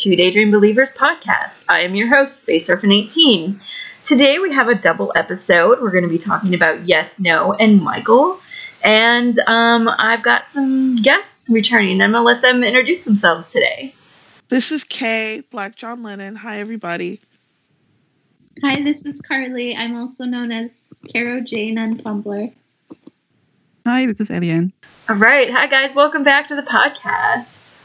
to Two Daydream Believers podcast. I am your host, Space Surfing 18. Today we have a double episode. We're going to be talking about Yes, No, and Michael. And um, I've got some guests returning. I'm going to let them introduce themselves today. This is Kay, Black John Lennon. Hi, everybody. Hi, this is Carly. I'm also known as Caro Jane on Tumblr. Hi, this is Eliane. All right. Hi, guys. Welcome back to the podcast.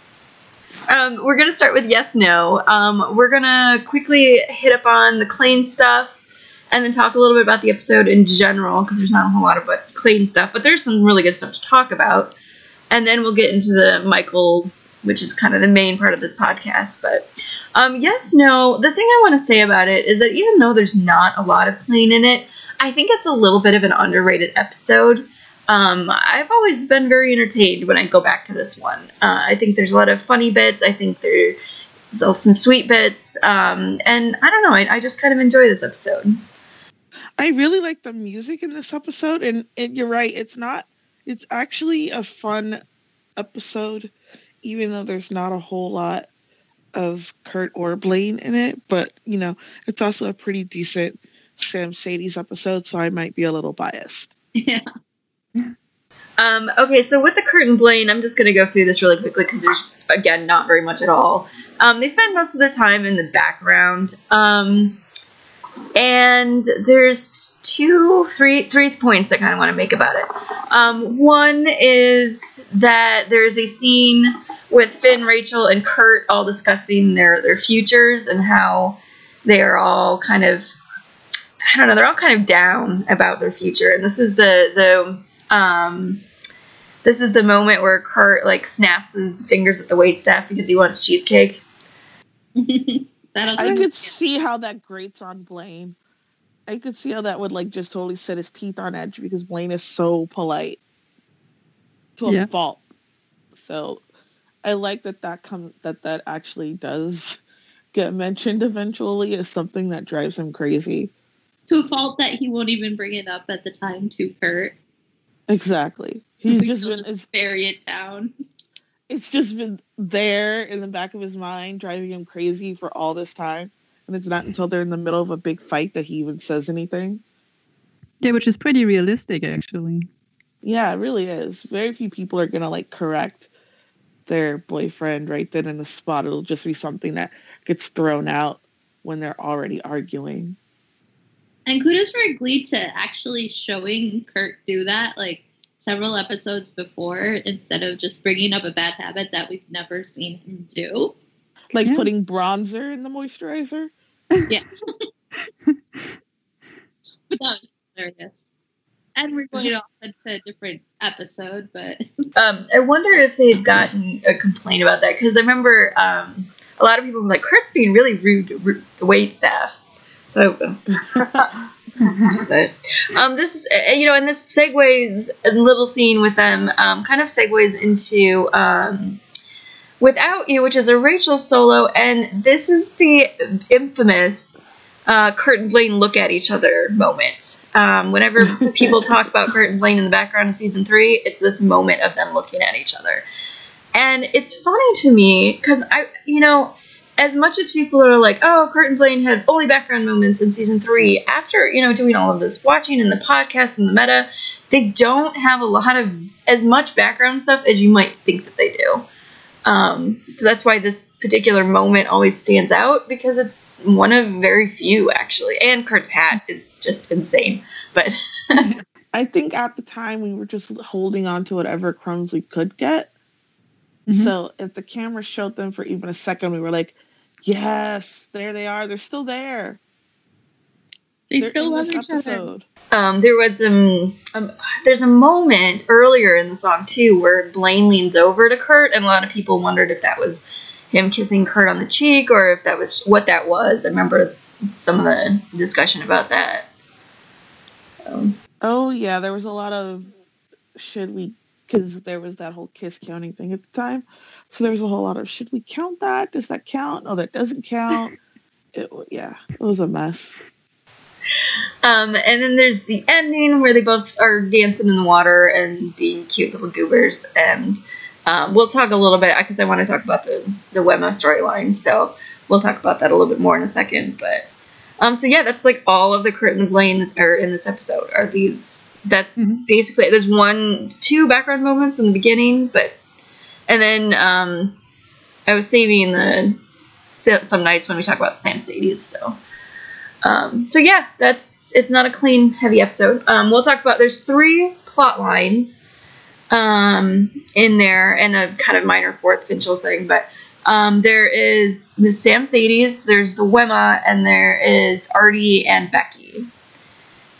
Um, we're going to start with yes, no. Um, we're going to quickly hit up on the Klaine stuff and then talk a little bit about the episode in general because there's not a whole lot of Klaine stuff, but there's some really good stuff to talk about. And then we'll get into the Michael, which is kind of the main part of this podcast. But um, yes, no. The thing I want to say about it is that even though there's not a lot of Klaine in it, I think it's a little bit of an underrated episode. Um, I've always been very entertained when I go back to this one. Uh, I think there's a lot of funny bits. I think there's also some sweet bits. Um, and I don't know, I, I just kind of enjoy this episode. I really like the music in this episode, and, and you're right. It's not. It's actually a fun episode, even though there's not a whole lot of Kurt or Blaine in it. But you know, it's also a pretty decent Samcedes episode, so I might be a little biased. Yeah. Um, okay, so with the Kurt and Blaine, I'm just going to go through this really quickly because there's, again, not very much at all. Um, they spend most of their time in the background. Um, and there's two, three, three points I kind of want to make about it. Um, one is that there's a scene with Finn, Rachel, and Kurt all discussing their, their futures and how they are all kind of, I don't know, they're all kind of down about their future. And this is the, the, um, this is the moment where Kurt like snaps his fingers at the waitstaff because he wants cheesecake. I could see how that grates on Blaine. I could see how that would like just totally set his teeth on edge because Blaine is so polite to a Yeah. fault. So I like that that comes that that actually does get mentioned eventually as something that drives him crazy. to a fault that he won't even bring it up at the time to Kurt. Exactly. He's just been it's, bury it down. it's just been there in the back of his mind driving him crazy for all this time. And it's not until they're in the middle of a big fight that he even says anything. Yeah, which is pretty realistic, actually. Yeah, it really is. Very few people are gonna like correct their boyfriend right then in the spot. It'll just be something that gets thrown out when they're already arguing. And kudos for Glee to actually showing Kurt do that like several episodes before instead of just bringing up a bad habit that we've never seen him do. Like Yeah. putting bronzer in the moisturizer. Yeah, but that was hilarious. And we're going off into a different episode, but Um, I wonder if they've gotten a complaint about that because I remember um, a lot of people were like, Kurt's being really rude to ru- the wait staff. So, but, um, this is, you know, and this segues a little scene with them, um, kind of segues into um, Without You, which is a Rachel solo, and this is the infamous uh, Kurt and Blaine look at each other moment. Um, whenever people talk about Kurt and Blaine in the background of season three, it's this moment of them looking at each other. And it's funny to me because I, you know, as much as people are like, oh, Kurt and Blaine had only background moments in season three, after, you know, doing all of this watching and the podcast and the meta, they don't have a lot of as much background stuff as you might think that they do. Um, so that's why this particular moment always stands out because it's one of very few actually. And Kurt's hat is just insane. But I think at the time we were just holding on to whatever crumbs we could get. Mhm. So if the camera showed them for even a second, we were like, yes, there they are. They're still there. They They're still love this each other. um, there was um, um, there's a moment earlier in the song too where Blaine leans over to Kurt, and a lot of people wondered if that was him kissing Kurt on the cheek or if that was what that was. I remember some of the discussion about that. Um, Oh yeah, there was a lot of should we because there was that whole kiss counting thing at the time. So there was a whole lot of should we count that? Does that count? Oh, that doesn't count. it yeah, it was a mess. Um, and then there's the ending where they both are dancing in the water and being cute little goobers. And um, we'll talk a little bit because I want to talk about the the Wemma storyline. So we'll talk about that a little bit more in a second. But um, so yeah, that's like all of the Kurt and the Blaine are in this episode are these. That's Mhm. basically there's one two background moments in the beginning, but and then um, I was saving the some nights when we talk about Samcedes. So. Um, so yeah, that's it's not a Klaine, heavy episode. Um, we'll talk about there's three plot lines um, in there and a kind of minor fourth Finchel thing, but um, there is the Samcedes, there's the Wemma, and there is Artie and Becky.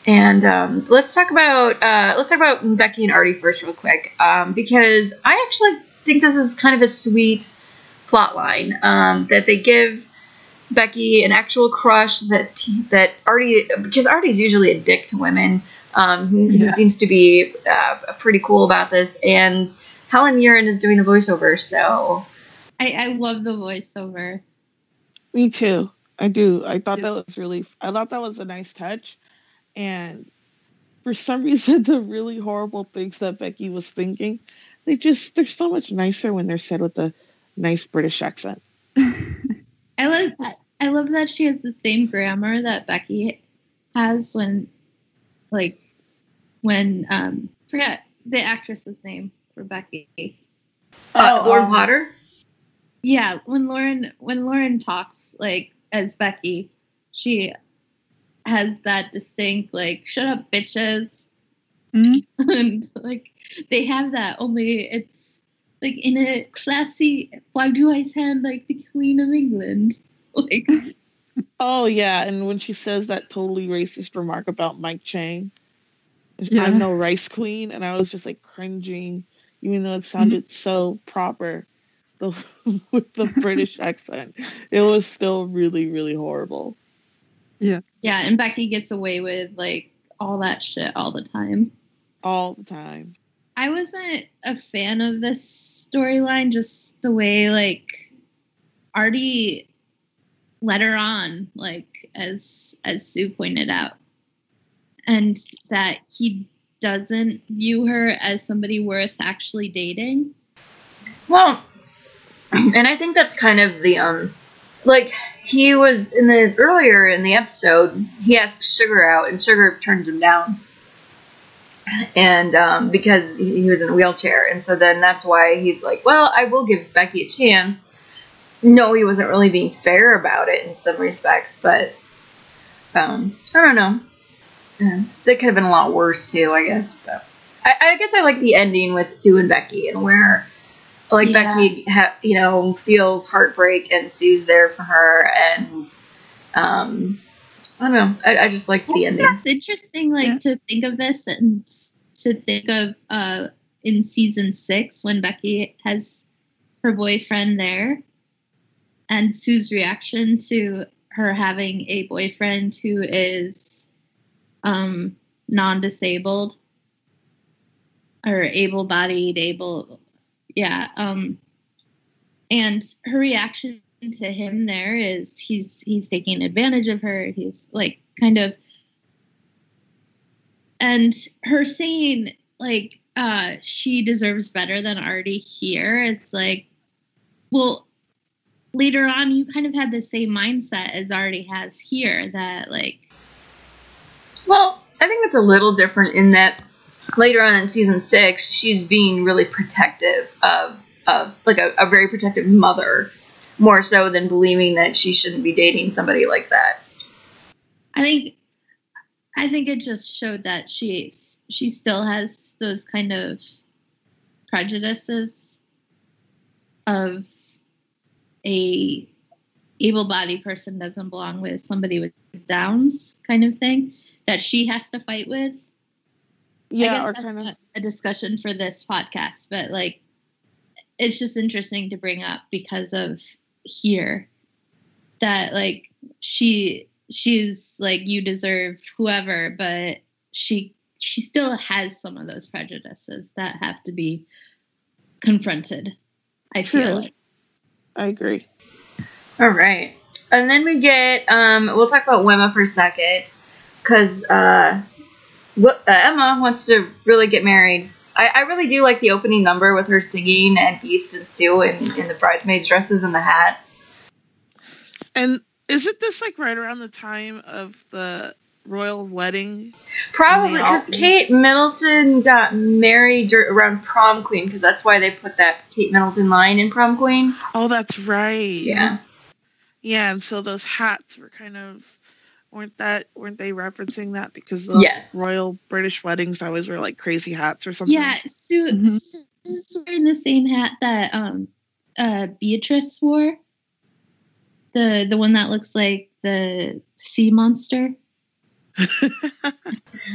And um, let's talk about uh, let's talk about Becky and Artie first, real quick, um, because I actually think this is kind of a sweet plot line um, that they give Becky an actual crush that that Artie because Artie's usually a dick to women. Um, he, he seems to be uh, pretty cool about this, and Helen Mirren is doing the voiceover, so I, I love the voiceover. Me too. I do. I thought that was really. I thought that was a nice touch, and for some reason, the really horrible things that Becky was thinking, they just they're so much nicer when they're said with a nice British accent. I love that. I love that she has the same grammar that Becky has when, like, when um, forget the actress's name for Becky. uh, Oh, Lauren um, Potter. Yeah, when Lauren when Lauren talks like as Becky, she has that distinct like "shut up, bitches," Mhm. and like they have that. Only it's like in a classy. Why do I sound like the Queen of England? Like Oh yeah, and when she says that totally racist remark about Mike Chang, Yeah. I'm no rice queen, and I was just like cringing, even though it sounded mm-hmm. so proper, the with the British accent, it was still really really horrible. Yeah. Yeah, and Becky gets away with like all that shit all the time. all the time. I wasn't a fan of this storyline, just the way like Artie let her on, like as as Sue pointed out, and that he doesn't view her as somebody worth actually dating. Well, and I think that's kind of the um, like he was in the earlier in the episode. He asks Sugar out, and Sugar turns him down, and um, because he, he was in a wheelchair, and so then that's why he's like, well, I will give Becky a chance. No, he wasn't really being fair about it in some respects, but um, I don't know. Yeah, that could have been a lot worse too, I guess. But I, I guess I like the ending with Sue and Becky, and where like Yeah. Becky, ha- you know, feels heartbreak, and Sue's there for her, and um, I don't know. I, I just like the ending. It's interesting, like Yeah. to think of this and to think of uh in season six when Becky has her boyfriend there, and Sue's reaction to her having a boyfriend who is um non-disabled or able-bodied, able, yeah, um, and her reaction to him there is he's he's taking advantage of her. He's like kind of and her saying like uh she deserves better than Artie here it's like well later on you kind of had the same mindset as Artie has here that like Well, I think it's a little different in that later on in season six, she's being really protective of of like a, a very protective mother, more so than believing that she shouldn't be dating somebody like that. I think I think it just showed that she she still has those kind of prejudices of a able-bodied person doesn't belong with somebody with downs kind of thing that she has to fight with. I Yeah, guess or that's kind of a discussion for this podcast, but like it's just interesting to bring up because of here that like she she's like you deserve whoever, but she she still has some of those prejudices that have to be confronted. I feel like. I agree. All right. And then we get, um, we'll talk about Wemma for a second, because uh, Wi- uh, Emma wants to really get married. I, I really do like the opening number with her singing and Beast and Sue in, in the bridesmaids' dresses and the hats. And isn't this like right around the time of the royal wedding? Probably because Kate Middleton got married around prom queen, because that's why they put that Kate Middleton line in prom queen. Oh, that's right. Yeah. Yeah, and so those hats were kind of weren't that weren't they referencing that because the Yes. royal British weddings always wear like crazy hats or something? Yeah, Sue Mhm. Sue's wearing the same hat that um uh Beatrice wore. The the one that looks like the sea monster.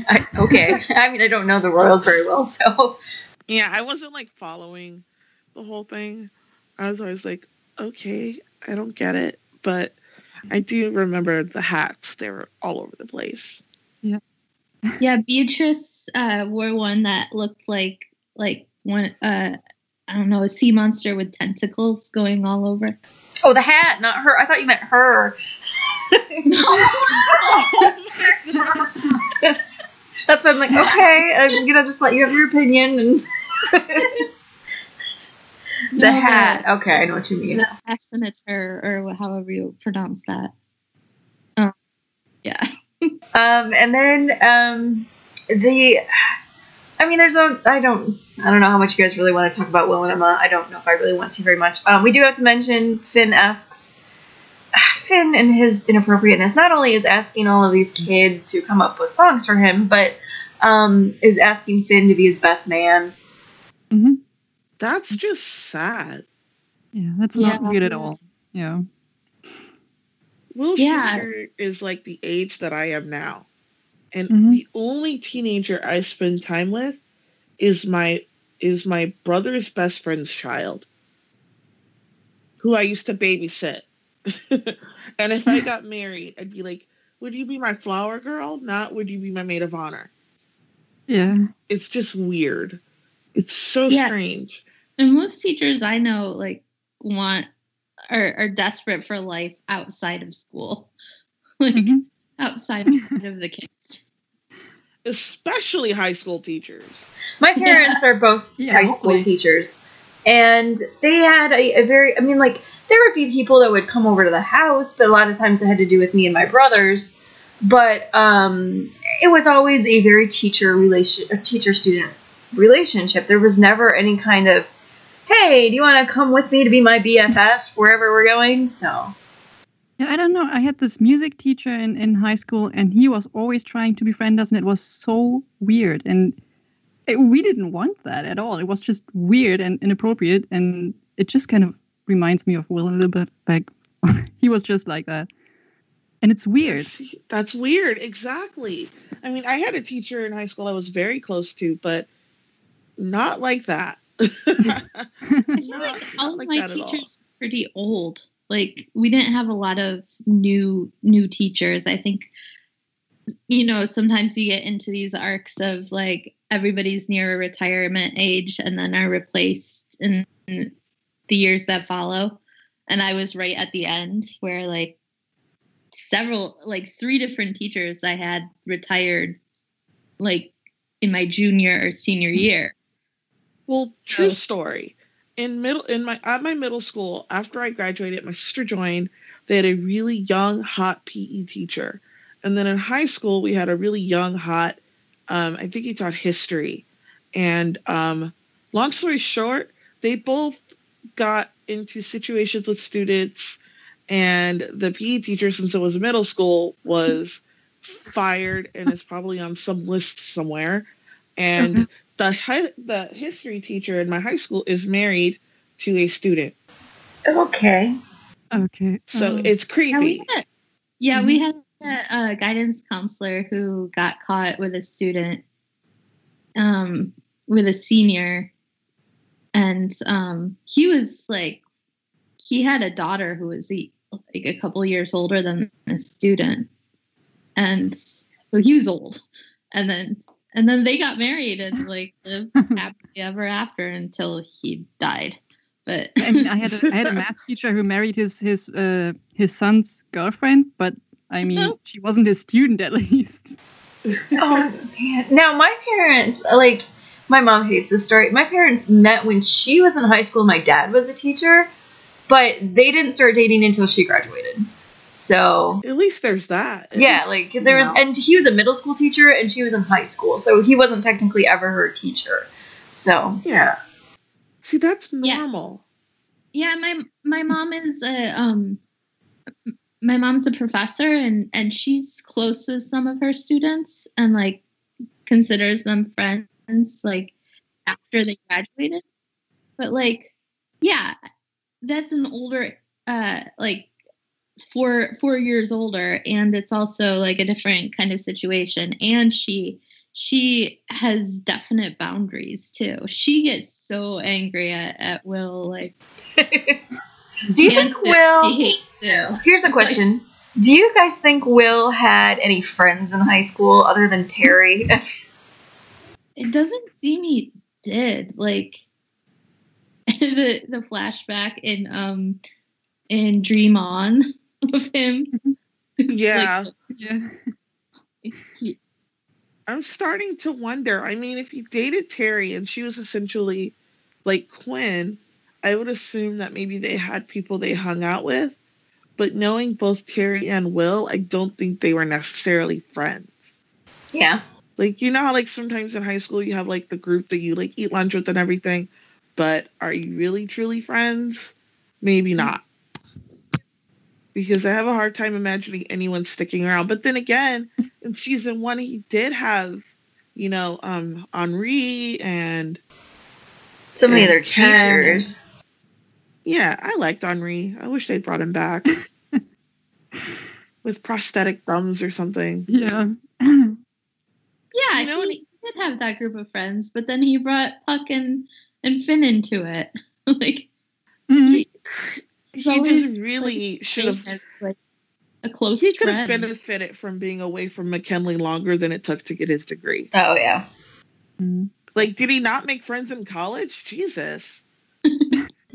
I, okay. I mean, I don't know the royals very well, so. yeah, I wasn't like following the whole thing. I was always like, okay, I don't get it, but I do remember the hats. They were all over the place. Yeah, Yeah, Beatrice uh wore one that looked like like one uh I don't know, a sea monster with tentacles going all over. Oh, the hat, not her. I thought you meant her. That's why I'm like, okay, I'm gonna just let you have your opinion and the No, hat. Okay, I know what you mean. The Hassenater or however you pronounce that. Um, yeah. Um, and then um, the, I mean, there's a. I don't. I don't know how much you guys really want to talk about Will and Emma. I don't know if I really want to very much. Um, we do have to mention Finn asks. Finn and his inappropriateness not only is asking all of these kids to come up with songs for him, but um, is asking Finn to be his best man. hmm That's just sad. Yeah, that's Yeah. not weird at all. Yeah. Will Yeah. Schuester is like the age that I am now. And Mhm. the only teenager I spend time with is my is my brother's best friend's child. Who I used to babysit. and if I got married, I'd be like, would you be my flower girl? Not would you be my maid of honor? Yeah. It's just weird. It's so Yeah. strange. And most teachers I know like want are, are desperate for life outside of school. like Mhm. outside of the kids. Especially high school teachers. My parents are both Yeah, high school hopefully. teachers, and they had a, a very. I mean, like there would be people that would come over to the house, but a lot of times it had to do with me and my brothers. But um, it was always a very teacher relation, a teacher student relationship. There was never any kind of, hey, do you want to come with me to be my BFF wherever we're going? So Yeah, I don't know. I had this music teacher in, in high school, and he was always trying to befriend us, and it was so weird. And it, we didn't want that at all. It was just weird and inappropriate, and it just kind of reminds me of Will a little bit. Like he was just like that, and it's weird. That's weird. Exactly. I mean, I had a teacher in high school I was very close to, but not like that. I feel Not- like all of like my that all. teachers are pretty old. Like we didn't have a lot of new new teachers. I think you know, sometimes you get into these arcs of like everybody's near a retirement age and then are replaced in the years that follow. And I was right at the end where like several like three different teachers I had retired like in my junior or senior year. Well, true Oh. story. in middle in my at my middle school after I graduated, my sister joined. They had a really young, hot PE teacher, and then in high school we had a really young, hot. Um, I think he taught history, and um, long story short, they both got into situations with students, and the PE teacher, since it was middle school, was fired and is probably on some list somewhere, and the hi- the history teacher in my high school is married to a student, Okay. Okay. so um, it's Yeah, creepy. we had, yeah, we had a, a guidance counselor who got caught with a student, um, with a senior, and um, he was like, he had a daughter who was like a couple years older than the student, and so he was old, and then and then they got married and like lived happily ever after until he died. But I mean, I had a, I had a math teacher who married his his uh, his son's girlfriend, but I mean, she wasn't his student at least. Oh man. Now my parents like my mom hates this story. My parents met when she was in high school. My dad was a teacher, but they didn't start dating until she graduated. So At least there's that. Yeah, like there was, and he was a middle school teacher, and she was in high school, so he wasn't technically ever her teacher. So yeah. See, that's Yeah. normal. Yeah, my my mom is a um my mom's a professor and and she's close with some of her students and like considers them friends like after they graduated. But like yeah, that's an older uh like four four years older and it's also like a different kind of situation and she she has definite boundaries too. She gets so angry at, at Will like do you think Will? Here's a question. Do you guys think Will had any friends in high school other than Terri? It doesn't seem he did. Like the the flashback in um in Dream On of him. Yeah. Yeah. He- I'm starting to wonder. I mean, if he dated Terri and she was essentially like Quinn, I would assume that maybe they had people they hung out with. But knowing both Terri and Will, I don't think they were necessarily friends. yeah. Like, you know how, like, sometimes in high school you have, like, the group that you, like, eat lunch with and everything, but are you really, truly friends? Maybe mm-hmm. not. Because I have a hard time imagining anyone sticking around. But then again, in season one, he did have, you know, um, Henri and So many And other Ken. teachers. yeah, I liked Henri. I wish they'd brought him back with prosthetic thumbs or something. Yeah. yeah, You know, he did have that group of friends, but then he brought Puck and, and Finn into it. like Mhm. he, He just really should have like a close He could have benefited from being away from McKinley longer than it took to get his degree. Oh yeah. Mhm. Like, did he not make friends in college? Jesus.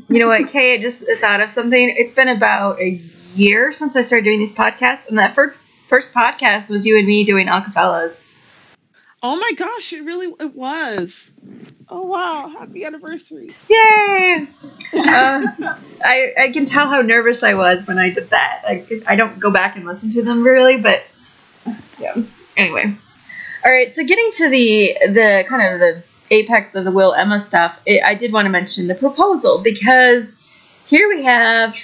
You know what, Kay? I just thought of something. It's been about a year since I started doing these podcasts, and that first first podcast was you and me doing Acafellas. Oh my gosh, it really it was. Oh wow, happy anniversary. Yay! Uh, I I can tell how nervous I was when I did that. I I don't go back and listen to them really, but yeah. Anyway, all right. So getting to the the kind of the apex of the Will Emma stuff, it, I did want to mention the proposal because here we have.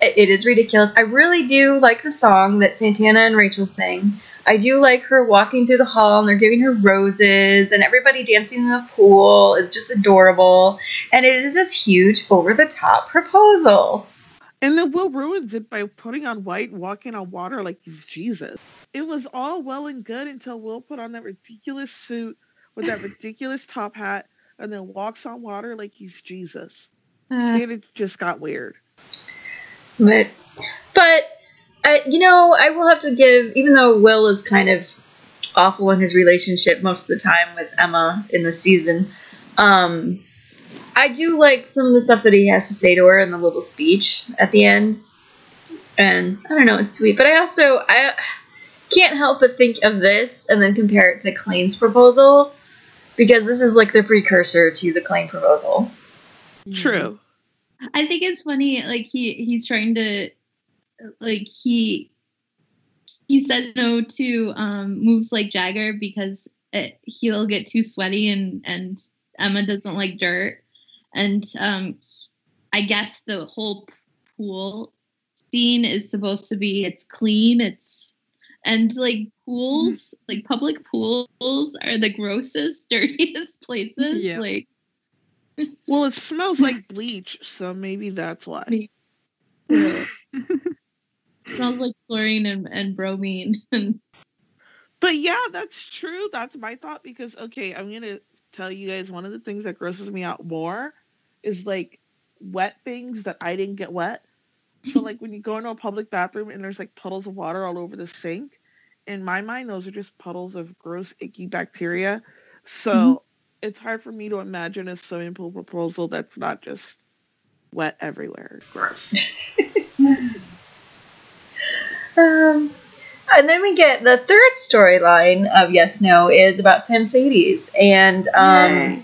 It it is ridiculous. I really do like the song that Santana and Rachel sing. I do like her walking through the hall and they're giving her roses and everybody dancing in the pool is just adorable. And it is this huge over the top proposal. And then Will ruins it by putting on white and walking on water like he's Jesus. It was all well and good until Will put on that ridiculous suit with that ridiculous top hat and then walks on water like he's Jesus. Uh, And it just got weird. But, but I, you know, I will have to give, even though Will is kind of awful in his relationship most of the time with Emma in the season, um, I do like some of the stuff that he has to say to her in the little speech at the end. And I don't know, it's sweet. But I also I can't help but think of this and then compare it to Klaine's proposal because this is like the precursor to the Clayne proposal. True. I think it's funny. Like he he's trying to, like he he says no to um moves like Jagger because it, he'll get too sweaty and and Emma doesn't like dirt, and um I guess the whole pool scene is supposed to be it's clean it's and like pools like public pools are the grossest dirtiest places Yeah. like Well, it smells like bleach, so maybe that's why. smells like chlorine and, and bromine But yeah, that's true. That's my thought because okay, I'm gonna tell you guys one of the things that grosses me out more is like wet things that I didn't get wet. So like when you go into a public bathroom and there's like puddles of water all over the sink, in my mind those are just puddles of gross icky bacteria. So Mhm. it's hard for me to imagine a swimming pool proposal that's not just wet everywhere. Gross. Um, and then we get the third storyline of Yes No is about Samcedes. And um, Yay.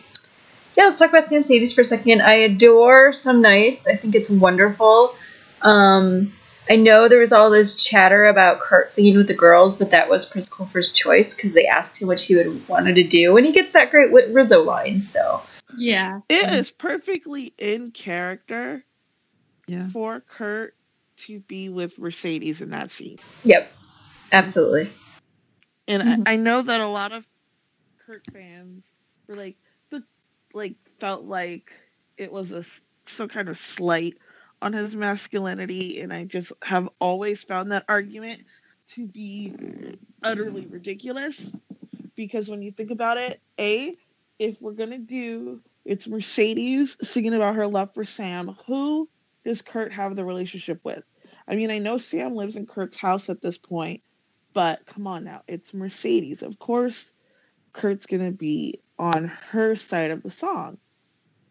yeah, let's talk about Samcedes for a second. I adore Some Nights, I think it's wonderful. Um, I know there was all this chatter about Kurt singing with the girls, but that was Chris Colfer's choice because they asked him what he would wanted to do, and he gets that great Whit Rizzo line. So yeah It is perfectly in character Yeah. for Kurt to be with Mercedes in that scene. Yep, absolutely. And Mhm. I, I know that a lot of Kurt fans were like, but like felt like it was a some kind of slight on his masculinity, and I just have always found that argument to be utterly ridiculous. Because when you think about it, a if we're gonna do it's Mercedes singing about her love for Sam, who does Kurt have the relationship with? I mean, I know Sam lives in Kurt's house at this point, but come on now, it's Mercedes. Of course, Kurt's gonna be on her side of the song.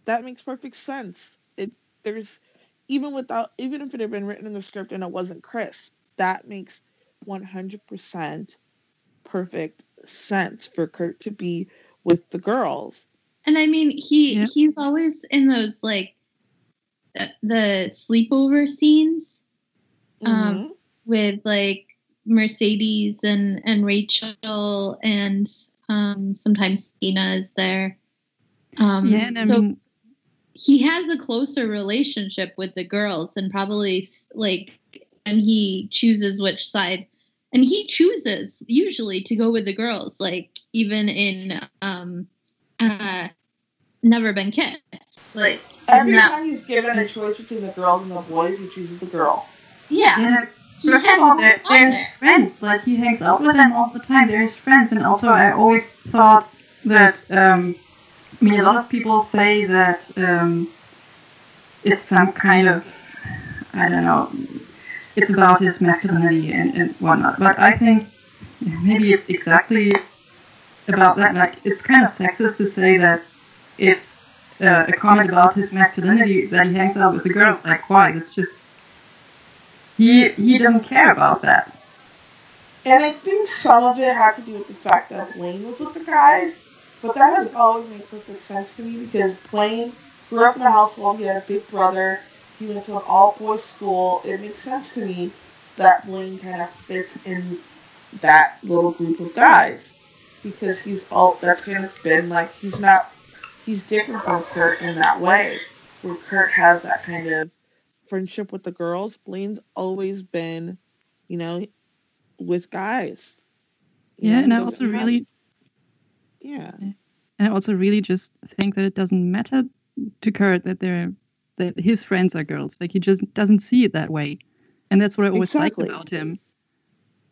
That makes perfect sense. It there's even without even if it had been written in the script and it wasn't Chris, that makes 100% perfect sense for Kurt to be with the girls. And I mean, he Yeah. he's always in those like the, sleepover scenes Um, Mhm. with like Mercedes and and Rachel and um, sometimes Tina is there. Um, Yeah, and so he has a closer relationship with the girls and probably like and he chooses which side and he chooses usually to go with the girls like even in um uh never been kissed like Every No. time he's given a choice between the girls and the boys, he chooses the girl. yeah yeah, He First has of all, there, there's there. friends. Like he hangs out with them all the time. There's friends, and also I always thought that. Um, I mean, a lot of people say that um, it's some kind of, I don't know, it's about his masculinity and, and whatnot. But I think maybe it's exactly about that. Like it's kind of sexist to say that it's uh, a comment about his masculinity that he hangs out with the girls. Like why? It's just he he doesn't care about that. And I think some of it had to do with the fact that Blaine was with the guys, but that has always made perfect sense to me because Blaine grew up in a household, he had a big brother, he went to an all boys school. It makes sense to me that Blaine kind of fits in that little group of guys because he's all that's kind of been like he's not he's different from Kurt in that way where Kurt has that kind of friendship with the girls. Blaine's always been, you know, with guys. Yeah, know, and I also have- really yeah. and I also really just think that it doesn't matter to Kurt that they're that his friends are girls. Like he just doesn't see it that way. And that's what I always Exactly. liked about him.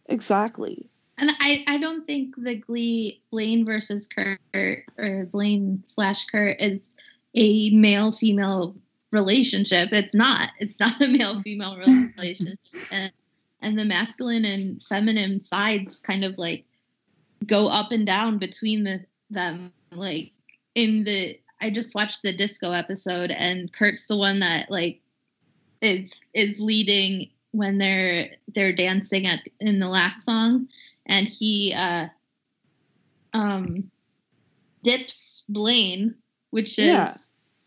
Exactly. And I, I don't think the Glee Blaine versus Kurt or Blaine slash Kurt is a male female relationship. It's not. It's not a male female relationship. And and the masculine and feminine sides kind of like go up and down between the them. Like in the I just watched the disco episode and Kurt's the one that like is is leading when they're they're dancing at in the last song and he uh um dips Blaine, which is Yeah.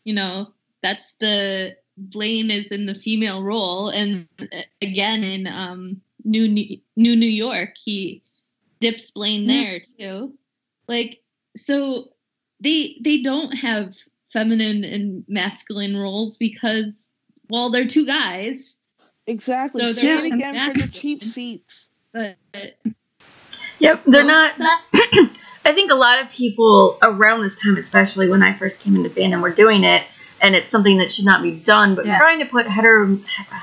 you know that's the Blaine is in the female role, and uh, again in um, New New New York, he dips Blaine Yeah. there too. Like so, they they don't have feminine and masculine roles because well, they're two guys, Exactly. So they're not again for the cheap seats. but Yep, they're not. I think a lot of people around this time, especially when I first came into fandom, were doing it, and it's something that should not be done. But Yeah. trying to put hetero,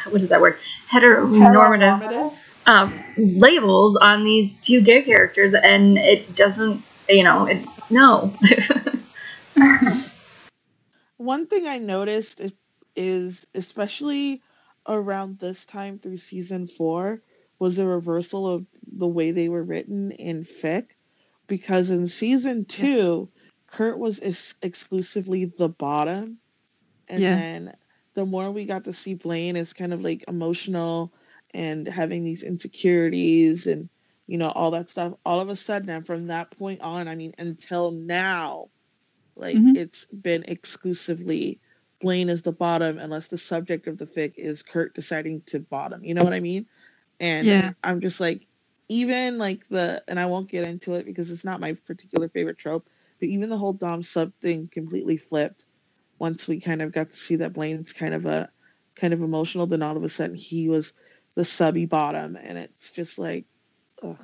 what is that word? Heteronormative Heteronormative. uh, labels on these two gay characters, and it doesn't. You know, it, no. One thing I noticed is, is especially around this time through season four was a reversal of the way they were written in fic because in season two Kurt was ex- exclusively the bottom and Yeah. then the more we got to see Blaine as kind of like emotional and having these insecurities and you know all that stuff all of a sudden and from that point on I mean until now like Mhm. it's been exclusively Blaine is the bottom unless the subject of the fic is Kurt deciding to bottom. You know what I mean? And Yeah. I'm just like, even like the, and I won't get into it because it's not my particular favorite trope, but even the whole Dom sub thing completely flipped once we kind of got to see that Blaine's kind of a, kind of emotional. Then all of a sudden he was the subby bottom, and it's just like, ugh,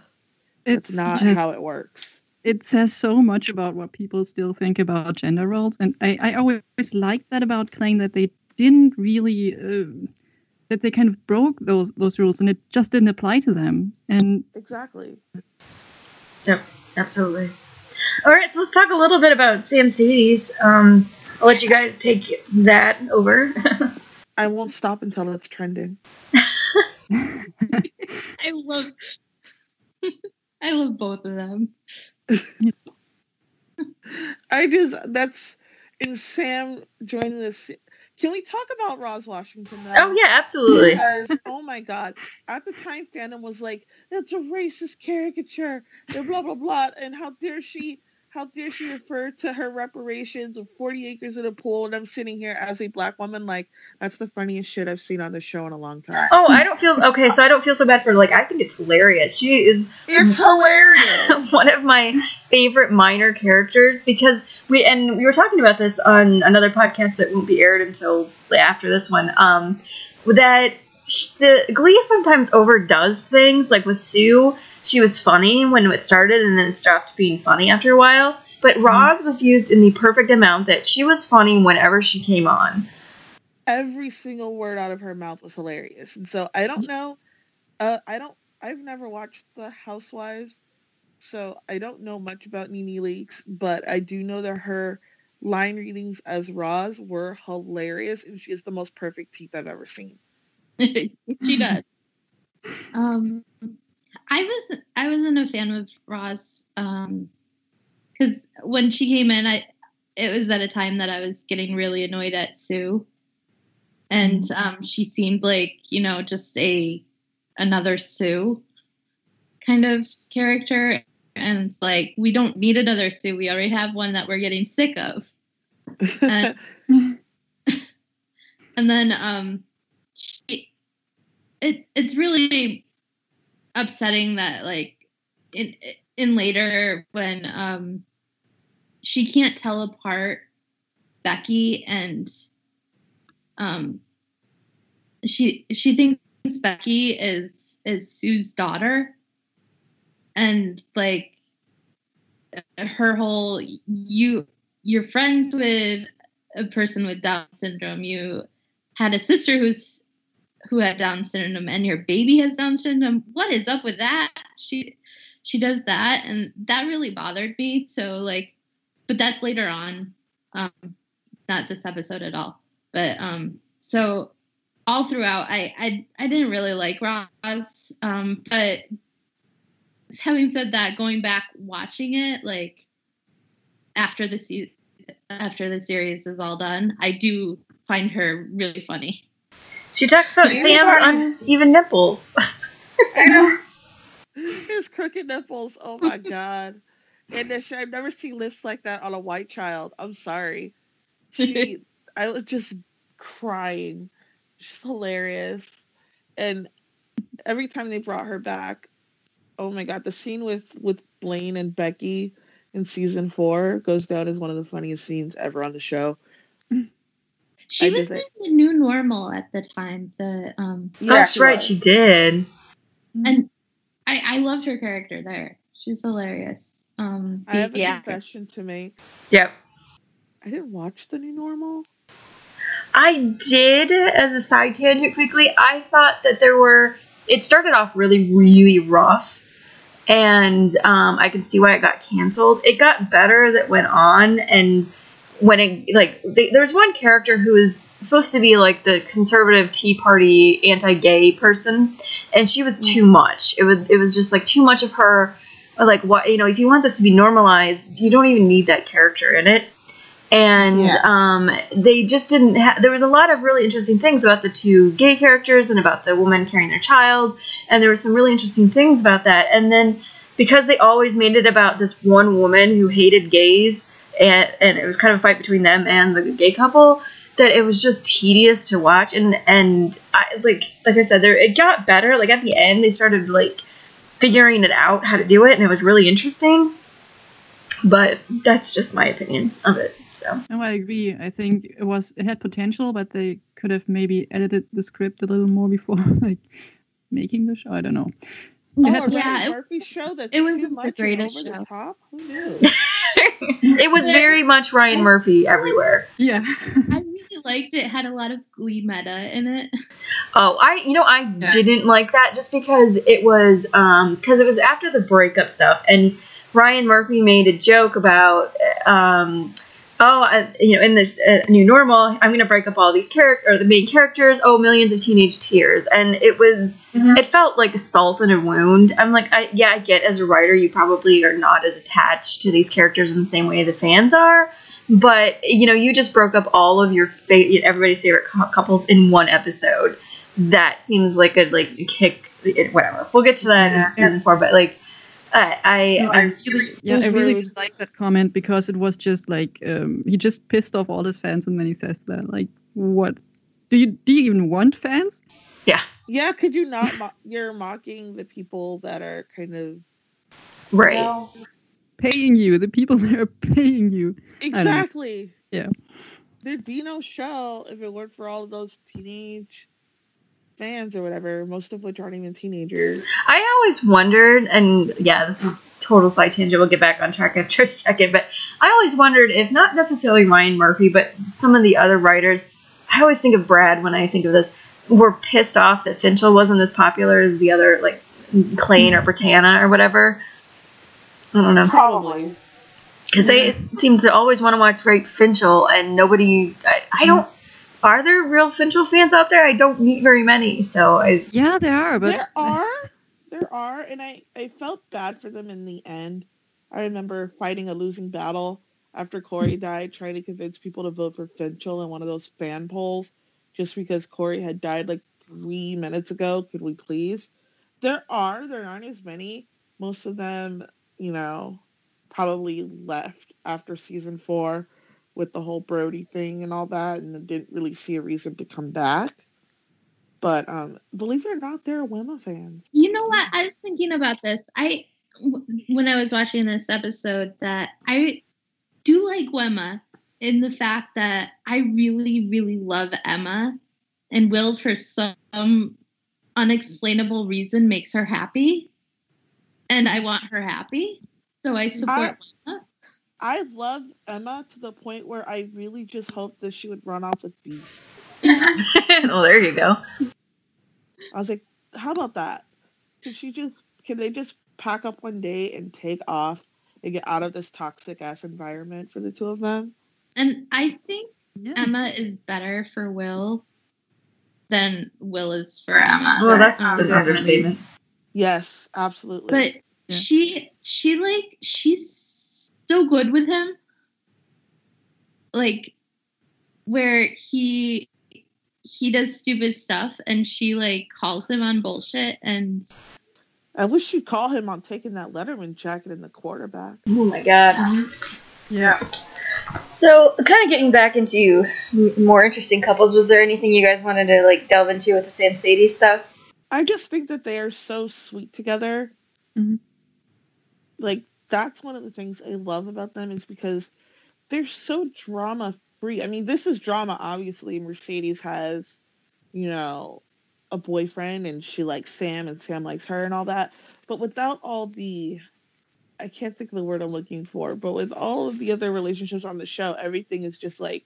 It's that's not just, how it works. it says so much about what people still think about gender roles, and I, I always liked that about Klaine that they didn't really uh, that they kind of broke those those rules, and it just didn't apply to them. And Exactly. Yep, absolutely. All right, so let's talk a little bit about Samcedes. Um, I'll let you guys take that over. I won't stop until it's trending. I love I love both of them. I just that's and Sam joining this. Can we talk about Roz Washington now? oh yeah, absolutely. Because oh my god, at the time fandom was like that's a racist caricature, and blah blah blah, and how dare she, how dare she refer to her reparations of forty acres in a pool, and I'm sitting here as a black woman like that's the funniest shit I've seen on the show in a long time. Oh, I don't feel okay. So I don't feel so bad for her. like. I think it's hilarious. She is It's hilarious. one of my favorite minor characters because we and we were talking about this on another podcast that won't be aired until after this one. Um, that the Glee sometimes overdoes things. Like with Sue, she was funny when it started, and then it stopped being funny after a while. But Roz was used in the perfect amount that she was funny whenever she came on. every single word out of her mouth was hilarious. And so I don't know. Uh, I don't. I've never watched The Housewives, so I don't know much about Nene Leakes, but I do know that her line readings as Roz were hilarious, and she has the most perfect teeth I've ever seen. She does. Um, I was I wasn't a fan of Roz because when she came in, I it was at a time that I was getting really annoyed at Sue, and um, she seemed like you know just a another Sue kind of character, and it's like we don't need another Sue. We already have one that we're getting sick of. And- and then um she, it it's really upsetting that like in in later when um she can't tell apart Becky and um she she thinks Becky is is Sue's daughter and like her whole you you're friends with a person with Down syndrome. You had a sister who's who had Down syndrome, and your baby has Down syndrome. What is up with that? She she does that, and that really bothered me. So like, but that's later on, um, not this episode at all. But um, so all throughout, I I I didn't really like Roz, um, but having said that, going back watching it, like after the se- after the series is all done, I do find her really funny. She talks about Anybody- Sam's uneven nipples. I know. His crooked nipples. Oh my god. And then she, I've never seen lips like that on a white child. I'm sorry. She, I was just crying. She's hilarious. And every time they brought her back, oh my god, the scene with with Blaine and Becky in season four goes down as one of the funniest scenes ever on the show. She I was did in the new normal at the time. The um, Oh, That's she right, was. she did. and I I loved her character there. She's hilarious. Um, I have a the actress. confession to make. Yep. I didn't watch the new normal. I did, as a side tangent quickly, I thought that there were. It started off really, really rough. And um, I can see why it got canceled. It got better as it went on. And when it, like, they, there was one character who is supposed to be like the conservative Tea Party anti gay person. And she was too much. It was, it was just like too much of her. Like, what, you know, if you want this to be normalized, you don't even need that character in it and Yeah. um, they just didn't have there was a lot of really interesting things about the two gay characters and about the woman carrying their child and there were some really interesting things about that and then because they always made it about this one woman who hated gays and, and it was kind of a fight between them and the gay couple that it was just tedious to watch and and I, like like i said there it got better like at the end they started like figuring it out how to do it and it was really interesting but that's just my opinion of it so No, I agree. I think it was it had potential, but they could have maybe edited the script a little more before like making the show. I don't know. Oh, had yeah, Ryan it- Murphy show that's it was too the much and greatest over show. the top. Who knew? it was very much Ryan Murphy everywhere. Yeah. I really liked it. it. Had a lot of Glee meta in it. Oh, I you know I didn't like that just because it was um because it was after the breakup stuff and Ryan Murphy made a joke about um oh I, you know in this uh, new normal I'm gonna break up all these character or the main characters. Oh millions of teenage tears. And it was it felt like a salt in a wound. I'm like I yeah I get as a writer you probably are not as attached to these characters in the same way the fans are. But you know you just broke up all of your fa- everybody's favorite cou- couples in one episode. That seems like a like kick whatever. We'll get to that Yeah. in season four but like i i, No, I I really, yeah, I really rude. like that comment because it was just like um, he just pissed off all his fans, and then he says that like, what? Do you do you even want fans? Yeah, Yeah. could you not? Mo- you're mocking the people that are kind of right Well, Paying you, the people that are paying you. exactly. Yeah. There'd be no show if it weren't for all of those teenage fans or whatever, most of which aren't even teenagers. I always wondered, and yeah, this is a total side tangent. We'll get back on track after a second, but I always wondered if not necessarily Ryan Murphy, but some of the other writers. I always think of Brad when I think of this. Were pissed off that Finchel wasn't as popular as the other, like Klaine or Brittana or whatever. I don't know Probably. because they seem to always want to watch Frank Finchel, and nobody. I, I don't. Are there real Finchel fans out there? I don't meet very many, so I. Yeah, there are, but there are. There are. And I, I felt bad for them in the end. I remember fighting a losing battle after Corey died, trying to convince people to vote for Finchel in one of those fan polls just because Corey had died like three minutes ago. Could we please? There are. There aren't as many. Most of them, you know, probably left after season four with the whole Brody thing and all that, and didn't really see a reason to come back. But um, believe it or not, there are Wemma fans. You know what? I was thinking about this. I when I was watching this episode that I do like Wemma in the fact that I really, really love Emma, and Will for some unexplainable reason makes her happy, and I want her happy. So I support Wemma. I love Emma to the point where I really just hoped that she would run off with Beast. well, there you go. I was like, how about that? Can she just can they just pack up one day and take off and get out of this toxic ass environment for the two of them? And I think yeah. Emma is better for Will than Will is for Emma. Well, that's Um, an understatement. Yes, absolutely. but Yeah. she she like she's so good with him like where he he does stupid stuff and she like calls him on bullshit and I wish you'd call him on taking that Letterman jacket in the quarterback. Oh my god. Yeah. So, kind of getting back into more interesting couples, was there anything you guys wanted to like delve into with the Samcedes stuff? I just think that they are so sweet together. Mhm. Like that's one of the things I love about them is because they're so drama free. I mean, this is drama obviously. Mercedes has, you know, a boyfriend and she likes Sam and Sam likes her and all that. But without all the I can't think of the word I'm looking for, but with all of the other relationships on the show, everything is just like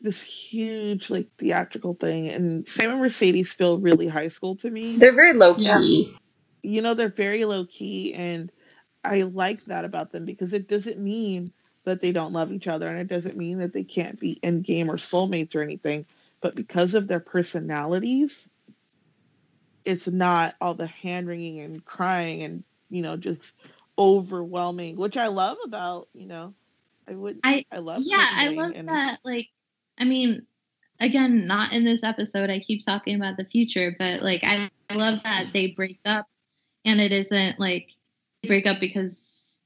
this huge like theatrical thing and Sam and Mercedes feel really high school to me They're very low key. you know they're very low key and i like that about them because it doesn't mean that they don't love each other and it doesn't mean that they can't be endgame or soulmates or anything but because of their personalities it's not all the hand wringing and crying and you know just overwhelming which i love about you know i would I- i love yeah i love and- that like i mean again not in this episode i keep talking about the future but like i love that they break up and it isn't like break up because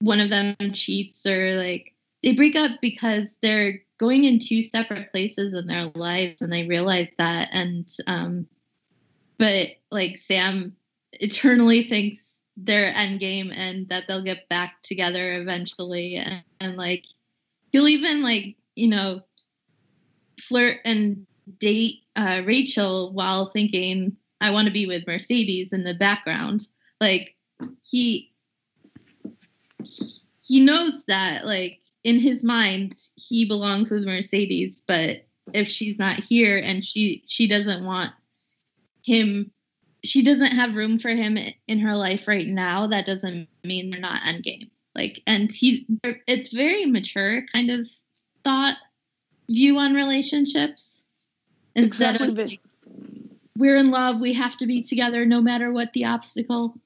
one of them cheats or like they break up because they're going in two separate places in their lives and they realize that and um but like sam eternally thinks their end game and that they'll get back together eventually and, and like he'll even like you know flirt and date uh, rachel while thinking i want to be with mercedes in the background. Like he he knows that like in his mind he belongs with mercedes but if she's not here and she she doesn't want him she doesn't have room for him in her life right now that doesn't mean they're not endgame. Like and he it's very mature kind of thought view on relationships. Instead Exactly, of like, we're in love we have to be together no matter what the obstacle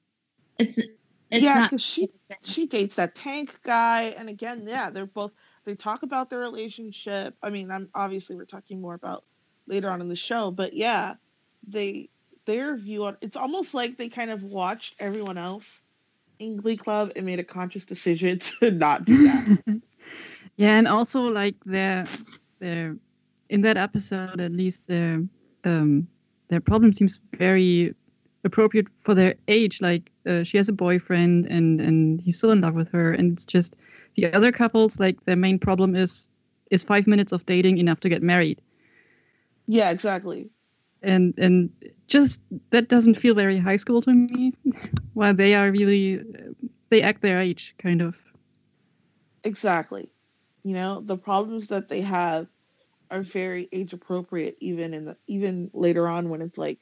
it's it's yeah not because she she dates that tank guy and again yeah they're both they talk about their relationship. I mean i'm obviously we're talking more about later on in the show but yeah they their view on it's almost like they kind of watched everyone else in glee club and made a conscious decision to not do that. Yeah, and also like their their in that episode at least their um their problem seems very appropriate for their age. Like uh, she has a boyfriend and and he's still in love with her, and it's just the other couples like their main problem is is five minutes of dating enough to get married, yeah exactly and and just that doesn't feel very high school to me. While they are really they act their age kind of. exactly you know the problems that they have are very age appropriate even in the even later on when it's like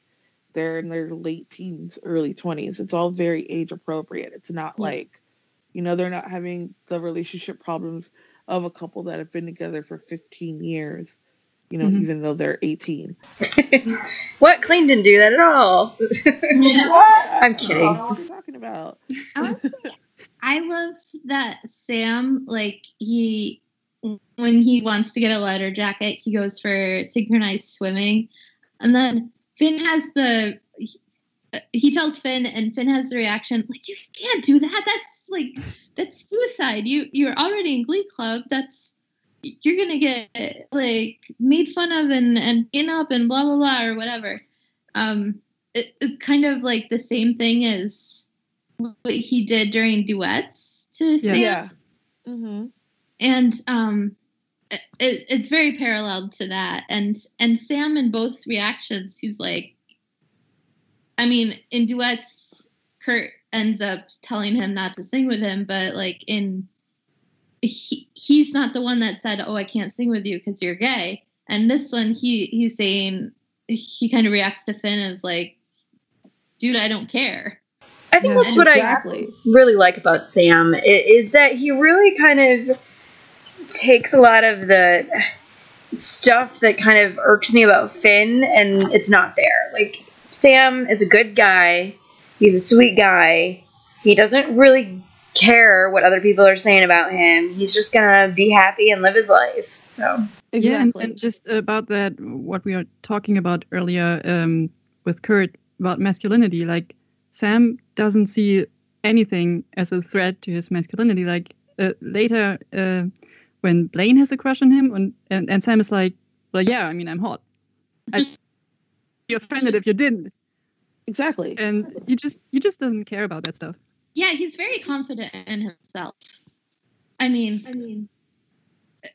they're in their late teens early 20s it's all very age appropriate it's not Yeah. like you know they're not having the relationship problems of a couple that have been together for 15 years you know Mhm. even though they're 18 what? Klaine didn't do that at all. I'm kidding. what are you talking about I I love that Sam, like he, when he wants to get a letter jacket, he goes for synchronized swimming, and then Finn has the. He tells Finn, and Finn has the reaction like, "You can't do that. That's like that's suicide. You you're already in Glee Club. That's you're gonna get like made fun of and and pin up and blah blah blah or whatever." Um, it, it's kind of like the same thing as what he did during duets to say. Yeah. Sam, yeah hmm and um, it, it's very parallel to that. And and Sam in both reactions, he's like, I mean, in duets, Kurt ends up telling him not to sing with him, but like in he, he's not the one that said, "Oh, I can't sing with you because you're gay." And this one, he he's saying he kind of reacts to Finn and is like, "Dude, I don't care." I think Yeah. that's what I really like about Sam is that he really kind of takes a lot of the stuff that kind of irks me about Finn and it's not there. Like Sam is a good guy. He's a sweet guy. He doesn't really care what other people are saying about him. He's just going to be happy and live his life. So, Yeah, and, and just about that, what we were talking about earlier um, with Kurt about masculinity, like Sam doesn't see anything as a threat to his masculinity. Like uh, later uh, when Blaine has a crush on him, and, and and Sam is like, "Well, yeah, I mean, I'm hot. Mm-hmm. I'd be offended if you didn't." Exactly. And he just he just doesn't care about that stuff. Yeah, he's very confident in himself. I mean, I mean,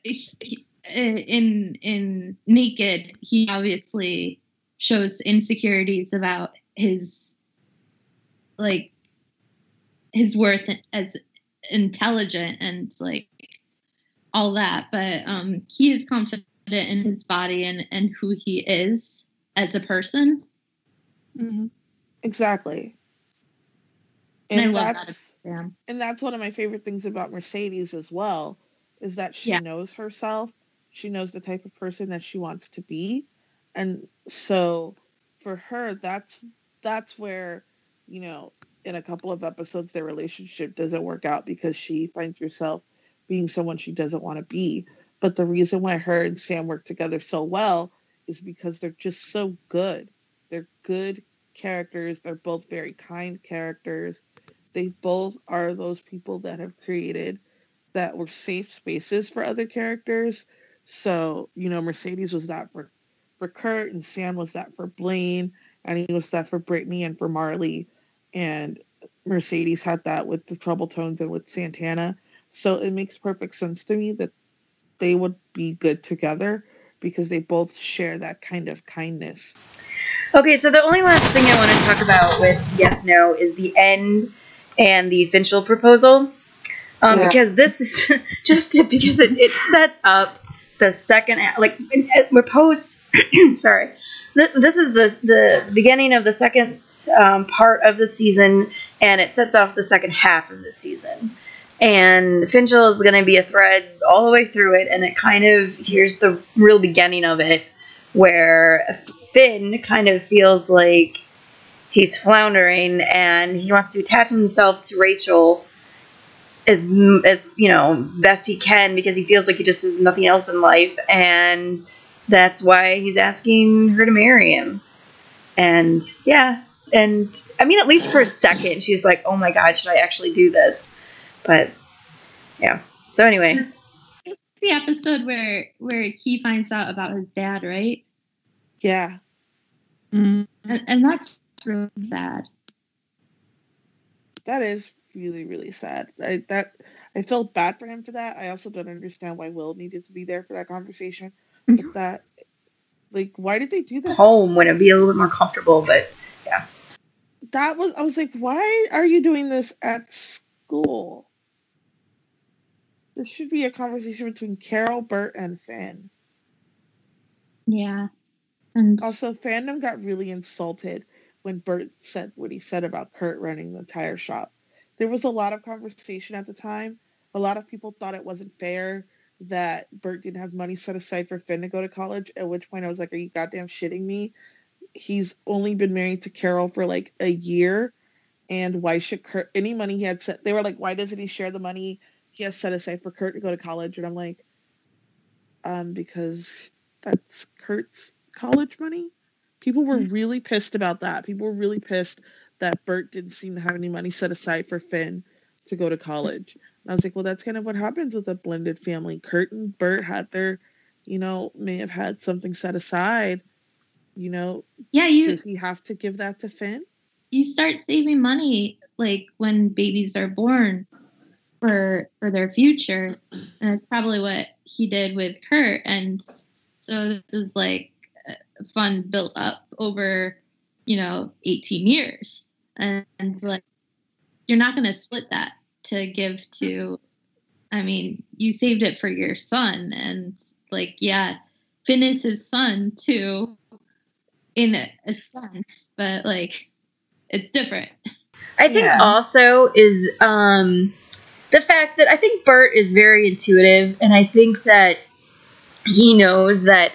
he- eh, in in Naked, he obviously shows insecurities about his like his worth as intelligent and like all that but um he is confident in his body and and who he is as a person Mm-hmm. Exactly. and, And, that that's about and that's one of my favorite things about Mercedes as well, is that she Yeah. knows herself. She knows the type of person that she wants to be. And so for her that's that's where, you know, in a couple of episodes their relationship doesn't work out because she finds herself being someone she doesn't want to be. But the reason why her and Sam work together so well is because they're just so good. They're good characters. They're both very kind characters. They both are those people that have created that were safe spaces for other characters. So, you know, Mercedes was that for, for Kurt, and Sam was that for Blaine, and he was that for Brittany and for Marley. And Mercedes had that with the Trouble Tones and with Santana. So it makes perfect sense to me that they would be good together because they both share that kind of kindness. Okay, so the only last thing I want to talk about with yes no is the end and the Finchel proposal. Um, Yeah. Because this is just because it, it sets up the second like uh, we're post sorry Th- this is the the beginning of the second um, part of the season and it sets off the second half of the season and Finchel is going to be a thread all the way through it and it kind of here's the real beginning of it where Finn kind of feels like he's floundering and he wants to attach himself to Rachel as as you know best he can because he feels like he just has nothing else in life and that's why he's asking her to marry him. And yeah and i mean at least for a second she's like oh my god should i actually do this but yeah so anyway It's, it's the episode where where he finds out about his dad right Yeah. Mm. and, and that's really sad That is really, really sad. I that I felt bad for him for that. I also don't understand why Will needed to be there for that conversation. But that like why did they do that? home when it'd be a little bit more comfortable but yeah. That was I was like, why are you doing this at school? This should be a conversation between Carol, Burt, and Finn. yeah and Also, fandom got really insulted when Burt said what he said about Kurt running the tire shop. There was a lot of conversation at the time. A lot of people thought it wasn't fair that Burt didn't have money set aside for Finn to go to college. At which point I was like, Are you goddamn shitting me? He's only been married to Carol for like a year. And why should Kurt any money he had set they were like, Why doesn't he share the money he has set aside for Kurt to go to college? And I'm like, um, because that's Kurt's college money. People were really pissed about that. People were really pissed that Burt didn't seem to have any money set aside for Finn to go to college. And I was like, well, that's kind of what happens with a blended family. Kurt and Burt had their, you know, may have had something set aside. You know, yeah you does he have to give that to Finn? you start saving money like when babies are born for for their future. And that's probably what he did with kurt. And so this is like a fund built up over you know 18 years. And, like you're not going to split that to give to i mean you saved it for your son. And like yeah finn is his son too in a, a sense but like it's different. I think Yeah. also is um, the fact that I think Burt is very intuitive, and I think that he knows that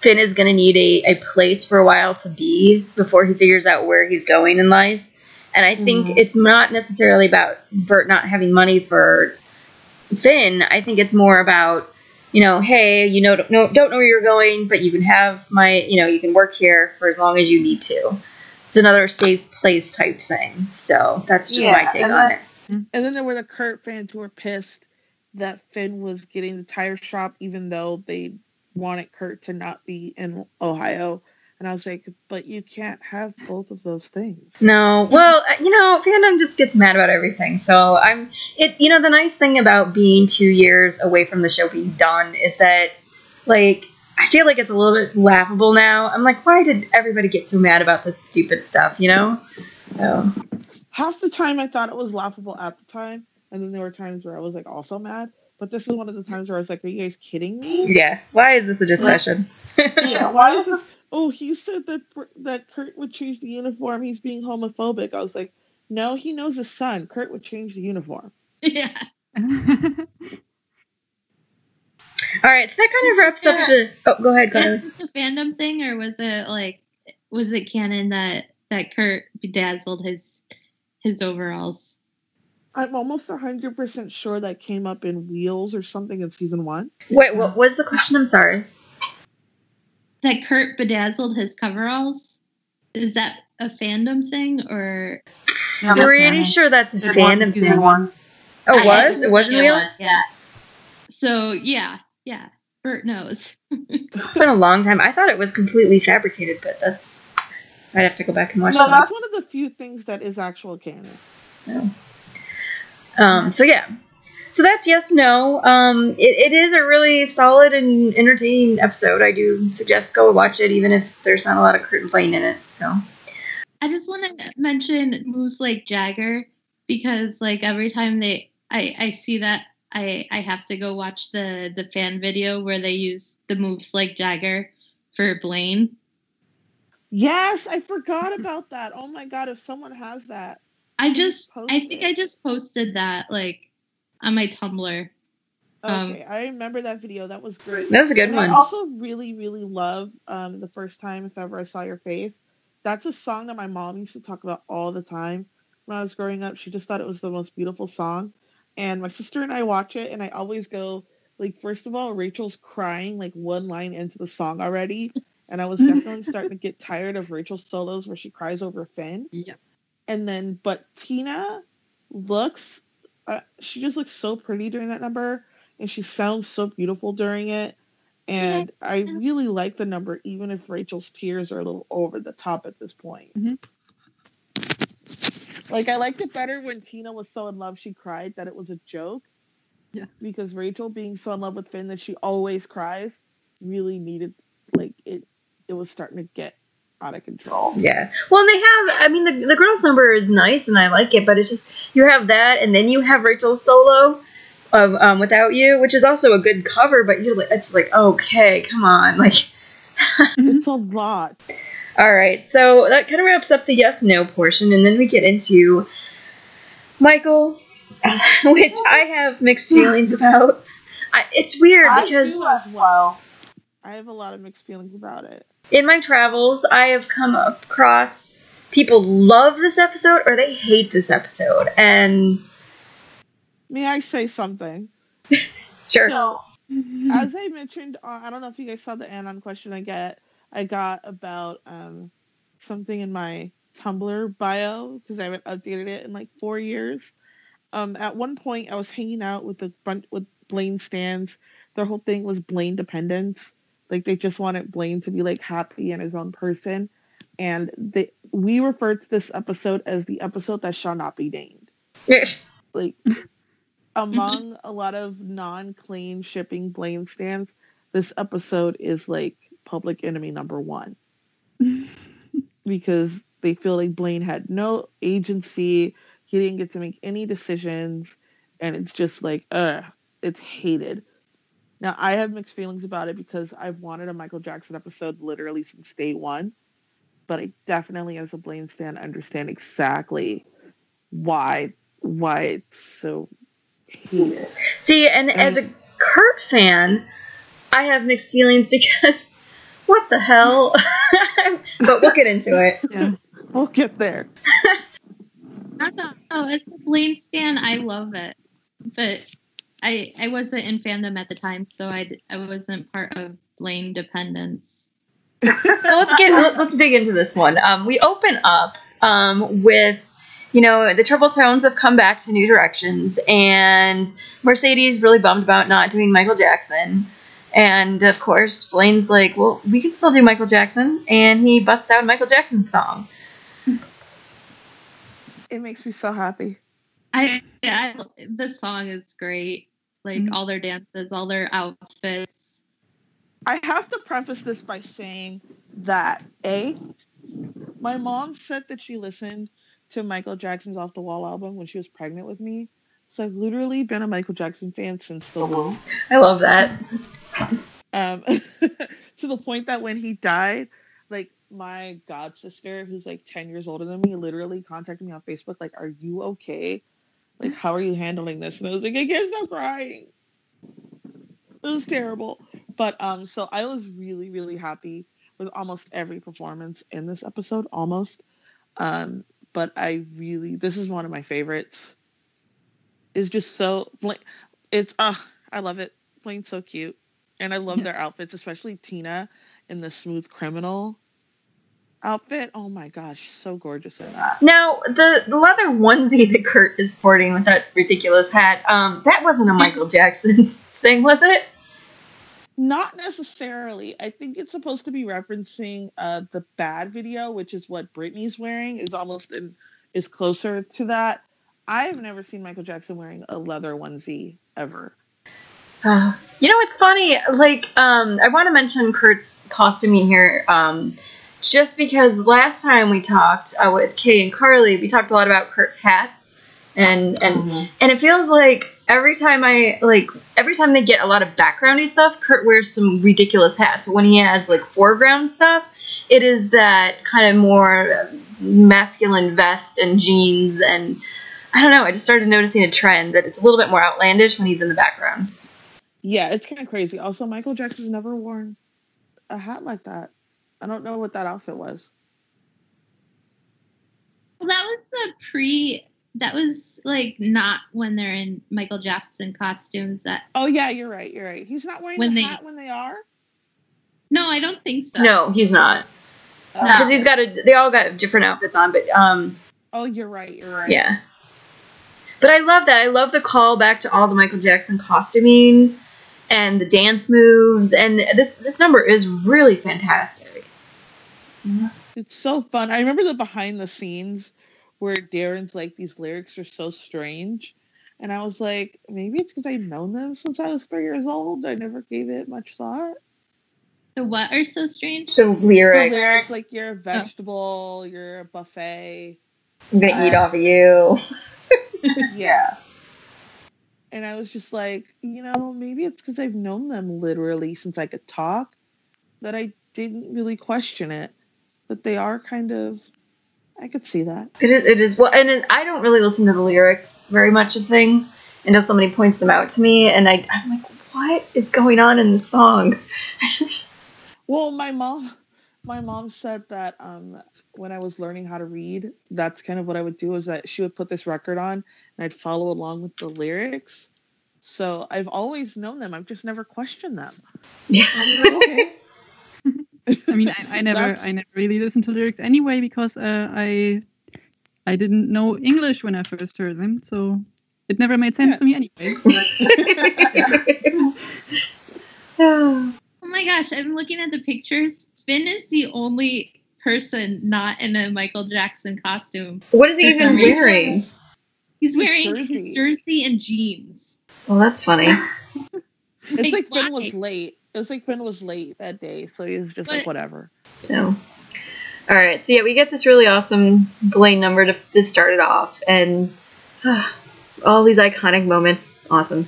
Finn is going to need a, a place for a while to be before he figures out where he's going in life. And I think Mhm. it's not necessarily about Burt not having money for Finn. I think it's more about, you know, hey, you know, don't know, don't know where you're going, but you can have my, you know, you can work here for as long as you need to. It's another safe place type thing. So that's just Yeah, my take on that- it. And then there were the Kurt fans who were pissed that Finn was getting the tire shop, even though they wanted Kurt to not be in Ohio. And I was like, but you can't have both of those things. No, well, uh, you know, fandom just gets mad about everything. So I'm it. You know, the nice thing about being two years away from the show being done is that, like, I feel like it's a little bit laughable now. I'm like, why did everybody get so mad about this stupid stuff? You know? So Half the time I thought it was laughable at the time, and then there were times where I was like also mad. But this is one of the times where I was like, are you guys kidding me? yeah, why is this a discussion? yeah, why is this? Oh, he said that that Kurt would change the uniform. He's being homophobic. I was like, no, he knows his son. Kurt would change the uniform. yeah. All right, so that kind of wraps up the. Oh, go ahead, go ahead. Is this a fandom thing, or was it like, was it canon that that Kurt bedazzled his his overalls? I'm almost 100% sure that came up in Wheels or something in season one. Wait, what was the question? I'm sorry. That Kurt bedazzled his coveralls? Is that a fandom thing, or No, I'm that's pretty canon. sure that's a It fandom in thing. one. Oh, it was? It was in Wheels? was, yeah. So yeah, yeah. Burt knows. It's been a long time. I thought it was completely fabricated, but that's. I'd have to go back and watch No, that. that's one of the few things that is actual canon. No. Um, so yeah. So that's yes, no. Um, it, it is a really solid and entertaining episode. I do suggest go watch it, even if there's not a lot of Kurt and Blaine in it. So I just want to mention Moves Like Jagger because like every time they I I see that I I have to go watch the the fan video where they use the moves like Jagger for Blaine. Yes, I forgot about that. Oh my god, if someone has that. I just I think it. I just posted that like on my Tumblr. Um, Okay, I remember that video. That was great. that was a good And one. I also really, really love um, the first time if ever I saw your face. That's a song that my mom used to talk about all the time when I was growing up. She just thought it was the most beautiful song. And my sister and I watch it, and I always go like, first of all, Rachel's crying like one line into the song already, and I was definitely starting to get tired of Rachel's solos where she cries over Finn. Yeah. And then, but Tina looks, uh, she just looks so pretty during that number, and she sounds so beautiful during it. And I really like the number, even if Rachel's tears are a little over the top at this point. Mhm. Like, I liked it better when Tina was so in love she cried that it was a joke. Yeah. Because Rachel being so in love with Finn that she always cries really needed, like, it, it was starting to get out of control. Yeah. Well, they have. I mean, the, the girls' number is nice, and I like it, but it's just you have that, and then you have Rachel's solo of um, "Without You," which is also a good cover, but you're like, it's like, okay, come on, like. It's a lot. All right, so that kind of wraps up the yes no portion, and then we get into Michael, which I have mixed feelings about. I, it's weird because as well. I have a lot of mixed feelings about it. In my travels, I have come across people love this episode or they hate this episode, and May I say something? sure, So, as I mentioned, uh, I don't know if you guys saw the anon question I get. I got about um, something in my Tumblr bio because I haven't updated it in like four years. Um, at one point, I was hanging out with a bunch with Blaine stands. Their whole thing was Blaine dependence. Like they just wanted Blaine to be like happy and his own person. And they we refer to this episode as the episode that shall not be named like among a lot of non-Klaine shipping Blaine stands, this episode is like public enemy number one because they feel like Blaine had no agency, he didn't get to make any decisions, and it's just like, uh, it's hated. Now I have mixed feelings about it because I've wanted a Michael Jackson episode literally since day one, but I definitely, as a Blaine stan, understand exactly why why it's so hated. See, and as a Kurt fan, I have mixed feelings because what the hell? but we'll get into it. yeah. We'll get there. I don't know. It's a Blaine stan. I love it, but I I wasn't in fandom at the time, so I I wasn't part of Blaine dependence. so let's get let- let's dig into this one. Um, we open up um, with you know, the Trouble Tones have come back to New Directions, and Mercedes really bummed about not doing Michael Jackson. And of course, Blaine's like, well, we can still do Michael Jackson, and he busts out a Michael Jackson song. It makes me so happy. I, I the song is great. Like Mhm. all their dances, all their outfits. I have to preface this by saying that A, my mom said that she listened to Michael Jackson's Off the Wall album when she was pregnant with me. So I've literally been a Michael Jackson fan since the womb. I love that. Um, to the point that when he died, like my god sister, who's like 10 years older than me, literally contacted me on Facebook, like, Are you okay? Like, how are you handling this? And I was like, I can't stop crying. It was terrible. But um, so I was really, really happy with almost every performance in this episode, almost. Um, but I really this is one of my favorites. It's just so it's uh I love it. Blaine's so cute. And I love Yeah. their outfits, especially Tina in the smooth criminal outfit. Oh my gosh, so gorgeous in that. Now, the, the leather onesie that Kurt is sporting with that ridiculous hat, um, that wasn't a Michael Jackson thing, was it? Not necessarily. I think it's supposed to be referencing uh the bad video, which is what Britney's wearing, is almost in, is closer to that. I've never seen Michael Jackson wearing a leather onesie ever. Uh, you know, it's funny. Like, um, I want to mention Kurt's costuming here, um, just because last time we talked uh, with Kay and Carly, we talked a lot about Kurt's hats, and and and it feels like every time I like every time they get a lot of backgroundy stuff, Kurt wears some ridiculous hats. But when he has like foreground stuff, it is that kind of more masculine vest and jeans and. I don't know. I just started noticing a trend that it's a little bit more outlandish when he's in the background. Yeah, it's kind of crazy. Also, Michael Jackson's never worn a hat like that. I don't know what that outfit was. Well, that was the pre. That was like not when they're in Michael Jackson costumes. That Oh yeah, you're right. You're right. He's not wearing When the they- hat when they are. no, I don't think so. No, he's not. Oh, Because he's got a. They all got different outfits on, but um, Oh, you're right. You're right. yeah. But I love that. I love the call back to all the Michael Jackson costuming and the dance moves, and this this number is really fantastic. It's so fun. I remember the behind the scenes where Darren's like, these lyrics are so strange. And I was like, maybe it's because I've known them since I was three years old. I never gave it much thought. The what are so strange? The lyrics. The lyrics. lyrics, like, you're a oh. vegetable, you're a buffet. I'm gonna eat uh, off of you. Yeah. And I was just like, you know, maybe it's because I've known them literally since I could talk that I didn't really question it. But they are kind of, I could see that. It is, it is well, and it, I don't really listen to the lyrics very much of things until somebody points them out to me, and I, I'm like, what is going on in the song? Well, my mom, my mom said that um, when I was learning how to read, that's kind of what I would do. Is that she would put this record on, and I'd follow along with the lyrics. So I've always known them. I've just never questioned them. I'm like, okay. I mean, I, I never, I never really listened to lyrics anyway because uh, I, I didn't know English when I first heard them, so it never made sense Yeah. to me anyway. Oh my gosh, I'm looking at the pictures. Finn is the only person not in a Michael Jackson costume. what is he even wearing? He's His wearing jersey. his jersey and jeans. Well, that's funny. It's like why? Finn was late. It was like Finn was late that day, so he was just like, whatever. No. All right, so yeah, we get this really awesome Blaine number to, to start it off, and all these iconic moments. Awesome.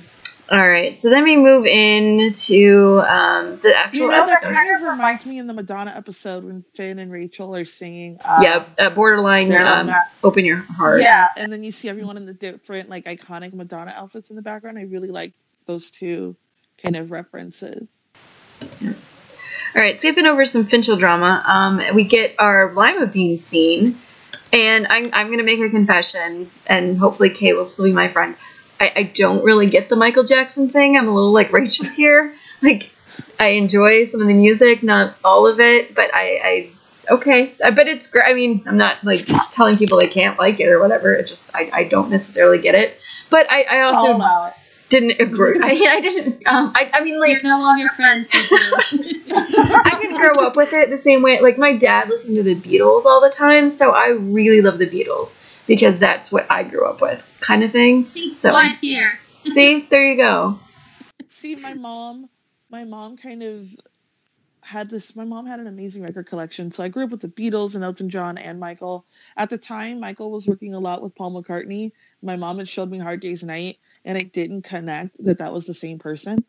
All right, so then we move into um, the actual You know, that episode. kind of reminds me in the Madonna episode when Finn and Rachel are singing. um, yeah, uh, borderline. Yeah. Um, open your heart. Yeah, and then you see everyone in the different like iconic Madonna outfits in the background. I really like those two kind of references. All right, skipping over some Finchel drama, um, we get our lima bean scene, and I'm, I'm going to make a confession, and hopefully Kay will still be my friend. I, I don't really get the Michael Jackson thing. I'm a little like Rachel here. Like, I enjoy some of the music, not all of it, but I, I okay, but it's great. I mean, I'm not like telling people they can't like it or whatever. It just I, I don't necessarily get it. But I, I also. Didn't agree. I, I didn't. Um, I, I mean, like You're no longer friends. I didn't grow up with it the same way. Like my dad listened to the Beatles all the time, so I really love the Beatles because that's what I grew up with, kind of thing. So- one here. See, there you go. See, my mom, my mom kind of had this. My mom had an amazing record collection. So I grew up with the Beatles and Elton John and Michael. At the time, Michael was working a lot with Paul McCartney. My mom had showed me Hard Day's Night, and I didn't connect that that was the same person.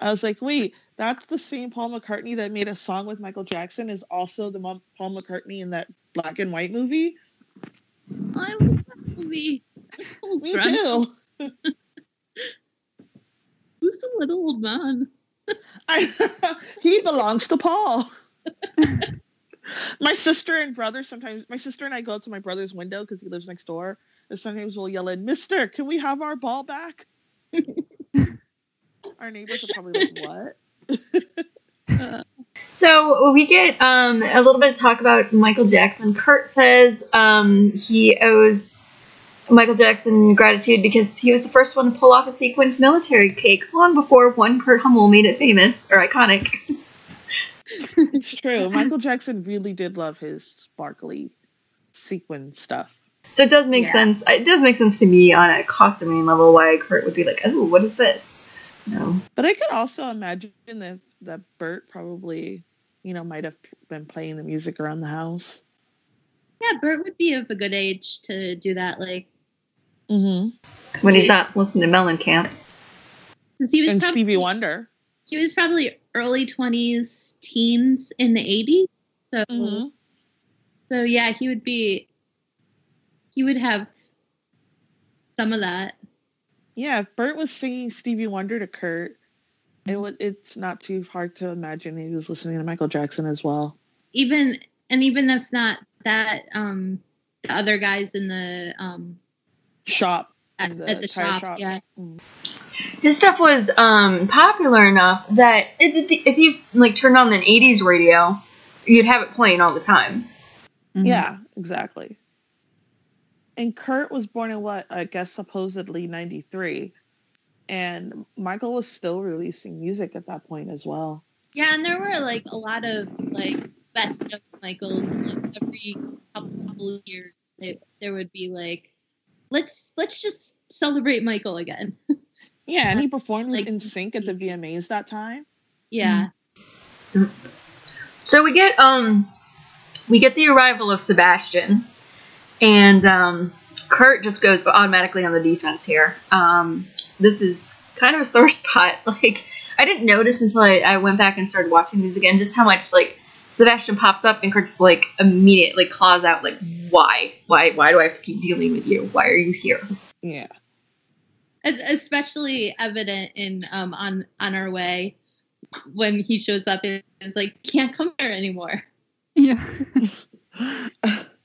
I was like, wait, that's the same Paul McCartney that made a song with Michael Jackson. Is also the mom, Paul McCartney in that black and white movie. I love that movie. Me too. Who's the little old man? I, he belongs to Paul. my sister and brother sometimes, my sister and I go up to my brother's window because he lives next door. And sometimes we'll yell in, Mister, can we have our ball back? our neighbors are probably like, what? So we get um, a little bit of talk about Michael Jackson. Kurt says um, he owes Michael Jackson gratitude because he was the first one to pull off a sequined military cake long before one Kurt Hummel made it famous or iconic. It's true. Michael Jackson really did love his sparkly sequin stuff. So it does make Yeah. sense. It does make sense to me on a costuming level why Kurt would be like, "Oh, what is this?" No. But I could also imagine that, that Burt probably, you know, might have been playing the music around the house. yeah, Burt would be of a good age to do that. Like, Mm-hmm. When he's not listening to Mellencamp. 'cause he was And probably, Stevie Wonder. he was probably early twenties, teens in the eighties. So, Mhm. so yeah, he would be. He would have some of that. Yeah, if Burt was singing Stevie Wonder to Kurt. It was. It's not too hard to imagine he was listening to Michael Jackson as well. Even and even if not that, um, the other guys in the um Shop. at, the at the shop, shop. yeah, His stuff was um, popular enough that if, if you like turned on an '80s radio, you'd have it playing all the time. Mhm. Yeah, exactly. And Kurt was born in what I guess supposedly '93, and Michael was still releasing music at that point as well. yeah, and there were like a lot of like best of Michaels like every couple, couple of years. They, there would be like, let's let's just celebrate Michael again. Yeah, and he performed Like- NSYNC at the VMAs that time. yeah, So we get um, we get the arrival of Sebastian, and um, Kurt just goes automatically on the defense here. Um, this is kind of a sore spot. Like I didn't notice until I, I went back and started watching these again, just how much like Sebastian pops up and Kurt's like immediately claws out like why why why do I have to keep dealing with you? Why are you here? Yeah, Es- especially evident in um on on our way when he shows up and is like can't come here anymore. Yeah.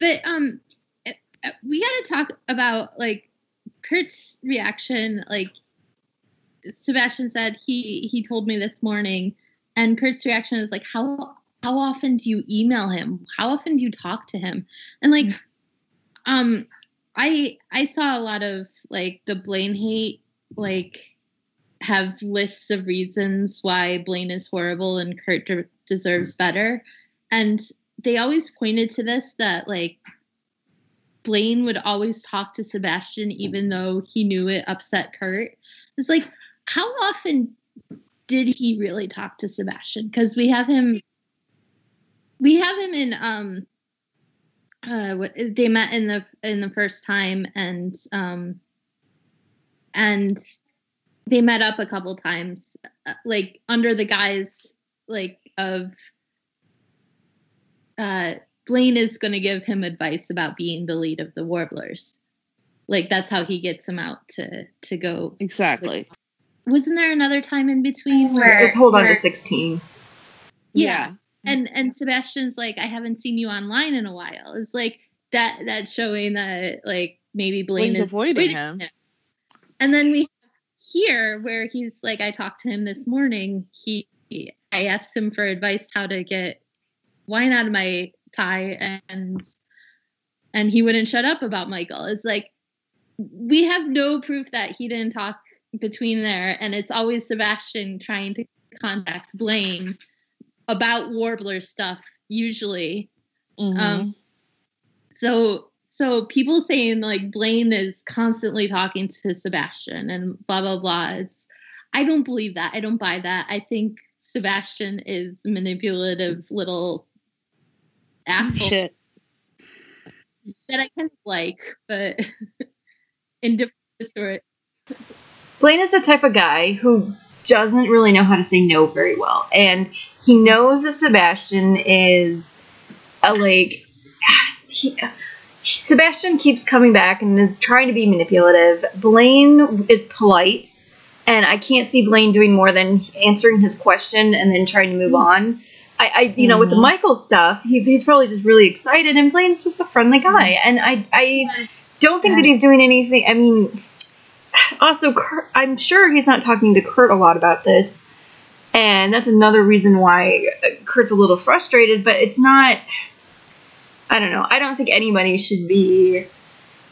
But um, eh, eh, we got to talk about like Kurt's reaction. Like Sebastian said, he he told me this morning, and Kurt's reaction is like, how how often do you email him? How often do you talk to him? And like, um, I I saw a lot of like the Blaine hate like have lists of reasons why Blaine is horrible and Kurt de- deserves better, and they always pointed to this that like Blaine would always talk to Sebastian even though he knew it upset Kurt. It's like how often did he really talk to Sebastian? Because we have him we have him in um uh what they met in the in the first time and um and they met up a couple times uh, like under the guise like of uh, Blaine is going to give him advice about being the lead of the Warblers. Like that's how he gets him out to to go. exactly. Wasn't there another time in between where Just hold on where- to sixteen. Yeah. and and Sebastian's like, I haven't seen you online in a while. It's like that that's showing that like maybe Blaine Blaine's is avoiding him. And then we have here where he's like, I talked to him this morning. He, I asked him for advice how to get wine out of my tie and and he wouldn't shut up about Michael. It's like we have no proof that he didn't talk between there and it's always Sebastian trying to contact Blaine about Warbler stuff usually. Mhm. Um so so people saying like Blaine is constantly talking to Sebastian and blah blah blah. It's I don't believe that. I don't buy that. I think Sebastian is manipulative little asshole Shit. that I kind of like, but in different story. Blaine is the type of guy who doesn't really know how to say no very well, and he knows that Sebastian is a like. He, Sebastian keeps coming back and is trying to be manipulative. Blaine is polite, and I can't see Blaine doing more than answering his question and then trying to move hmm. on. I, I you know, with the Mhm. Michael stuff, he, he's probably just really excited, and Blaine's just a friendly guy, and I, I don't think that he's doing anything. I mean, also, Kurt, I'm sure he's not talking to Kurt a lot about this, and that's another reason why uh, Kurt's a little frustrated. But it's not. I don't know. I don't think anybody should be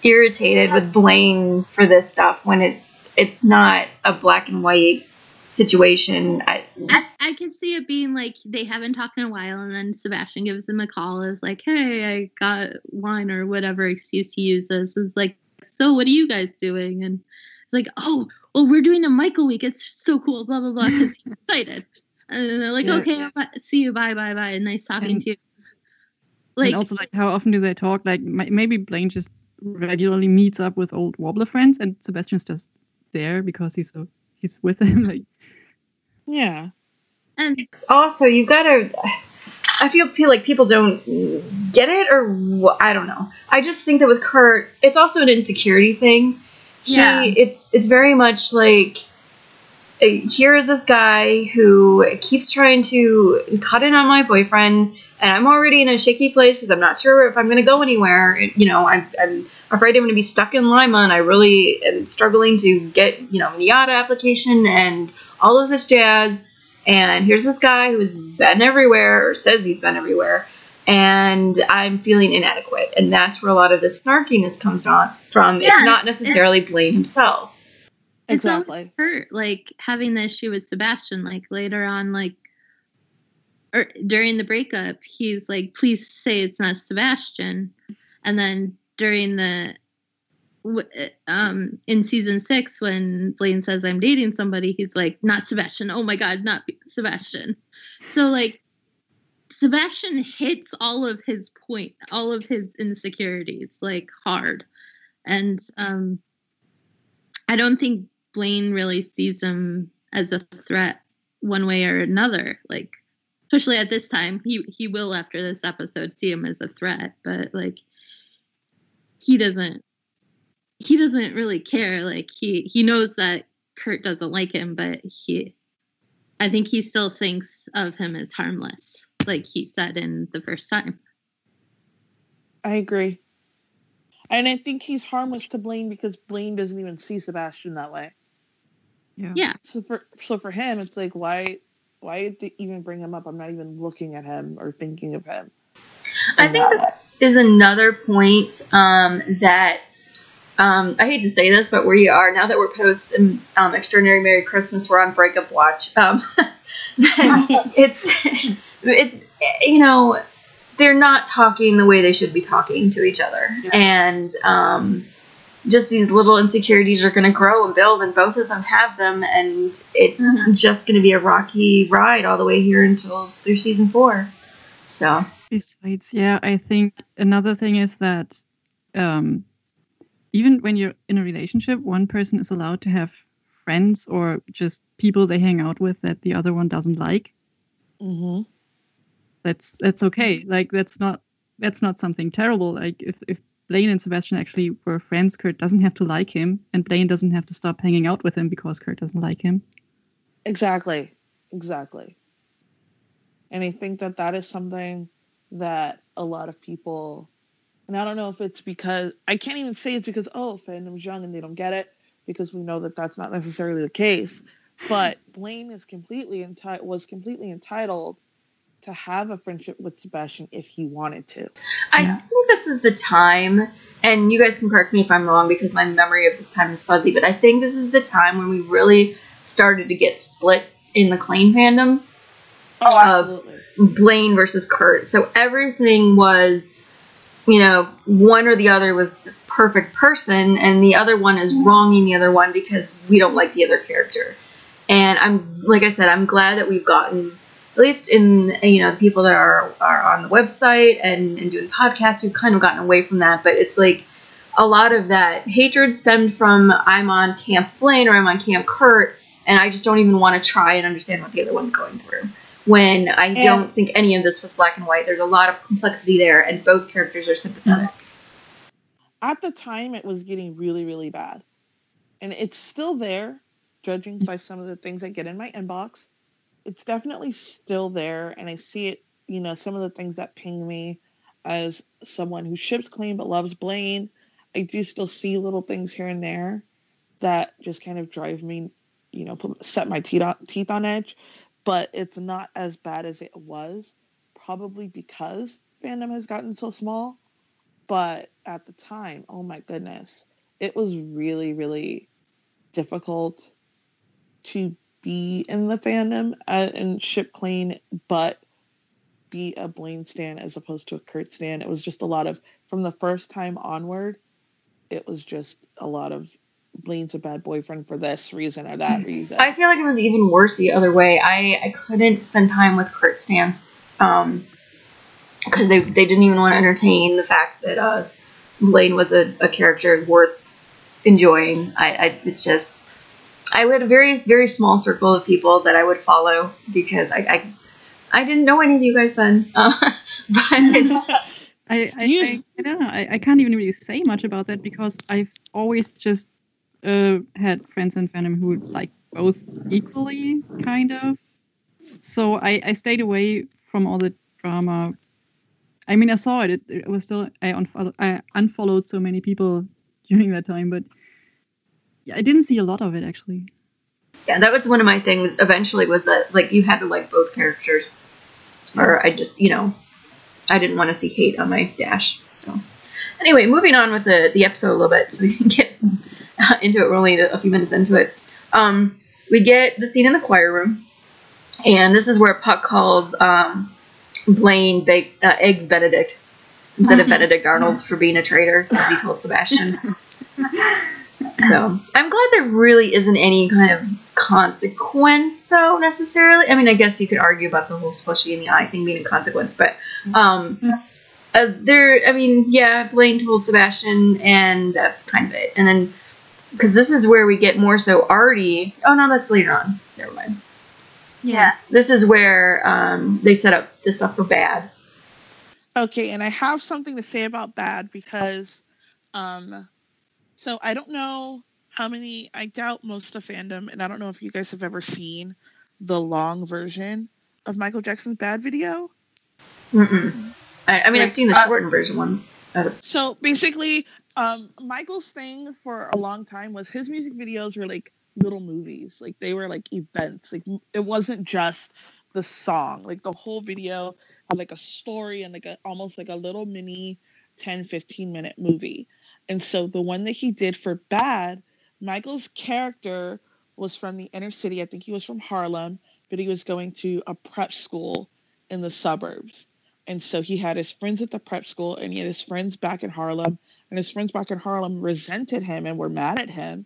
irritated with Blaine for this stuff when it's it's not a black and white situation. I, I, I could see it being like they haven't talked in a while, and then Sebastian gives him a call. Is like, "Hey, I got wine or whatever excuse he uses." Is like, "So what are you guys doing?" And it's like, "Oh, well, we're doing a Michael week. It's so cool." Blah blah blah. Because he's excited, and they're like, Yeah. "Okay, bye- see you. Bye bye bye. Nice talking And- to you." Like, and also, like, how often do they talk? Like, mi- maybe Blaine just regularly meets up with old Warbler friends, and Sebastian's just there because he's so he's with them. Like, Yeah. and also you've got to i feel feel like people don't get it or i don't know i just think that with kurt it's also an insecurity thing he Yeah. it's it's very much like uh, here is this guy who keeps trying to cut in on my boyfriend and i'm already in a shaky place because i'm not sure if i'm going to go anywhere you know i'm, I'm afraid i'm going to be stuck in lima and i really am struggling to get you know NYADA application and all of this jazz and here's this guy who's been everywhere or says he's been everywhere and i'm feeling inadequate. And that's where a lot of this snarkiness comes on from. Yeah, it's not and- necessarily blaine himself. it's always Exactly. Kurt like having the issue with Sebastian like later on like or during the breakup he's like please say it's not Sebastian. And then during the w- um in season 6 when Blaine says I'm dating somebody he's like not Sebastian oh my god not Sebastian so like Sebastian hits all of his point all of his insecurities like hard and um I don't think Blaine really sees him as a threat one way or another. Like, especially at this time, he he will after this episode see him as a threat, but like, he doesn't. He doesn't really care. Like he he knows that Kurt doesn't like him, but he, I think he still thinks of him as harmless, like he said in the first time. I agree. And I think he's harmless to Blaine because Blaine doesn't even see Sebastian that way. yeah. Yeah. So for so for him, it's like why why did they even bring him up? I'm not even looking at him or thinking of him. I think that way. this is another point um, that um, I hate to say this, but we are now that we're post um, Extraordinary Merry Christmas, we're on breakup watch. Um, it's it's you know they're not talking the way they should be talking to each other, Yeah. and um, just these little insecurities are going to grow and build, and both of them have them, and it's Mhm. just going to be a rocky ride all the way here until through season four. So. Besides, yeah, I think another thing is that um, even when you're in a relationship, one person is allowed to have friends or just people they hang out with that the other one doesn't like. Mm-hmm. That's that's okay. Like that's not that's not something terrible. Like if if Blaine and Sebastian actually were friends, Kurt doesn't have to like him, and Blaine doesn't have to stop hanging out with him because Kurt doesn't like him. Exactly. Exactly. And I think that that is something that a lot of people, and I don't know if it's because, I can't even say it's because, oh, fandom's young and they don't get it, because we know that that's not necessarily the case. But Blaine is completely enti- was completely entitled to have a friendship with Sebastian if he wanted to. I Yeah. think this is the time, and you guys can correct me if I'm wrong because my memory of this time is fuzzy, but I think this is the time when we really started to get splits in the Klaine fandom. Oh, Uh, absolutely. Blaine versus Kurt. So everything was, you know, one or the other was this perfect person, and the other one is wronging the other one because we don't like the other character. And I'm, like I said, I'm glad that we've gotten, at least in, you know, the people that are, are on the website and, and doing podcasts, we've kind of gotten away from that. But it's like a lot of that hatred stemmed from I'm on Camp Blaine or I'm on Camp Kurt, and I just don't even want to try and understand what the other one's going through when I And- don't think any of this was black and white. There's a lot of complexity there, and both characters are sympathetic. Mm-hmm. At the time, it was getting really, really bad. And it's still there, judging by some of the things I get in my inbox. It's definitely still there, and I see it, you know, some of the things that ping me as someone who ships Klaine but loves Blaine. I do still see little things here and there that just kind of drive me, you know, put, set my teeth on, teeth on edge. But it's not as bad as it was, probably because fandom has gotten so small. But at the time, oh my goodness, it was really, really difficult to be in the fandom and ship Klaine, but be a Blaine stan as opposed to a Kurt stan. It was just a lot of from the first time onward. It was just a lot of Blaine's a bad boyfriend for this reason or that reason. I feel like it was even worse the other way. I, I couldn't spend time with Kurt Stans um, because they, they didn't even want to entertain the fact that uh, Blaine was a, a character worth enjoying. I, I it's just I had a very very small circle of people that I would follow because I I, I didn't know any of you guys then, uh, but I, I, You- I, I don't know. I, I can't even really say much about that because I've always just uh, had friends in fandom who like both equally, kind of. So I, I stayed away from all the drama. I mean, I saw it. It, it was still I, I unfollowed so many people during that time, but yeah, I didn't see a lot of it actually. yeah, that was one of my things. Eventually, was that like you had to like both characters, or I just you know, I didn't want to see hate on my dash. So anyway, moving on with the the episode a little bit, so we can get into it. We're only a few minutes into it. Um, we get the scene in the choir room, and this is where Puck calls um, Blaine Bake, uh, Eggs Benedict instead of Benedict Arnold for being a traitor, as he told Sebastian. So I'm glad there really isn't any kind of consequence, though necessarily. I mean, I guess you could argue about the whole slushy in the eye thing being a consequence, but um, uh, there. I mean, yeah, Blaine told Sebastian, and that's kind of it. And then because this is where we get more so Artie. Oh no, that's later on. Never mind. Yeah. This is where um, they set up this up for bad. Okay, and I have something to say about bad because, um, so I don't know how many. I doubt most of fandom, and I don't know if you guys have ever seen the long version of Michael Jackson's Bad video. Mm-mm. I, I mean, I've seen the Uh, shortened version one. So basically, um, Michael's thing for a long time was his music videos were like little movies, like they were like events. Like it wasn't just the song. Like the whole video had like a story and like a almost like a little mini 10 15 minute movie. And so the one that he did for Bad, Michael's character was from the inner city. I think he was from Harlem, but he was going to a prep school in the suburbs. And so he had his friends at the prep school and he had his friends back in Harlem. And his friends back in Harlem resented him and were mad at him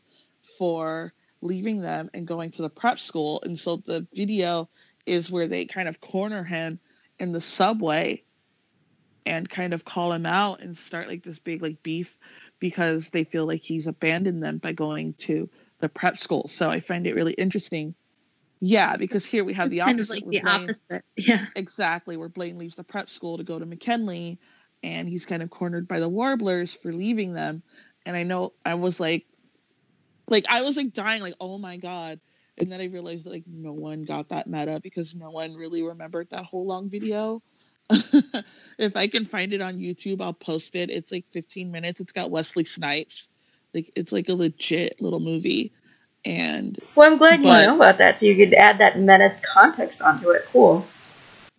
for leaving them and going to the prep school. And so the video is where they kind of corner him in the subway and kind of call him out and start like this big like beef because they feel like he's abandoned them by going to the prep school. So I find it really interesting. Yeah, because here we have the opposite. kind of like the Blaine- opposite. Yeah. Exactly, where Blaine leaves the prep school to go to McKinley, and he's kind of cornered by the Warblers for leaving them. And I know I was like, like I was like dying, like oh my god. And then I realized that like no one got that meta because no one really remembered that whole long video. if I can find it on YouTube, I'll post it. It's like 15 minutes. It's got Wesley Snipes. Like it's like a legit little movie. And Well, I'm glad you know about that, so you could add that meta context onto it. Cool.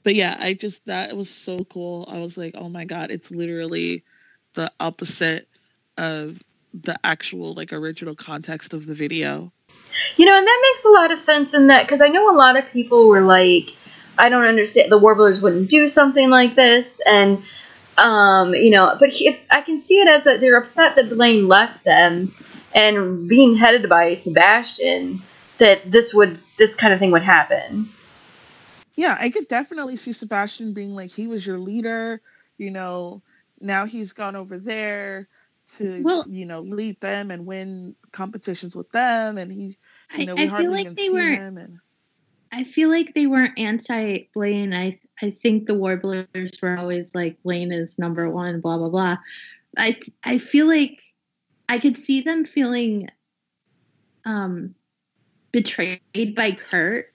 But yeah, I just that was so cool. I was like, oh my god, it's literally the opposite of the actual like original context of the video. You know, and that makes a lot of sense in that because I know a lot of people were like, I don't understand. The Warblers wouldn't do something like this, and um, you know, but if I can see it as a, they're upset that Blaine left them, and being headed by Sebastian, that this would this kind of thing would happen. Yeah, I could definitely see Sebastian being like, he was your leader, you know, now he's gone over there to, Well- you know, lead them and win competitions with them. And he, I, you know, we I hardly feel like they were. him. And I feel like they weren't anti Blaine. I I think the Warblers were always like Blaine is number one, blah blah blah. I I feel like I could see them feeling um betrayed by Kurt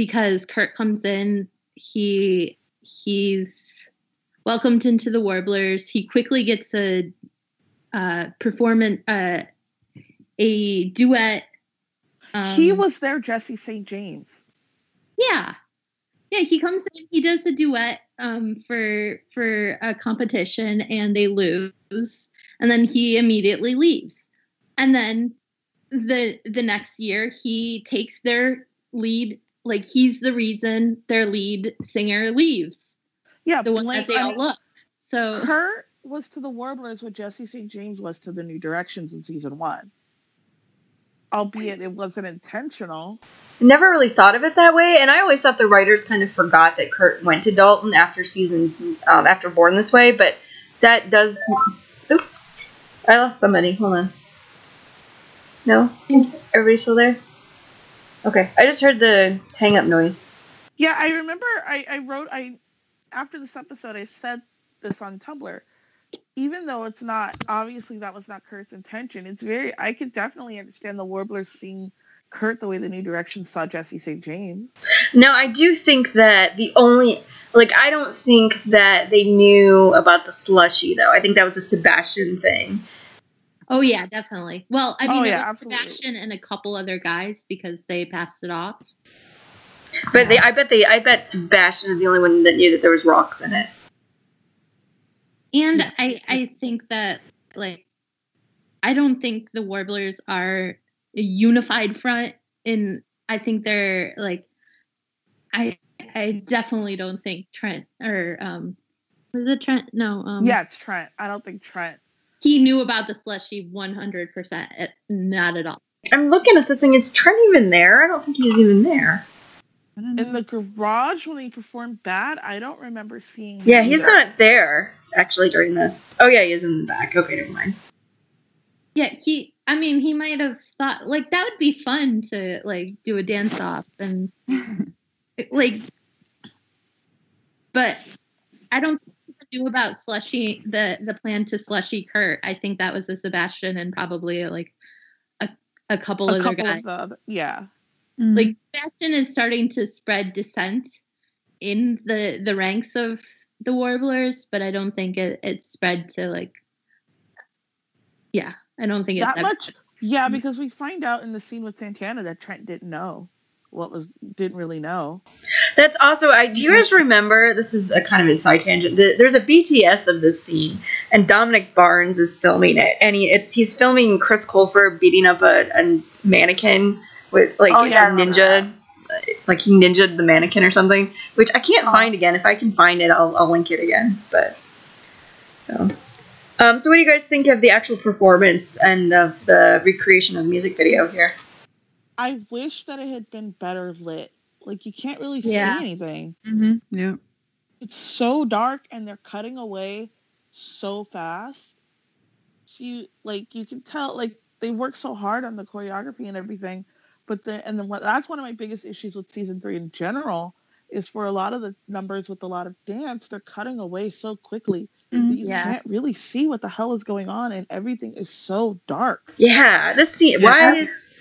because Kurt comes in, he he's welcomed into the Warblers. He quickly gets a uh performance uh a duet um, he was their Jesse St. James. yeah. Yeah, he comes in, he does a duet um for for a competition and they lose and then he immediately leaves. And then the the next year he takes their lead like he's the reason their lead singer leaves. Yeah, The one Blaine- that they I all mean, love. So Kurt was to the Warblers what Jesse St. James was to the New Directions in season one. Albeit it wasn't intentional. Never really thought of it that way, and I always thought the writers kind of forgot that Kurt went to Dalton after season um, after Born This Way, but that does. Oops, I lost somebody. Hold on. No, everybody still there? Okay, I just heard the hang up noise. Yeah, I remember I, I wrote I after this episode I said this on Tumblr. Even though it's not obviously that was not Kurt's intention, it's very I could definitely understand the Warblers seeing Kurt the way the New Direction saw Jesse St. James. Now, I do think that the only like I don't think that they knew about the slushy though. I think that was a Sebastian thing. Oh yeah, definitely. Well, I mean Oh, it yeah, was absolutely. Sebastian and a couple other guys because they passed it off. But they, I bet they, I bet Sebastian is the only one that knew that there was rocks in it. And I, I think that like I don't think the Warblers are a unified front in I think they're like I I definitely don't think Trent or um was it Trent? No, um yeah, it's Trent. I don't think Trent. He knew about the slushy 100% eh, not at all. I'm looking at this thing. Is Trent even there? I don't think he's even there. I don't know. In the garage when he performed bad, I don't remember seeing him Yeah, he's either. not there actually during this. Oh yeah, he is in the back. Okay, never mind. Yeah, he I mean he might have thought like that would be fun to like do a dance off and like but I don't think he knew about slushy the the plan to slushy Kurt. I think that was a Sebastian and probably like a a couple a other couple guys. of the yeah. Like mm-hmm. Sebastian is starting to spread dissent in the the ranks of the Warblers, but I don't think it, it's spread to like yeah, I don't think it's that ever- much yeah because we find out in the scene with santana that trent didn't know what was didn't really know That's also. I do you guys remember? This is a kind of a side tangent. The, there's a BTS of this scene, and Dominic Barnes is filming it, and he it's he's filming Chris Colfer beating up a, a mannequin with like Oh, it's yeah, a ninja, like he ninjaed the mannequin or something, which I can't Oh. find again. If I can find it, I'll, I'll link it again. But so. Um, so what do you guys think of the actual performance and of the recreation of the music video here? I wish that it had been better lit like you can't really see Yeah. anything hmm Yeah. it's so dark and they're cutting away so fast so you like you can tell like they work so hard on the choreography and everything but the and then what that's one of my biggest issues with season three in general is for a lot of the numbers with a lot of dance they're cutting away so quickly Mhm. that you Yeah. can't really see what the hell is going on and everything is so dark Yeah, this scene. Why is?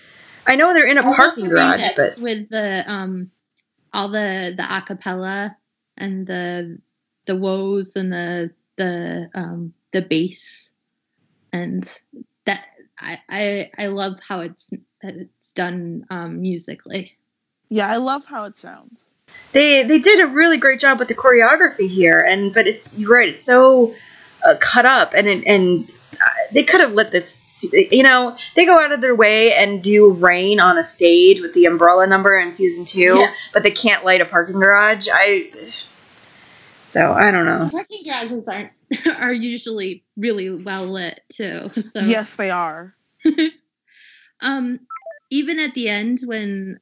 I know they're in a I parking the garage, but with the um all the the acapella and the the woes and the the um the bass and that I I, I love how it's that it's done um musically. Yeah, I love how it sounds. they they did a really great job with the choreography here, and but it's you're right, it's so uh, cut up, and and they could have let this, you know, they go out of their way and do rain on a stage with the umbrella number in season two, Yeah. but they can't light a parking garage. I so I don't know. Parking garages aren't are usually really well lit too. So Yes, they are. um even at the end when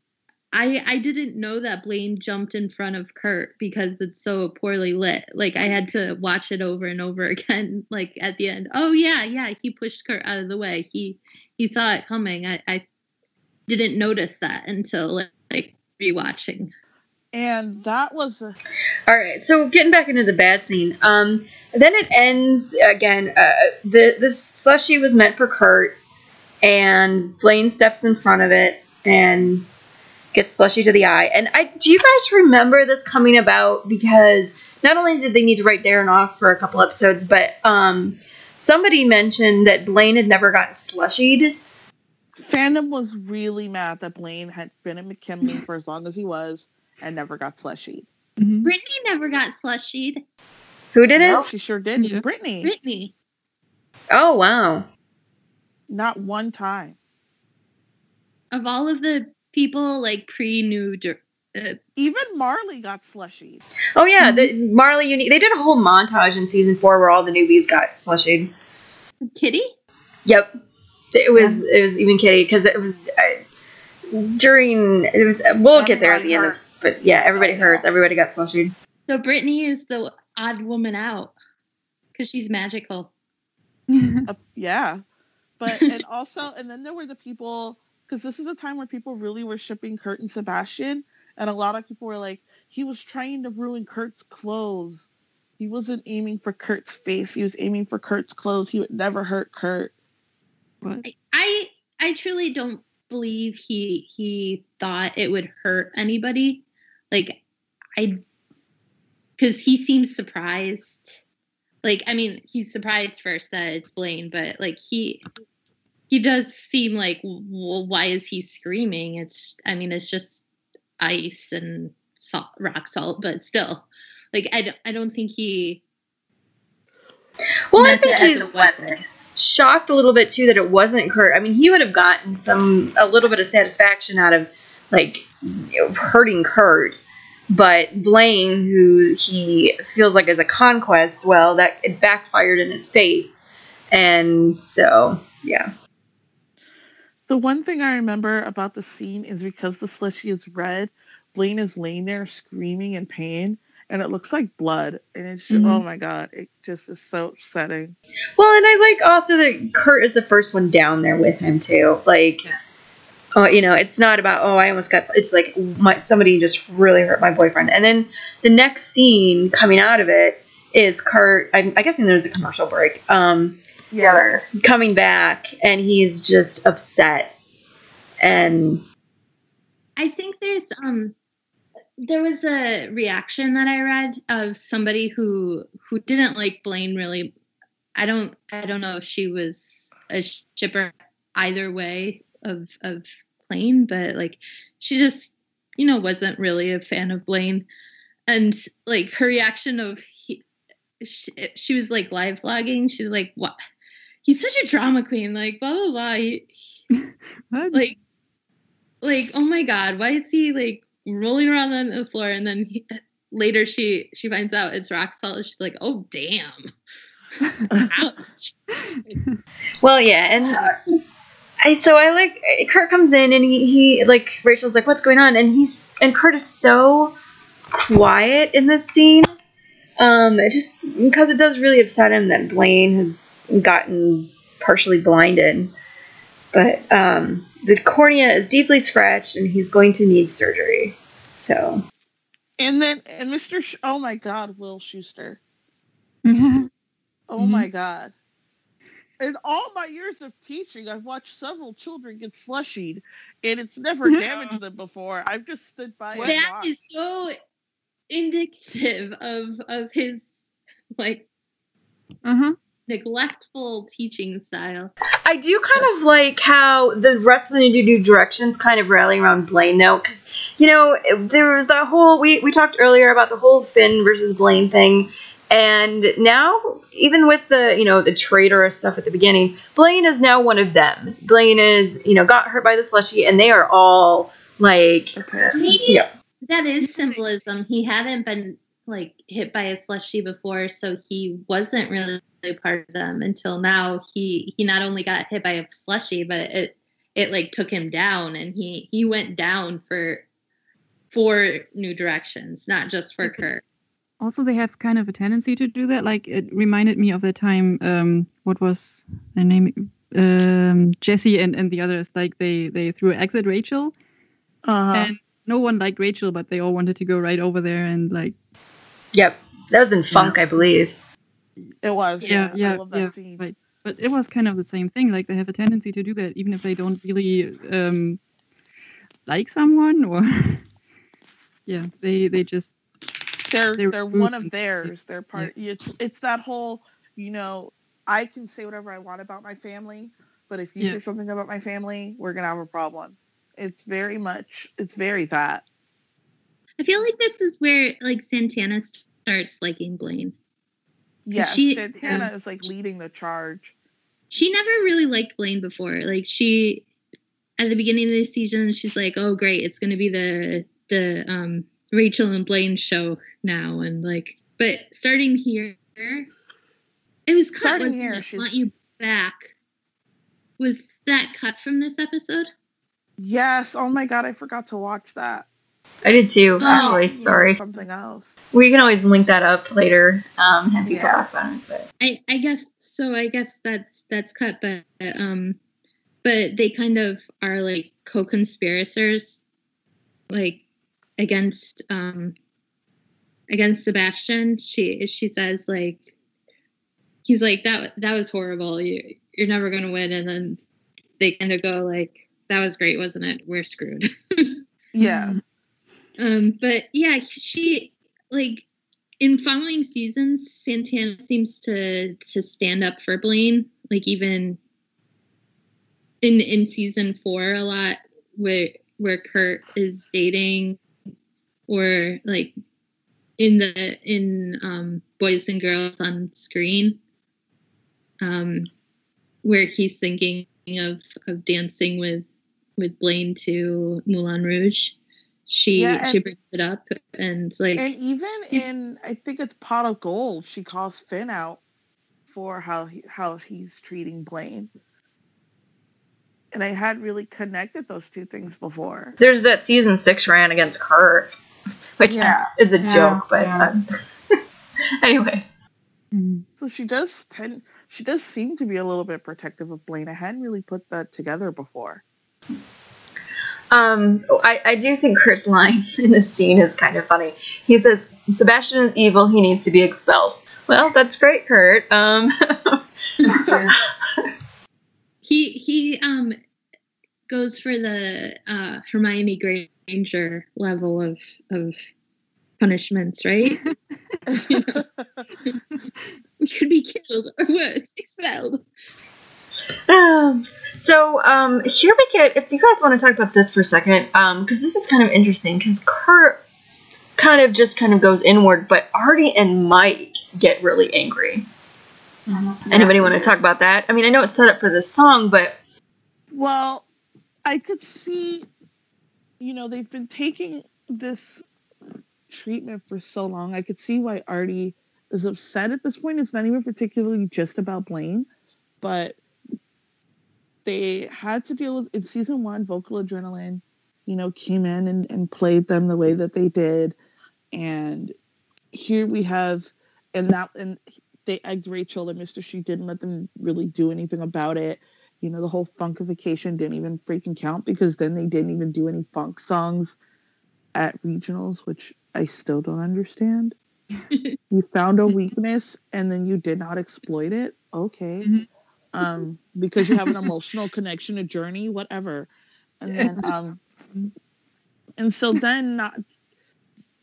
I I didn't know that Blaine jumped in front of Kurt because it's so poorly lit. Like I had to watch it over and over again. Like at the end, oh yeah, yeah, he pushed Kurt out of the way. He he saw it coming. I I didn't notice that until like, like rewatching. And that was a, All right, so getting back into the bad scene. Um, then it ends again. Uh, the the slushy was meant for Kurt, and Blaine steps in front of it and gets slushy to the eye. And I do you guys remember this coming about because not only did they need to write Darren off for a couple episodes, but um, somebody mentioned that Blaine had never gotten slushied. fandom was really mad that Blaine had been at McKinley for as long as he was and never got slushy. Mhm. Brittany never got slushied. Who did it? No, she sure did. Yeah. Brittany, Brittany. Oh wow. not one time. Of all of the people like pre new uh, Even Marley got slushy. Oh yeah, the Marley. Uni- they did a whole montage in season four where all the newbies got slushied. Kitty? Yep, it was it was even Kitty because it was uh, during it was. We'll get there at the end of, but yeah, everybody Oh, yeah. hurts. Everybody got slushied. So Brittany is the odd woman out because she's magical. Uh, yeah, but and also and then there were the people because this is a time where people really were shipping Kurt and Sebastian, and a lot of people were like, he was trying to ruin Kurt's clothes. He wasn't aiming for Kurt's face. He was aiming for Kurt's clothes. He would never hurt Kurt. I I truly don't believe he he thought it would hurt anybody. Like I because he seems surprised. Like I mean, he's surprised first that it's Blaine, but like he he does seem like well, why is he screaming? It's I mean, it's just ice and salt, rock salt, but still, like I don't I don't think he Well, I think he's shocked a little bit too that it wasn't Kurt. I mean, he would have gotten some a little bit of satisfaction out of like you know, hurting Kurt, but Blaine, who he feels like is a conquest, well, that it backfired in his face, and so yeah. The one thing I remember about the scene is because the slushy is red, Blaine is laying there screaming in pain, and it looks like blood. And it's just, Mhm. oh my god, it just is so upsetting. Well, and I like also that Kurt is the first one down there with him too. Like, oh, you know, it's not about oh, I almost got. It's like my, somebody just really hurt my boyfriend. And then the next scene coming out of it is Kurt. I'm, I guessing there's a commercial break. Um, Yeah. coming back, and he's just upset. And I think there's um there was a reaction that I read of somebody who who didn't like Blaine really. I don't I don't know if she was a shipper either way of of Blaine, but like she just you know wasn't really a fan of Blaine, and like her reaction of he, she, she was like live vlogging. She's like, "What? He's such a drama queen." Like blah blah blah. He, What? like like oh my god why is he like rolling around on the floor and then he, later she she finds out it's rock salt she's like oh damn Ouch. Well, yeah, and I so I like Kurt comes in and he, he like Rachel's like, "What's going on?" And he's and Kurt is so quiet in this scene. Um, it just because it does really upset him that Blaine has gotten partially blinded, but um, the cornea is deeply scratched and he's going to need surgery. So And then, and Mr. Sh- oh my god, Will Schuester. Mhm. Oh Mhm. my god. In all my years of teaching, I've watched several children get slushied, and it's never damaged them before. I've just stood by and that watched. is so indicative of of his like uh-huh. Neglectful teaching style. I do kind of like how the rest of the new, new directions kind of rally around Blaine, though, because you know there was that whole we we talked earlier about the whole Finn versus Blaine thing, and now even with the you know the traitorous stuff at the beginning, Blaine is now one of them. Blaine is you know got hurt by the slushy, and they are all like Maybe yeah that is symbolism. He hadn't been like hit by a slushy before, so he wasn't really part of them until now. He he not only got hit by a slushy, but it it like took him down, and he he went down for for new directions, not just for Kurt. Also, they have kind of a tendency to do that. Like it reminded me of the time. Um, what was their name? Um, Jesse and, and the others. Like they they threw exit Rachel, Uh-huh. and no one liked Rachel, but they all wanted to go right over there and like yep that was in Funk, I believe. It was. yeah Yeah, yeah I love that yeah. scene. Right. But it was kind of the same thing. Like they have a tendency to do that, even if they don't really um, like someone or yeah, they they just they're they're they're one of theirs. They're part. It's it's that whole you know I can say whatever I want about my family, but if you Yeah. say something about my family, we're gonna have a problem. It's very much. It's very that. I feel like this is where like Santana starts liking Blaine. Yes, she- Santana is like leading the charge. She never really liked Blaine before. Like she at the beginning of the season, she's like, "Oh, great, it's going to be the the um, Rachel and Blaine show now," and like, but starting here, it was cut. Starting here, it? she's- Want you back? Was that cut from this episode? Yes. Oh my god, I forgot to watch that. I did too, Oh. actually. Sorry. Something else. We can always link that up later um, and have people Yeah. talk about it. But I I guess so. I guess that's that's cut, but um, but they kind of are like co-conspirators, like against um against Sebastian. She she says like he's like that that was horrible. You you're never gonna win, and then they kind of go like that was great, wasn't it? We're screwed. Yeah. Um, but yeah, she like in following seasons, Santana seems to to stand up for Blaine. Like even in in season four, a lot where where Kurt is dating, or like in the in um, Boys and Girls on Screen, um, where he's thinking of of dancing with with Blaine to Moulin Rouge. She Yeah, she brings it up and like And even in, I think it's Pot of Gold, she calls Finn out for how he, how he's treating Blaine. And I hadn't really connected those two things before. there's that season six rant against Kurt, which Yeah. is a Yeah, joke, but yeah. um, anyway. So she does tend, she does seem to be a little bit protective of Blaine. I hadn't really put that together before. Um, I, I do think Kurt's line in this scene is kind of funny. He says, Sebastian is evil, he needs to be expelled. Well, that's great, Kurt. Um, he he um goes for the uh Hermione Granger level of of punishments, right? you know? we could be killed or worse, expelled. Um, so um, here we get, if you guys want to talk about this for a second, because this is kind of interesting, because Kurt kind of just kind of goes inward, but Artie and Mike get really angry. Anybody want to talk about that? I mean, I know it's set up for this song, but Well, I could see, you know, they've been taking this treatment for so long. I could see why Artie is upset at this point. It's not even particularly just about Blaine, but they had to deal with in season one, vocal adrenaline, you know, came in and, and played them the way that they did. And here we have and that and they egged Rachel and Mr. Schue didn't let them really do anything about it you know the whole funkification didn't even freaking count because then they didn't even do any funk songs at regionals which i still don't understand you found a weakness and then you did not exploit it okay Mhm. Um because you have an emotional connection a journey whatever and then um and so then not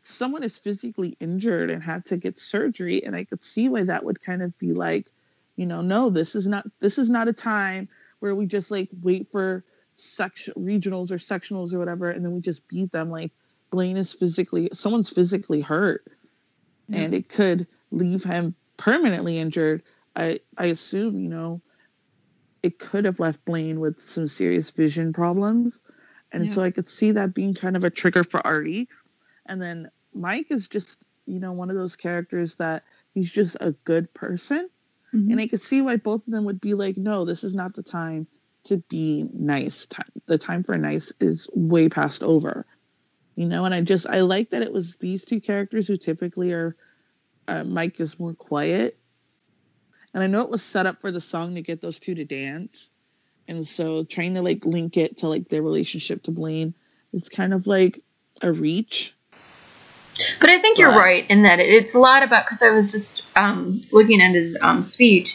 someone is physically injured and had to get surgery and i could see why that would kind of be like you know, no, this is not this is not a time where we just like wait for section regionals or sectionals or whatever, and then we just beat them. Like Blaine is physically someone's physically hurt, Yeah. and it could leave him permanently injured. I I assume you know it could have left Blaine with some serious vision problems. And so I could see that being kind of a trigger for Artie. And then Mike is just, you know, one of those characters that he's just a good person. Mhm. And I could see why both of them would be like, no, this is not the time to be nice. The time for nice is way past over. You know, and I just I like that it was these two characters who typically are uh, Mike is more quiet. And I know it was set up for the song to get those two to dance. And so trying to like link it to like their relationship to Blaine is kind of like a reach. But I think you're right in that it's a lot about because I was just um, looking at his um, speech,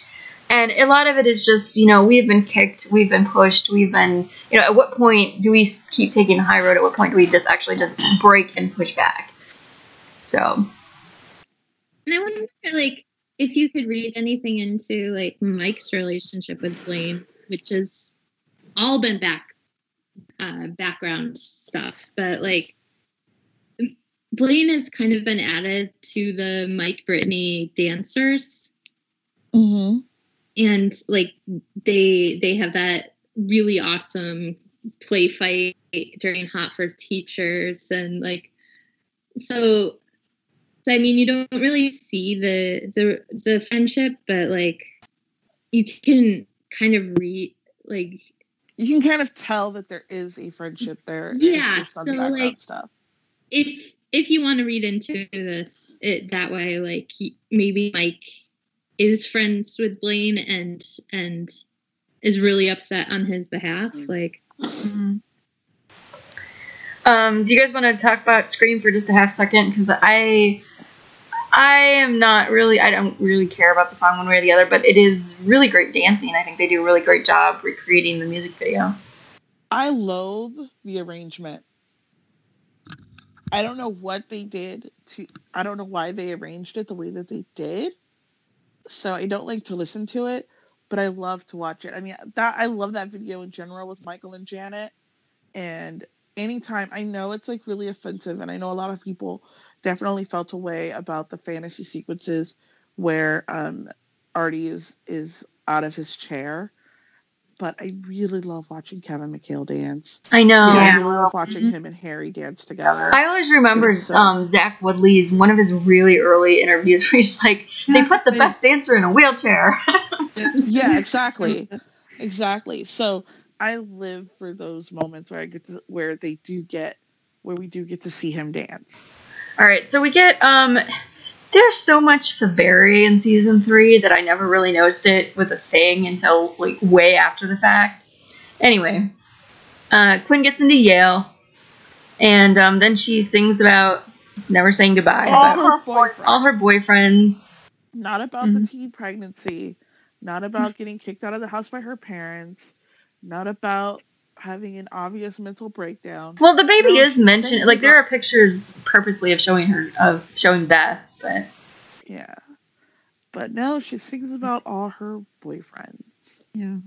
and a lot of it is just you know we've been kicked, we've been pushed, we've been you know at what point do we keep taking the high road? At what point do we just actually just break and push back? So And I wonder, like, if you could read anything into like Mike's relationship with Blaine, which has all been back uh, background stuff, but like Blaine has kind of been added to the Mike Brittany dancers, Mm-hmm. and like they they have that really awesome play fight during Hot for Teachers, and like so so I mean, you don't really see the the the friendship, but like you can kind of read like You can kind of tell that there is a friendship there. Yeah, so, like- stuff. if if you want to read into this it that way, like he, maybe Mike is friends with Blaine and and is really upset on his behalf. Like Mhm. um, do you guys want to talk about Scream for just a half second? Because I I am not really I don't really care about the song one way or the other, but it is really great dancing. I think they do a really great job recreating the music video. I loathe the arrangement. I don't know what they did to I don't know why they arranged it the way that they did. So I don't like to listen to it, but I love to watch it. I mean that I love that video in general with Michael and Janet. And anytime I know it's like really offensive and I know a lot of people definitely felt a way about the fantasy sequences where um Artie is is out of his chair. But I really love watching Kevin McHale dance. I know. I Yeah. really love watching Mhm. him and Harry dance together. I always remember So- um, Zach Woodlee's one of his really early interviews where he's like, "They put the best dancer in a wheelchair." yeah, exactly, exactly. So I live for those moments where I get to, where they do get where we do get to see him dance. All right, so we get um, there's so much Faberry in season three that I never really noticed it was a thing until like way after the fact. Anyway, uh, Quinn gets into Yale, and um, then she sings about never saying goodbye. All her boyfriend. all her boyfriends. Not about the Mhm. teen pregnancy, not about getting kicked out of the house by her parents, not about having an obvious mental breakdown. Well, the baby is mentioned. Like there are pictures purposely of showing her of showing Beth, but Yeah. But no, she sings about all her boyfriends. Yeah.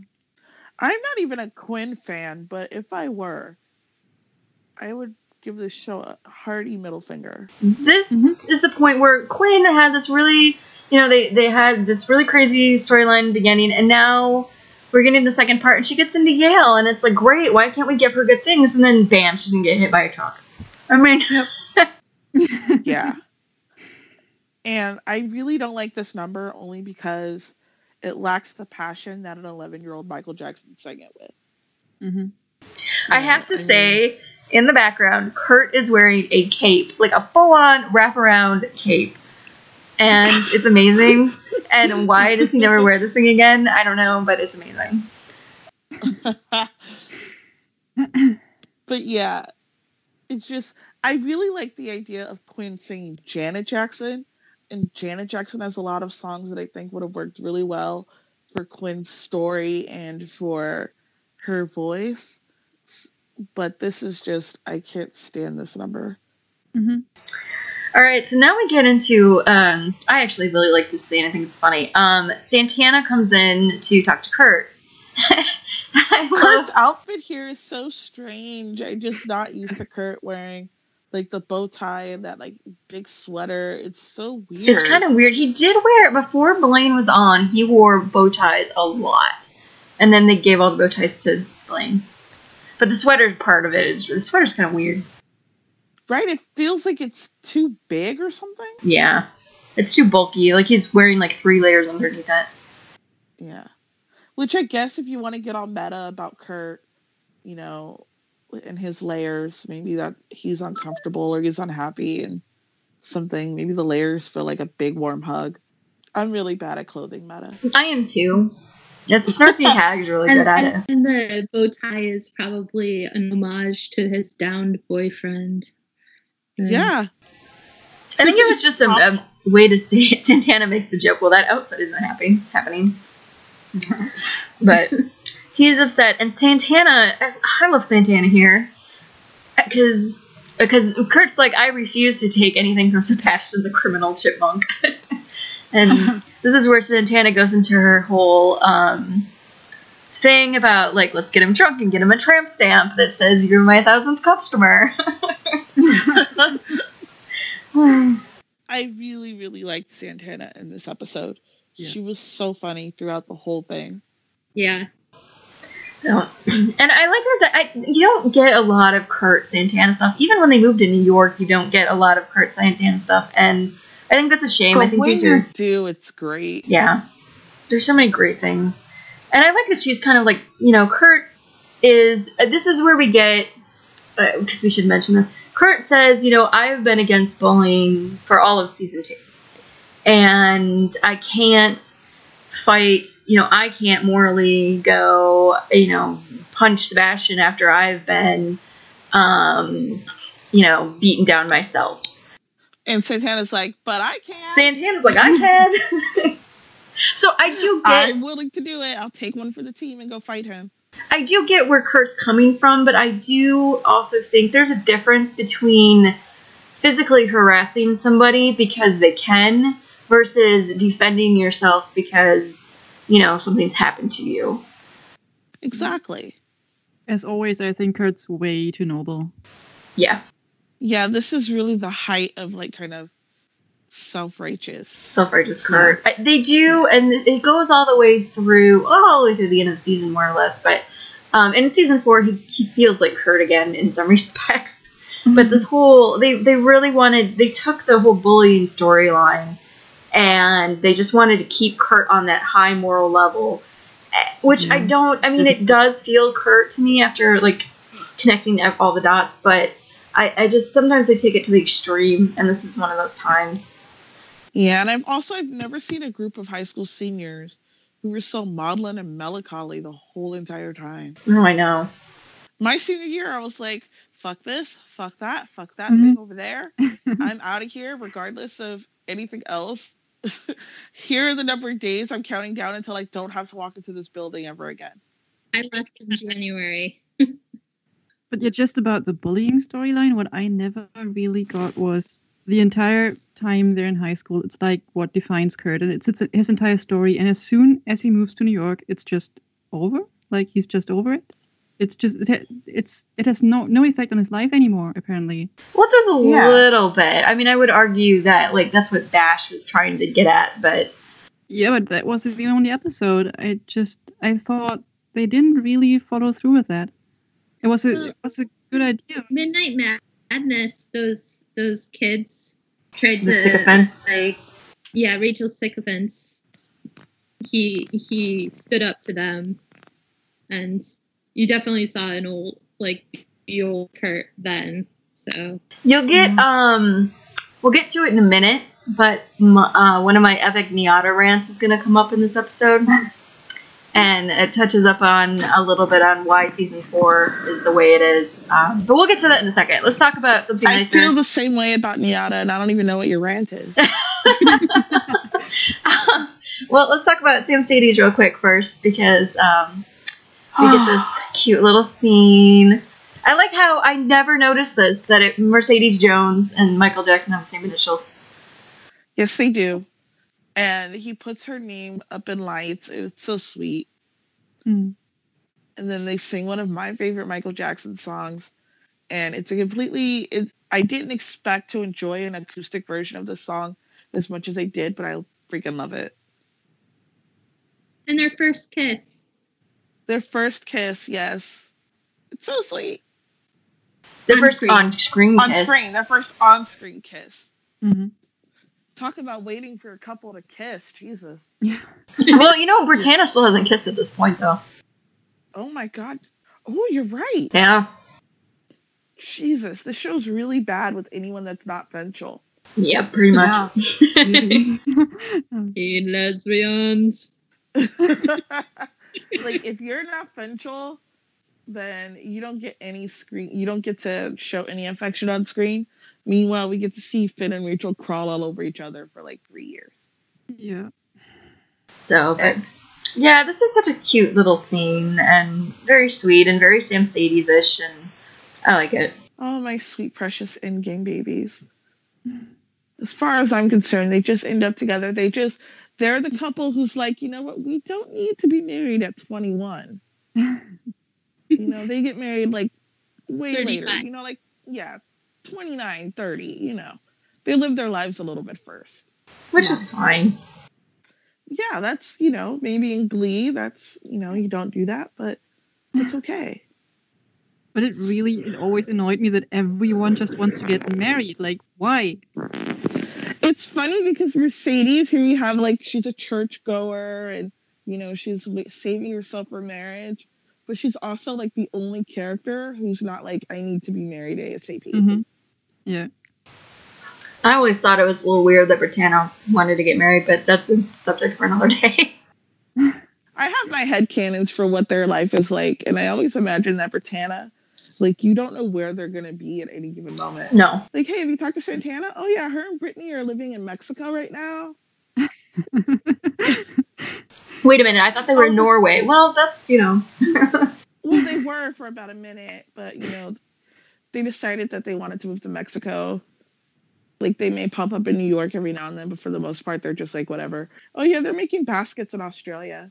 I'm not even a Quinn fan, but if I were, I would give this show a hearty middle finger. this Mm-hmm. is the point where Quinn had this really, you know, they they had this really crazy storyline beginning, and now we're getting the second part, and she gets into Yale, and it's like, great, why can't we give her good things? And then, bam, she's gonna get hit by a truck. I mean, Yeah. and I really don't like this number only because it lacks the passion that an 11 year old Michael Jackson sang it with. Mm-hmm. I You have know, to mean, say, in the background, Kurt is wearing a cape, like a full-on wraparound cape, and it's amazing. and why does he never wear this thing again? I don't know, but it's amazing. but yeah, it's just, I really like the idea of Quinn singing Janet Jackson. And Janet Jackson has a lot of songs that I think would have worked really well for Quinn's story and for her voice. But this is just, I can't stand this number. hmm All right, so now we get into. Um, I actually really like this scene. I think it's funny. Um, Santana comes in to talk to Kurt. Kurt's outfit here is so strange. I'm just not used to Kurt wearing like the bow tie and that like big sweater. It's so weird. It's kind of weird. He did wear it before Blaine was on. He wore bow ties a lot, and then they gave all the bow ties to Blaine. But the sweater part of it is the sweater's kind of weird. Right. It feels like it's too big or something. Yeah, it's too bulky. Like he's wearing like three layers underneath that. Yeah. Which I guess if you want to get all meta about Kurt, you know, and his layers, maybe that he's uncomfortable or he's unhappy and something. Maybe the layers feel like a big warm hug. I'm really bad at clothing meta. I am too. It's Snarky Hag's really And, good at and, it. and the bow tie is probably an homage to his downed boyfriend. And Yeah. I think it was just a, a way to say it. Santana makes the joke. Well, that outfit isn't happy, happening. but he's upset, and Santana. I, I love Santana here uh, because because uh, Kurt's like, I refuse to take anything from Sebastian the criminal chipmunk, and this is where Santana goes into her whole um, thing about like, let's get him drunk and get him a tramp stamp that says you're my thousandth customer. I really, really liked Santana in this episode. Yeah. She was so funny throughout the whole thing. yeah. So, and I like her. I, you don't get a lot of Kurt Santana stuff. Even when they moved to New York, you don't get a lot of Kurt Santana stuff, and I think that's a shame. I think when these you are do, it's great. yeah. There's so many great things, and I like that she's kind of like you know Kurt is. Uh, this is where we get because we should mention this. Kurt says, you know, I've been against bullying for all of season two, and I can't fight. You know, I can't morally go. You know, punch Sebastian after I've been, um, you know, beaten down myself. And Santana's like, but I can't. Santana's like, I can. so I do get. I'm willing to do it. I'll take one for the team and go fight him. I do get where Kurt's coming from, but I do also think there's a difference between physically harassing somebody because they can versus defending yourself because, you know, something's happened to you. Exactly. As always, I think Kurt's way too noble. Yeah, Yeah, this is really the height of like kind of self righteous. self righteous Kurt. I, they do, and it goes all the way through, all the way through the end of the season, more or less. But um, in season four, he, he feels like Kurt again in some respects. But this whole they they really wanted they took the whole bullying storyline and they just wanted to keep Kurt on that high moral level, eh, which I don't. I mean, it does feel Kurt to me after like connecting all the dots, but I, I just sometimes they take it to the extreme, and this is one of those times. Yeah, and I've also I've never seen a group of high school seniors who were so maudlin and melancholy the whole entire time. Oh, I know. My senior year, I was like, fuck this, fuck that, fuck that Mhm. thing over there. I'm out of here, regardless of anything else. here are the number of days I'm counting down until I don't have to walk into this building ever again. I left in January. But yeah, just about the bullying storyline, what I never really got was the entire time they're in high school, it's like what defines Kurt. And it's, it's his entire story. And as soon as he moves to New York, it's just over. Like he's just over it. It's just it, it's it has no no effect on his life anymore. Apparently, Well, it does a Yeah. little bit. I mean, I would argue that like that's what Dash was trying to get at, but yeah, but that wasn't the only episode. I just I thought they didn't really follow through with that. It was a uh, it was a good idea. Midnight Madness. Those those kids tried The to sycophants. like yeah, Rachel sycophants. He he stood up to them, and you definitely saw an old like the old Kurt then. So you'll get um. We'll get to it in a minute, but m- uh, one of my epic NYADA rants is going to come up in this episode, and it touches up on a little bit on why season four is the way it is. Um, but we'll get to that in a second. Let's talk about something I nicer. feel the same way about NYADA, and I don't even know what your rant is. well, let's talk about Samcedes real quick first because um, we get this cute little scene I like how I never noticed this that it, Mercedes Jones and Michael Jackson have the same initials. Yes, they do. And he puts her name up in lights. It's so sweet. Mm. And then they sing one of my favorite Michael Jackson songs. And it's a completely it, I didn't expect to enjoy an acoustic version of the song as much as I did, but I freaking love it. And their first kiss. Their first kiss, yes. It's so sweet. The On first screen. on screen On kiss. screen, their first on screen kiss. hmm Talk about waiting for a couple to kiss. Jesus. Yeah. well, you know, Brittana still hasn't kissed at this point, though. Oh my god. Oh, you're right. Yeah. Jesus. this show's really bad with anyone that's not Finchel. Yeah, pretty much. In mm-hmm. lesbians. like if you're not Finchel, then you don't get any screen you don't get to show any affection on screen. Meanwhile, we get to see Finn and Rachel crawl all over each other for like three years. yeah. So, but yeah, this is such a cute little scene and very sweet and very Samcedes ish, and I like it. Oh my sweet precious endgame babies. As far as I'm concerned, they just end up together. They just they're the couple who's like, you know what, we don't need to be married at 21. you know, they get married like way later. You know, like yeah, 29, 30, you know. They live their lives a little bit first. Which is fine. Yeah, that's, you know, maybe in Glee, that's, you know, you don't do that, but it's okay. But it really, it always annoyed me that everyone just wants to get married. Like, why? It's funny because Mercedes, here we have like she's a church goer and you know she's saving herself for marriage, but she's also like the only character who's not like I need to be married ASAP. hmm Yeah. I always thought it was a little weird that Brittana wanted to get married, but that's a subject for another day. I have my head canons for what their life is like, and I always imagine that Brittana, like you don't know where they're gonna be at any given moment. no. Like, hey, have you talked to Santana? Oh yeah, her and Brittany are living in Mexico right now. Wait a minute, I thought they were in Norway. Well, that's, you know. Well, they were for about a minute, but you know, they decided that they wanted to move to Mexico. Like they may pop up in New York every now and then, but for the most part, they're just like whatever. Oh yeah, they're making baskets in Australia.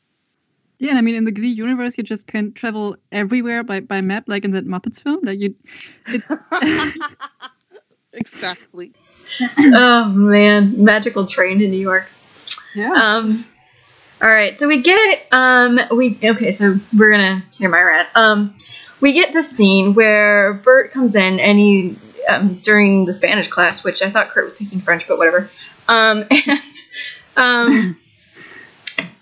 Yeah, and I mean, in the Glee universe, you just can travel everywhere by, by map, like in that Muppets film. Like you, exactly. oh, man. Magical train to New York. yeah, Um, all right, so we get um we okay, so we're gonna hear my rant. Um, we get the scene where Burt comes in and he um, during the Spanish class, which I thought Kurt was taking French, but whatever. Um, and um,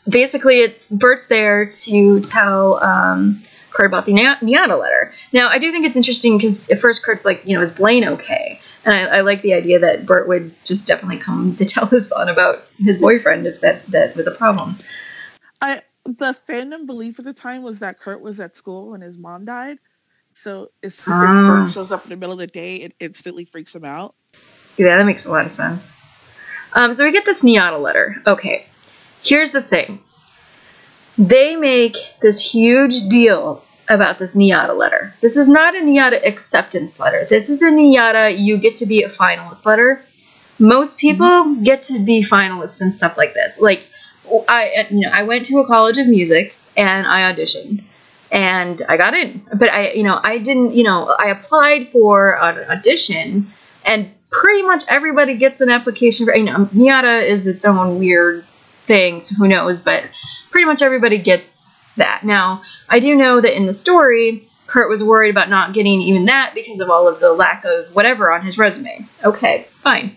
basically, it's Burt's there to tell um Kurt about the Nia- NYADA letter. Now, I do think it's interesting because at first Kurt's like, you know, is Blaine okay? And I, I like the idea that Burt would just definitely come to tell his son about his boyfriend if that, that was a problem. I the fandom belief at the time was that Kurt was at school when his mom died. So as Ah. Kurt shows up in the middle of the day, it instantly freaks him out. Yeah, that makes a lot of sense. Um, so we get this NYADA letter. Okay, here's the thing. They make this huge deal about this NYADA letter. This is not a NYADA acceptance letter. This is a NYADA you get to be a finalist letter. Most people get to be finalists and stuff like this. Like I, uh, you know, I went to a college of music and I auditioned and I got in. But I, you know, I didn't, you know, I applied for an audition and pretty much everybody gets an application for, you know, NYADA is its own weird thing, so who knows, but pretty much everybody gets that. Now, I do know that in the story, Kurt was worried about not getting even that because of all of the lack of whatever on his resume. Okay, fine.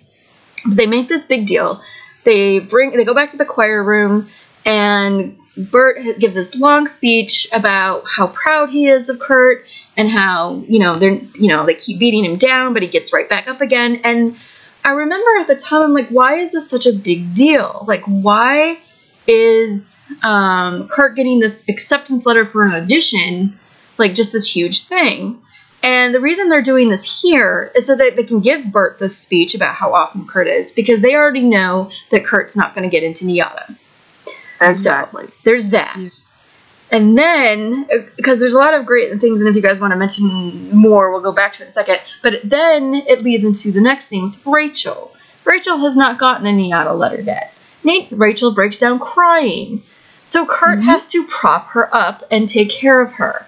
But they make this big deal. They bring, they go back to the choir room, and Burt gives this long speech about how proud he is of Kurt and how you know they're you know they keep beating him down, but he gets right back up again. And I remember at the time, I'm like, why is this such a big deal? Like, why is um, Kurt getting this acceptance letter for an audition like just this huge thing? And the reason they're doing this here is so that they can give Burt this speech about how awesome Kurt is because they already know that Kurt's not going to get into NYADA. Exactly. There's that. Yeah. And then, because there's a lot of great things, and if you guys want to mention more, we'll go back to it in a second. But then it leads into the next scene with Rachel. Rachel has not gotten a NYADA letter yet. Nate, Rachel breaks down crying. So Kurt Mhm. has to prop her up and take care of her.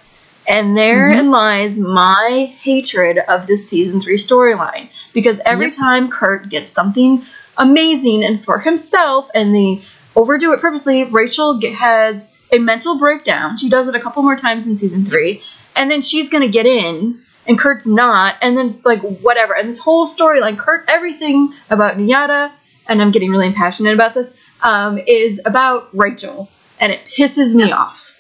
And therein lies my hatred of this season three storyline. Because every Yep. time Kurt gets something amazing and for himself and they overdo it purposely, Rachel has a mental breakdown. She does it a couple more times in season three. And then she's going to get in and Kurt's not. And then it's like, whatever. And this whole storyline, Kurt, everything about NYADA, and I'm getting really passionate about this, um, is about Rachel. And it pisses me off.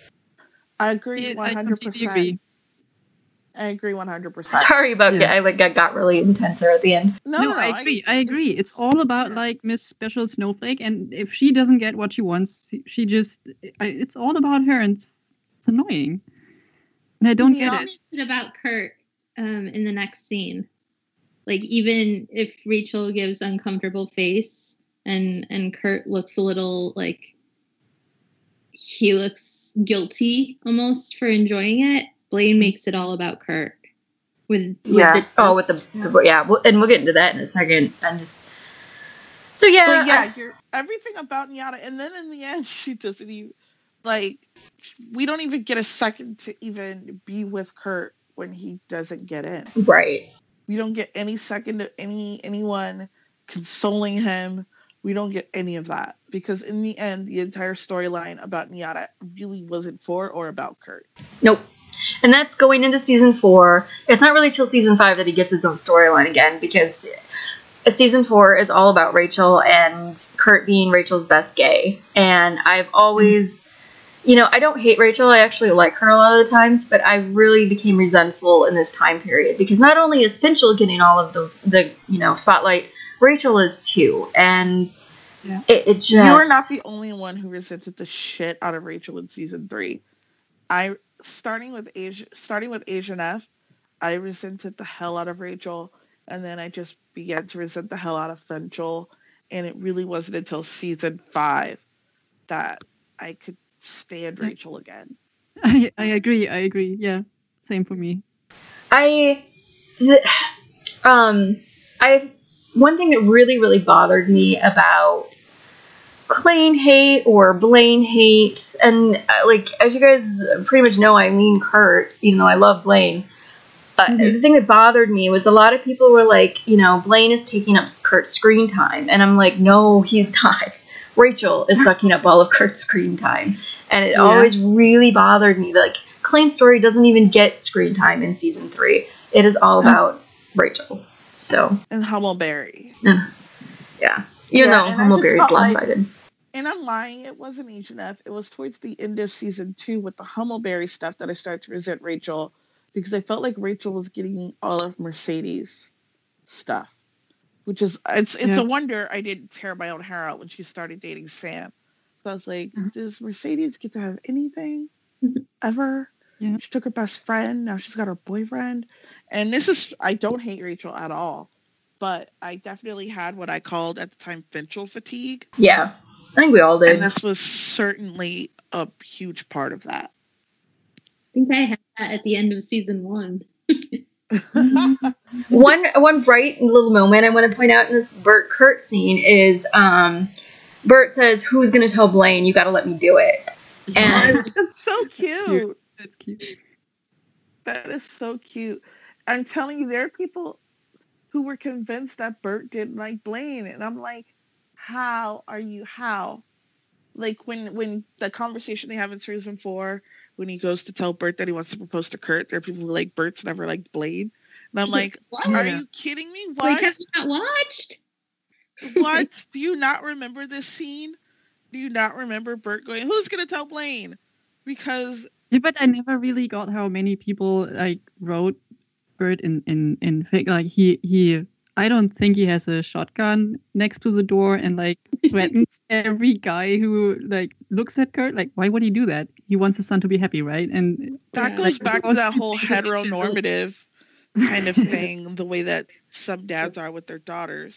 I agree Yeah, one I hundred completely percent. I agree one hundred percent. Sorry about Yeah. I like I got really intense there at the end. No, No, no, I agree. I agree. It's all about like Miss Special Snowflake, and if she doesn't get what she wants, she- she just it's all about her, and it's, it's annoying. And I don't Yeah. get What it. makes it about Kurt um, in the next scene? Like even if Rachel gives uncomfortable face and and Kurt looks a little like he looks guilty almost for enjoying it, Blaine makes it all about Kurt. With, with yeah. the oh, with twist. the, the yeah, well, and we'll get into that in a second. I'm just so yeah, But yeah, I- you're everything about NYADA, and then in the end, she doesn't even like. We don't even get a second to even be with Kurt when he doesn't get in. right. We don't get any second any anyone consoling him. We don't get any of that because in the end, the entire storyline about NYADA really wasn't for or about Kurt. Nope. And that's going into season four. It's not really till season five that he gets his own storyline again because season four is all about Rachel and Kurt being Rachel's best gay. And I've always, you know, I don't hate Rachel. I actually like her a lot of the times, but I really became resentful in this time period because not only is Finchel getting all of the, the you know, spotlight, Rachel is too. And Yeah. it, it just. You are not the only one who resented the shit out of Rachel in season three. I starting with Asia, starting with Asian F, I resented the hell out of Rachel, and then I just began to resent the hell out of Finchel. And it really wasn't until season five that I could stand Yeah. Rachel again. I, I agree. I agree. Yeah, same for me. I, the, um, I one thing that really really bothered me about Klaine hate or Blaine hate, and uh, like as you guys pretty much know, I lean Kurt, even though I love Blaine. Uh, Mhm. The thing that bothered me was a lot of people were like, you know, Blaine is taking up Kurt's screen time, and I'm like, no, he's not. Rachel is sucking up all of Kurt's screen time, and it Yeah. always really bothered me. Like Klaine's story doesn't even get screen time in season three. It is all about Rachel. So And Hummelberry. yeah, even Yeah, though Hummelberry's felt like- lopsided. And I'm lying, it wasn't Asian F. It was towards the end of season two with the Hummelberry stuff that I started to resent Rachel because I felt like Rachel was getting all of Mercedes stuff. Which is it's it's Yeah. a wonder I didn't tear my own hair out when she started dating Sam. So I was like, Mhm. does Mercedes get to have anything Mhm. ever? Yeah. She took her best friend, now she's got her boyfriend. And this is I don't hate Rachel at all. But I definitely had what I called at the time Finchel fatigue. Yeah, I think we all did. And this was certainly a huge part of that. I think I had that at the end of season one. one one bright little moment I want to point out in this Burt Kurt scene is um, Burt says, "Who's going to tell Blaine? You got to let me do it." And That's so cute. That's cute. That is so cute. I'm telling you, there are people who were convinced that Burt didn't like Blaine, and I'm like, how are you? How? Like when when the conversation they have in season four, when he goes to tell Burt that he wants to propose to Kurt, there are people who like Burt's never liked Blaine. and I'm like, What? are you kidding me? Like, have you not watched? what? Do you not remember this scene? Do you not remember Burt going, "Who's gonna tell Blaine?" Because Yeah, but I never really got how many people like wrote Burt in in in fic. Like he he. I don't think he has a shotgun next to the door and like threatens every guy who like looks at Kurt. Like, why would he do that? He wants his son to be happy, right? And that Yeah. goes Like, back to that whole things that makes you feel- heteronormative kind of thing, the way that some dads are with their daughters,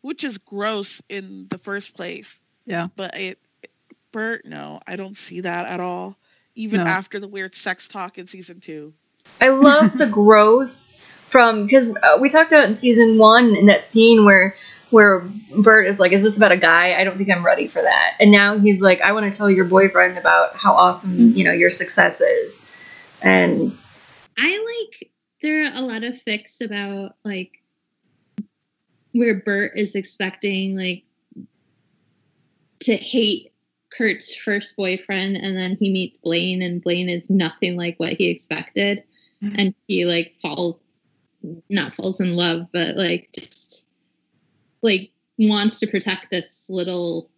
which is gross in the first place. Yeah. But it, Burt, no, I don't see that at all. even No. after the weird sex talk in season two. I love the growth from because uh, we talked about in season one in that scene where where Burt is like, "Is this about a guy? I don't think I'm ready for that." And now he's like, "I want to tell your boyfriend about how awesome Mhm. you know your success is." And I like there are a lot of fics about like where Burt is expecting like to hate Kurt's first boyfriend and then he meets Blaine and Blaine is nothing like what he expected Mhm. and he like falls not falls in love but like just like wants to protect this little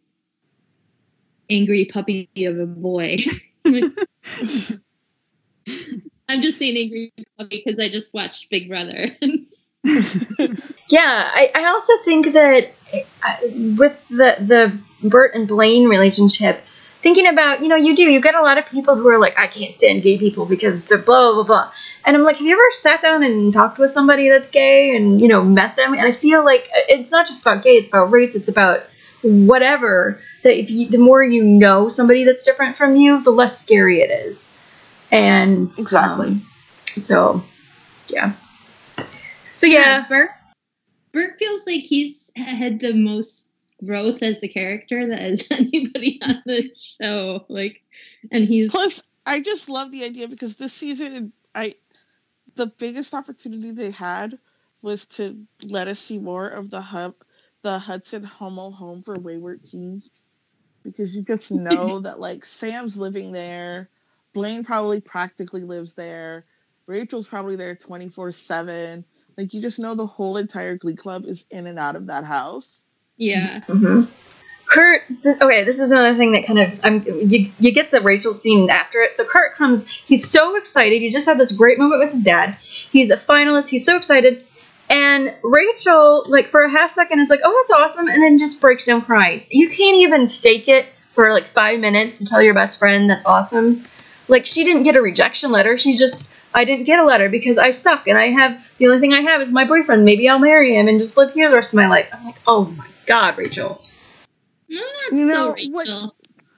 angry puppy of a boy. I'm just saying angry puppy because I just watched Big Brother. Yeah, I, I also think that uh, with the the Burt and Blaine relationship, thinking about you know you do you get a lot of people who are like I can't stand gay people because they're blah blah blah, and I'm like, have you ever sat down and talked with somebody that's gay and you know met them? And I feel like it's not just about gay; it's about race, it's about whatever. That if you, the more you know somebody that's different from you, the less scary it is. And Exactly. um, so, yeah. So yeah, Burt. Burt feels like he's had the most growth as a character that has anybody on the show. Like, and he's Plus, I just love the idea because this season, I the biggest opportunity they had was to let us see more of the hub, the Hudson Homo home for wayward teens, because you just know that like Sam's living there, Blaine probably practically lives there, Rachel's probably there twenty four seven. Like you just know the whole entire Glee Club is in and out of that house. Yeah. hmm Kurt, th- okay, this is another thing that kind of I'm you, you get the Rachel scene after it. So Kurt comes, he's so excited. He just had this great moment with his dad. He's a finalist. He's so excited, and Rachel, like for a half second, is like, "Oh, that's awesome," and then just breaks down crying. You can't even fake it for like five minutes to tell your best friend that's awesome. Like she didn't get a rejection letter. She just I didn't get a letter because I suck and I have the only thing I have is my boyfriend. Maybe I'll marry him and just live here the rest of my life. I'm like, oh my god, Rachel. I'm not You so Rachel. what-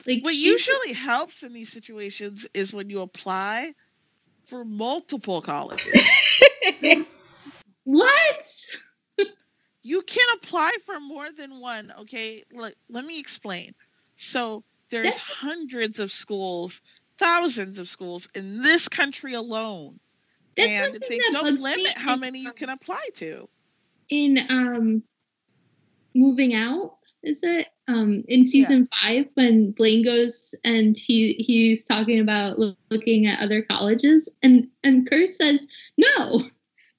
like What she's- usually helps in these situations is when you apply for multiple colleges. what? You can apply for more than one, okay? Let, let me explain. So there's That's- hundreds of schools, thousands of schools in this country alone. That's and they don't limit me how in, many you um, can apply to. in um moving out is it um in season five when blaine goes and he he's talking about loo- looking at other colleges and and kurt says no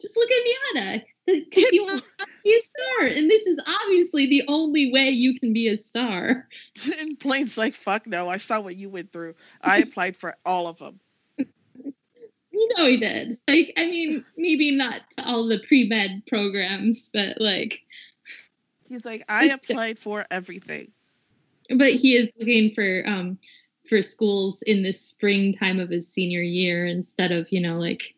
just look at NYADA because you want to be a star and this is obviously the only way you can be a star And Blaine's like, fuck no, I saw what you went through. I applied for all of them. you know he did like i mean maybe not all the pre-med programs but like He's like, I applied for everything. but he is looking for um for schools in the springtime of his senior year instead of you know like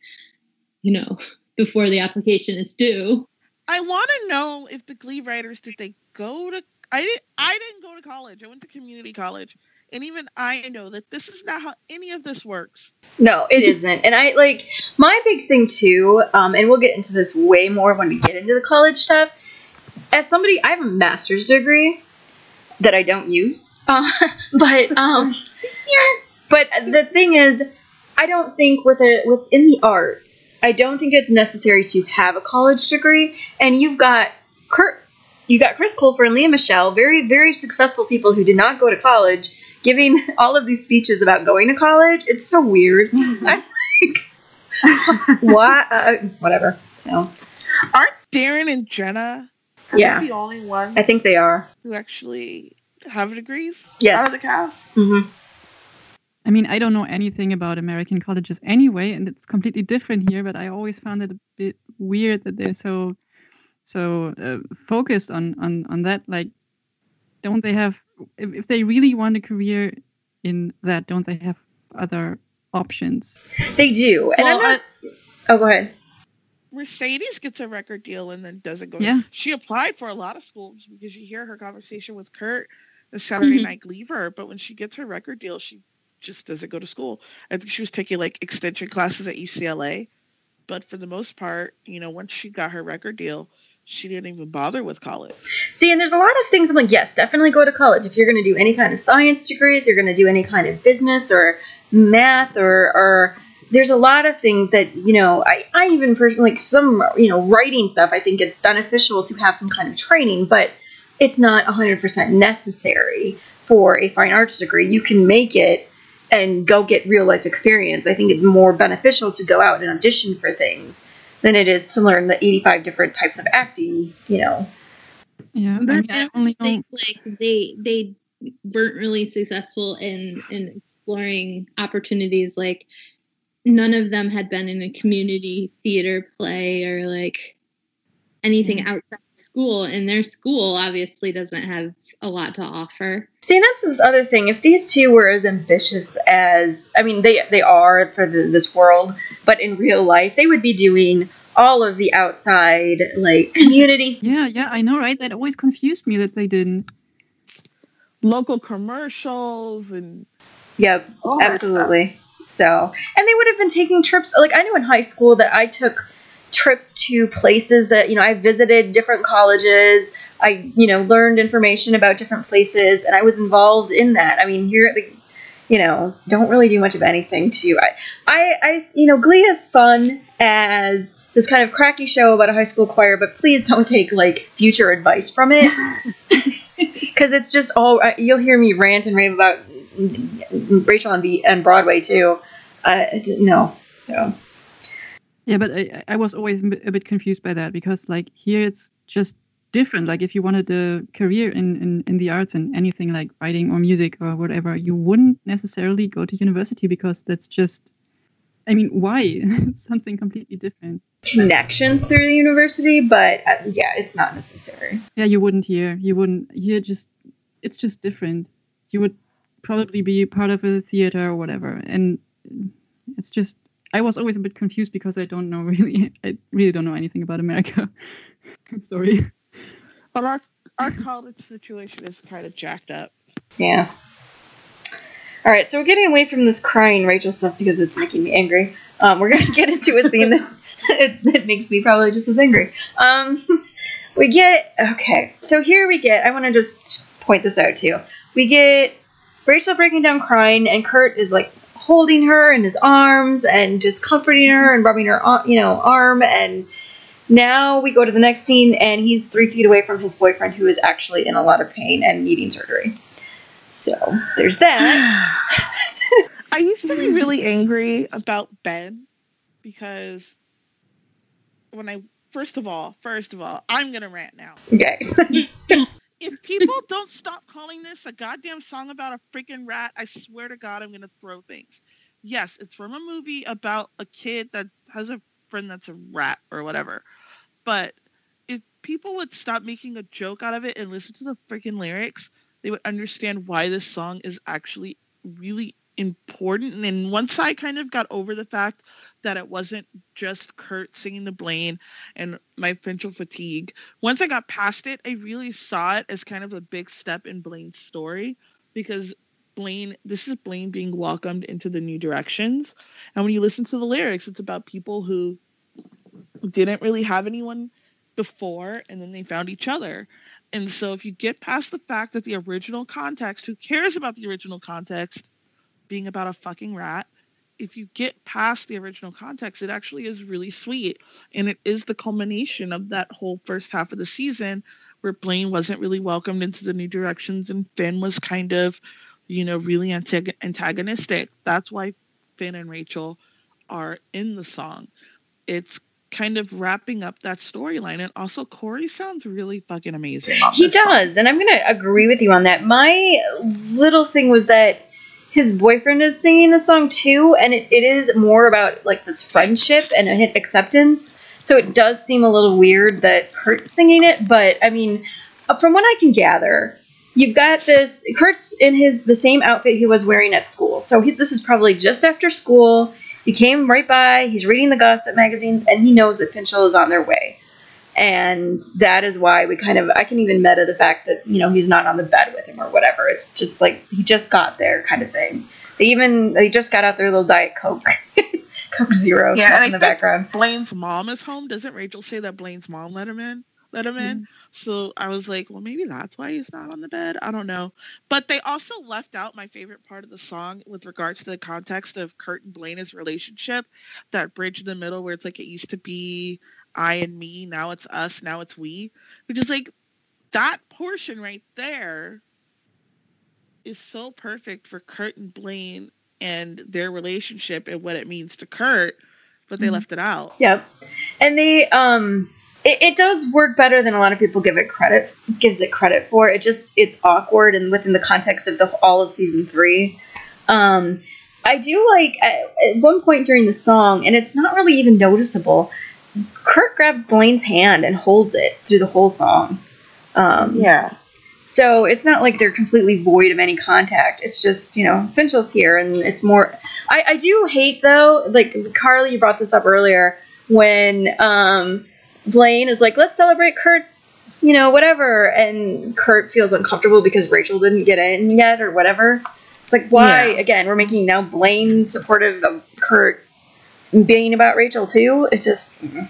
you know before the application is due I want to know if the Glee writers did they go to? I didn't. I didn't go to college. I went to community college, and even I know that this is not how any of this works. No, it isn't. And I like my big thing too, um, and we'll get into this way more when we get into the college stuff. As somebody, I have a master's degree that I don't use, uh, but um, but the thing is, I don't think with a within the arts, I don't think it's necessary to have a college degree. And you've got Kurt, you got Chris Colfer and Lea Michele, very very successful people who did not go to college, giving all of these speeches about going to college. It's so weird. I'm like, what? Uh, whatever. So Aren't Darren and Jenna? Are Yeah. they the only ones I think they are. who actually have degrees out of Yes. the cast. hmm I mean, I don't know anything about American colleges anyway, and it's completely different here. But I always found it a bit weird that they're so so uh, focused on on on that. Like, don't they have? If, if they really want a career in that, don't they have other options? They do. And Well, I'm not. oh, go ahead. Mercedes gets a record deal and then doesn't go. Yeah. She applied for a lot of schools because you hear her conversation with Kurt, the Saturday Mhm. Night Glee-ver. But when she gets her record deal, she just doesn't go to school. I think she was taking like extension classes at UCLA, but for the most part, you know, once she got her record deal, she didn't even bother with college. See, and there's a lot of things I'm like, yes, definitely go to college. If you're going to do any kind of science degree, if you're going to do any kind of business or math or, or there's a lot of things that, you know, I, I even personally, like some, you know, writing stuff, I think it's beneficial to have some kind of training, but it's not 100% necessary for a fine arts degree. You can make it and go get real life experience. I think it's more beneficial to go out and audition for things than it is to learn the 85 different types of acting, you know. Yeah, I mean, I I also only know. think like they they weren't really successful in in exploring opportunities. Like none of them had been in a community theater play or like anything Mm. outside school, and their school obviously doesn't have a lot to offer. See, that's the other thing. If these two were as ambitious as, I mean, they they are for the, this world, but in real life, they would be doing all of the outside like community. Yeah, yeah, I know, right? That always confused me that they didn't. Local commercials and Yep, all that stuff. absolutely. So, and they would have been taking trips. Like I knew in high school that I took trips to places that you know I visited different colleges. I you know learned information about different places, and I was involved in that. I mean, here at the you know don't really do much of anything to. I I, I you know Glee is fun as this kind of cracky show about a high school choir, but please don't take like future advice from it because it's just all you'll hear me rant and rave about Rachel on B and Broadway too. Uh, no, so. Yeah, but I, I was always a bit- a bit confused by that because, like, here it's just different. Like, if you wanted a career in, in, in the arts and anything like writing or music or whatever, you wouldn't necessarily go to university because that's just, I mean, why? it's something completely different. connections through the university, but uh, yeah, it's not necessary. Yeah, you wouldn't here. You wouldn't here. Just it's just different. You would probably be part of a theater or whatever, and it's just. I was always a bit confused because I don't know really. I really don't know anything about America. I'm sorry. but our our college situation is kind of jacked up. Yeah. All right, so we're getting away from this crying Rachel stuff because it's making me angry. Um, we're gonna get into a scene that that makes me probably just as angry. Um, we get okay, so here we get. I want to just point this out too. We get Rachel breaking down crying, and Kurt is like holding her in his arms and just comforting her and rubbing her, uh, you know, arm. And now we go to the next scene, and he's three feet away from his boyfriend, who is actually in a lot of pain and needing surgery. So there's that. I used to be really angry about Ben because when I first of all, first of all, I'm gonna rant now. Okay. If people don't stop calling this a goddamn song about a freaking rat, I swear to God, I'm gonna throw things. Yes, it's from a movie about a kid that has a friend that's a rat or whatever. But if people would stop making a joke out of it and listen to the freaking lyrics, they would understand why this song is actually really important. And once I kind of got over the fact that it wasn't just Kurt singing the Blaine and my Finchel fatigue, once I got past it, I really saw it as kind of a big step in Blaine's story because Blaine, this is Blaine being welcomed into the new directions. And when you listen to the lyrics, it's about people who didn't really have anyone before and then they found each other. And so if you get past the fact that the original context, who cares about the original context being about a fucking rat? If you get past the original context, it actually is really sweet. And it is the culmination of that whole first half of the season where Blaine wasn't really welcomed into the new directions and Finn was kind of, you know, really antag- antagonistic. That's why Finn and Rachel are in the song. It's kind of wrapping up that storyline. And also, Corey sounds really fucking amazing. he this song. does, and I'm gonna agree with you on that. My little thing was that his boyfriend is singing the song too, and it, it is more about like this friendship and a acceptance. So it does seem a little weird that Kurt's singing it, but I mean, uh, from what I can gather, you've got this Kurt's in his the same outfit he was wearing at school. So he, this is probably just after school. He came right by. He's reading the gossip magazines, and he knows that Finchel is on their way and that is why we kind of I can even meta the fact that you know he's not on the bed with him or whatever. It's just like he just got there kind of thing. They even they just got out their little diet coke, Coke Zero Yeah, stuff and I in the background. Blaine's mom is home. Doesn't Rachel say that Blaine's mom let him in? Let him in. Mm-hmm. So I was like, well, maybe that's why he's not on the bed. I don't know. But they also left out my favorite part of the song with regards to the context of Kurt and Blaine's relationship. That bridge in the middle where it's like it used to be I and me, now it's us, now it's we. Which is like that portion right there is so perfect for Kurt and Blaine and their relationship and what it means to Kurt, but they Mhm. left it out. Yep, and they um, it, it does work better than a lot of people give it credit gives it credit for. It just it's awkward and within the context of the all of season three. Um, I do like at, at one point during the song, and it's not really even noticeable. Kurt grabs Blaine's hand and holds it through the whole song. Um, Yeah. So it's not like they're completely void of any contact. It's just, you know, Finchel's here and it's more I, I do hate though, like Carly, you brought this up earlier, when um Blaine is like, let's celebrate Kurt's, you know, whatever and Kurt feels uncomfortable because Rachel didn't get in yet or whatever. It's like why Yeah. again, we're making now Blaine supportive of Kurt being about Rachel too. It just mm-hmm.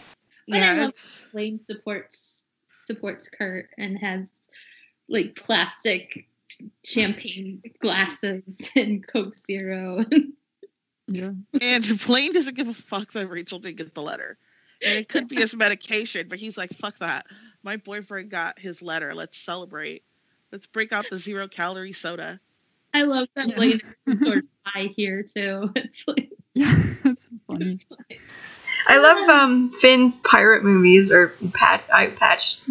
But I Yeah, love it's Blaine supports supports Kurt and has like plastic champagne glasses and Coke Zero. Yeah. and Blaine doesn't give a fuck that Rachel didn't get the letter. And it could be his medication, but he's like, fuck that. My boyfriend got his letter. Let's celebrate. Let's break out the zero calorie soda. I love that Yeah. Blaine is sort of high here too. It's like, Yeah, that's funny. I love um Finn's pirate movies or pat eye patch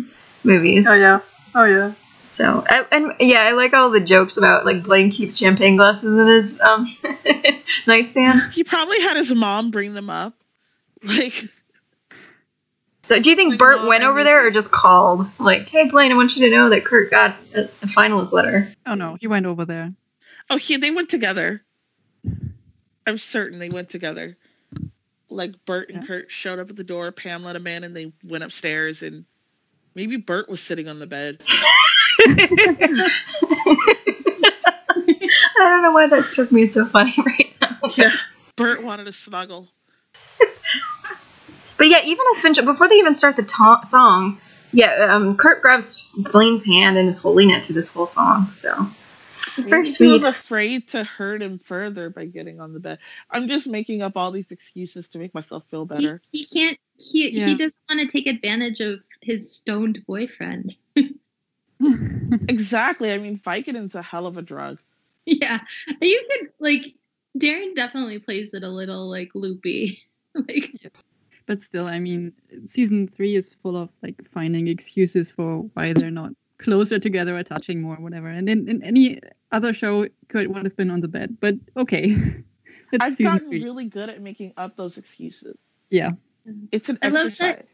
movies. Oh yeah. Oh yeah. So I, and yeah, I like all the jokes about like Blaine keeps champagne glasses in his um nightstand. He probably had his mom bring them up. Like, So do you think Like, Burt Mom, went over there or just called like, "Hey Blaine, I want you to know that Kurt got a, a finalist letter." Oh no, he went over there. oh, he, they went together. I'm certain they went together. Like, Burt and Yeah. Kurt showed up at the door. Pam let him in, and they went upstairs. And maybe Burt was sitting on the bed. I don't know why that struck me so funny right now. Yeah. Burt wanted to snuggle. But yeah, even as Finch, before they even start the song, yeah, um, Kurt grabs Blaine's hand and is holding it through this whole song. So it's very sweet. He was afraid to hurt him further by getting on the bed. I'm just making up all these excuses to make myself feel he, better. he can't he Yeah. he doesn't want to take advantage of his stoned boyfriend. Exactly. I mean, Vicodin's a hell of a drug. yeah. You could like Darren definitely plays it a little like loopy. like but still, I mean, season three is full of like finding excuses for why they're not closer together or touching more, or whatever. And in, in any other show, Kurt would have been on the bed. But okay, it's I've gotten three. really good at making up those excuses. yeah, It's an I love exercise. that-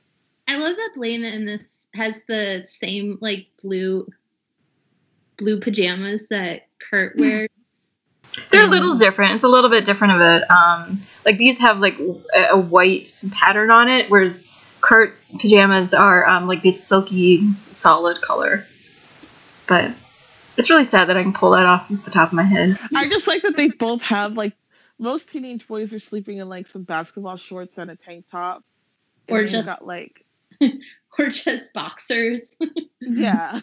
I love that Blaine in this has the same like blue blue pajamas that Kurt wears. They're a Um, little different. It's a little bit different of it. Um, like these have like a, a white pattern on it, whereas Kurt's pajamas are um, like this silky solid color. But it's really sad that I can pull that off the top of my head. I just like that they both have like most teenage boys are sleeping in like some basketball shorts and a tank top. Or just- got like or just boxers. yeah,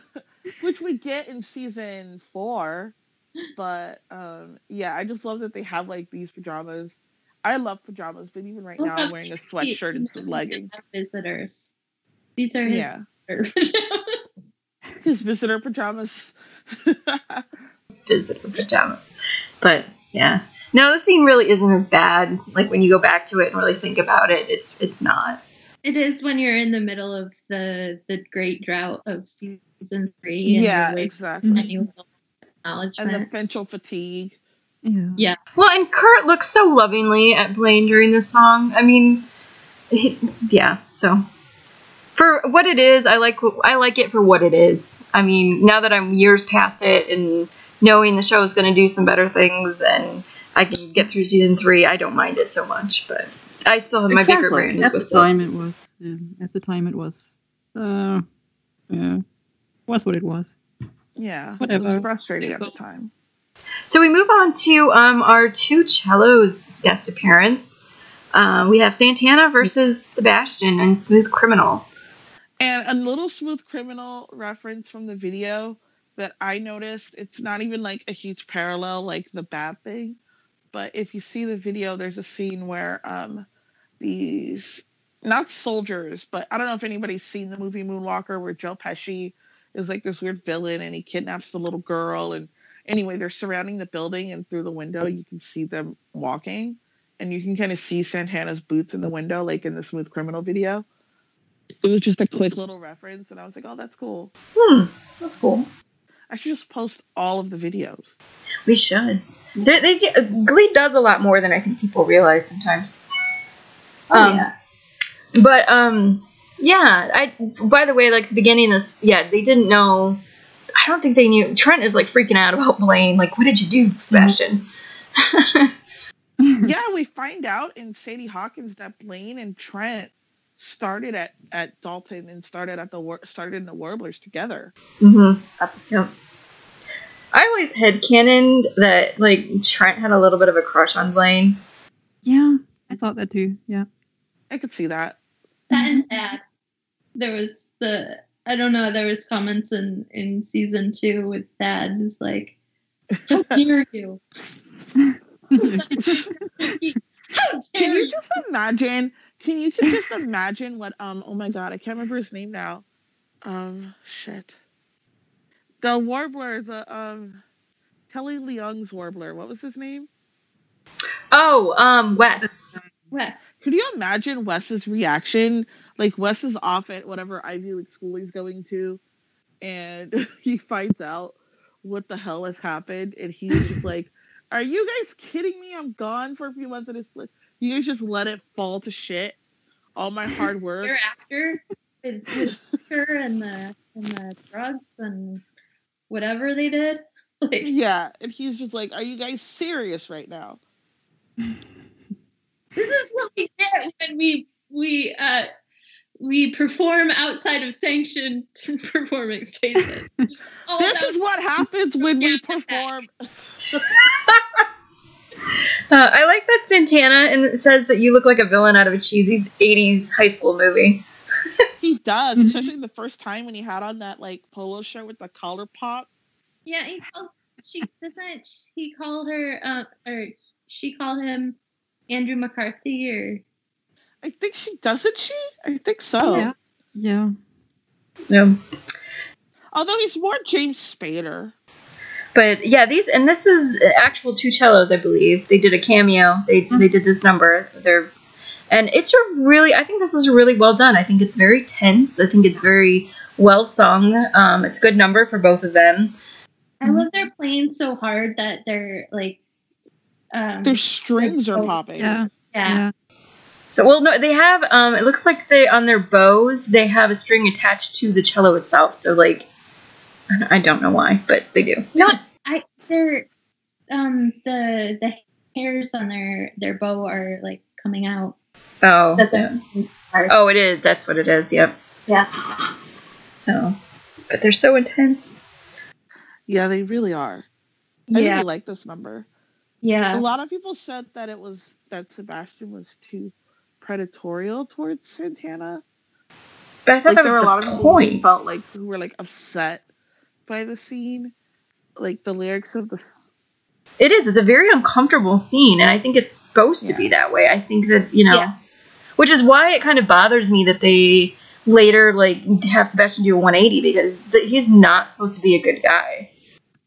which we get in season four. But um yeah, I just love that they have like these pajamas. I love pajamas, but even right now I'm wearing a sweatshirt and some leggings. Visitors. These are his Yeah, pajamas. his visitor pajamas. Visitor pajama. But yeah. No, this scene really isn't as bad. Like when you go back to it and really think about it, it's it's not. It is when you're in the middle of the the great drought of season three. and yeah, exactly. for any little And the acknowledgement. Finchel fatigue. yeah. Well, and Kurt looks so lovingly at Blaine during this song. I mean, he- yeah. So for what it is, I like I like it for what it is. I mean, now that I'm years past it and knowing the show is going to do some better things and I can get through season three, I don't mind it so much. But I still have my bigger Exactly. grandness At the with it. time, it was. Yeah, at the time, it was. Uh, yeah, was what it was. Yeah, it Whatever. was frustrating at So- the time. So we move on to um, our two cellos guest appearance. Uh, we have Santana versus Sebastian in Smooth Criminal. And a little smooth criminal reference from the video that I noticed. It's not even like a huge parallel like the bad thing, but if you see the video, there's a scene where um these not soldiers, but I don't know if anybody's seen the movie Moonwalker where Joe Pesci is like this weird villain and he kidnaps the little girl and anyway they're surrounding the building and through the window you can see them walking and you can kind of see Santana's boots in the window like in the Smooth Criminal video. It was just a quick little reference and I was like, "Oh, that's cool." Hmm, that's cool. I should just post all of the videos. We should. They, they do, Glee does a lot more than I think people realize sometimes. Oh, Um, yeah. But um, yeah. I by the way, like the beginning of this, yeah, they didn't know. I don't think they knew. Trent is like freaking out about Blaine. Like, what did you do, Sebastian? yeah, we find out in Sadie Hawkins that Blaine and Trent started at, at Dalton and started at the War- started in the Warblers together. mm-hmm. Yep. I always headcanoned that like Trent had a little bit of a crush on Blaine. Yeah, I thought that too. Yeah. I could see that. That and Thad. There was the I don't know. There was comments in in season two with Thad who's like, "How dare you? How Can dare you you?" just imagine? Can you just imagine what? Um. Oh my God, I can't remember his name now. Um. Shit. The warbler, the um, Telly Leung's warbler. What was his name? Oh, um, Wes. Wes. Could you imagine Wes's reaction? Like Wes is off at whatever Ivy League school he's going to, and he finds out what the hell has happened, and he's just like, "Are you guys kidding me? I'm gone for a few months, and it's like you guys just let it fall to shit. All my hard work." Thereafter, with, with and the and the drugs and whatever they did, like yeah, and he's just like, "Are you guys serious right now?" this is what we get when we we uh we perform outside of sanctioned performing. All this is what happens when we perform. Uh, I like that Santana and it says that you look like a villain out of a cheesy '80s high school movie. He does, Mhm. especially the first time when he had on that like polo shirt with the collar pop. Yeah, he calls she doesn't he call her uh, or she called him Andrew McCarthy or I think she doesn't she? I think so. Yeah. Yeah. No. Although he's more James Spader. But yeah, these and this is actual two cellos, I believe. They did a cameo. They they did this number. They're and it's a really I think this is really well done. I think it's very tense. I think it's very well sung. Um, it's a good number for both of them. I love they're playing so hard that they're like um Their strings are Oh, popping. Yeah. yeah. Yeah. So well, no, they have. Um, it looks like they on their bows they have a string attached to the cello itself. So like, I I don't know why, but they do. No, I they're um the the hairs on their their bow are like coming out. Oh, That's yeah. oh, it is. That's what it is. Yep. Yeah. So, but they're so intense. Yeah, they really are. I Yeah. really like this number. Yeah. A lot of people said that it was that Sebastian was too predatorial towards Santana. But I thought Like that there were was a lot the of people point. who felt like who were like upset by the scene. Like the lyrics of the It is. It's a very uncomfortable scene, and I think it's supposed to be that way. I think that you know, Yeah. which is why it kind of bothers me that they later like have Sebastian do a 180 because th- he's not supposed to be a good guy.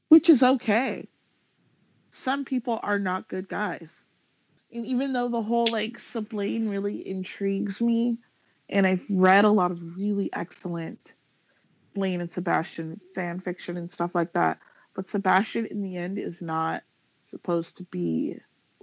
which is okay. Some people are not good guys. And even though the whole like Seblaine really intrigues me, and I've read a lot of really excellent Blaine and Sebastian fan fiction and stuff like that, but Sebastian in the end is not supposed to be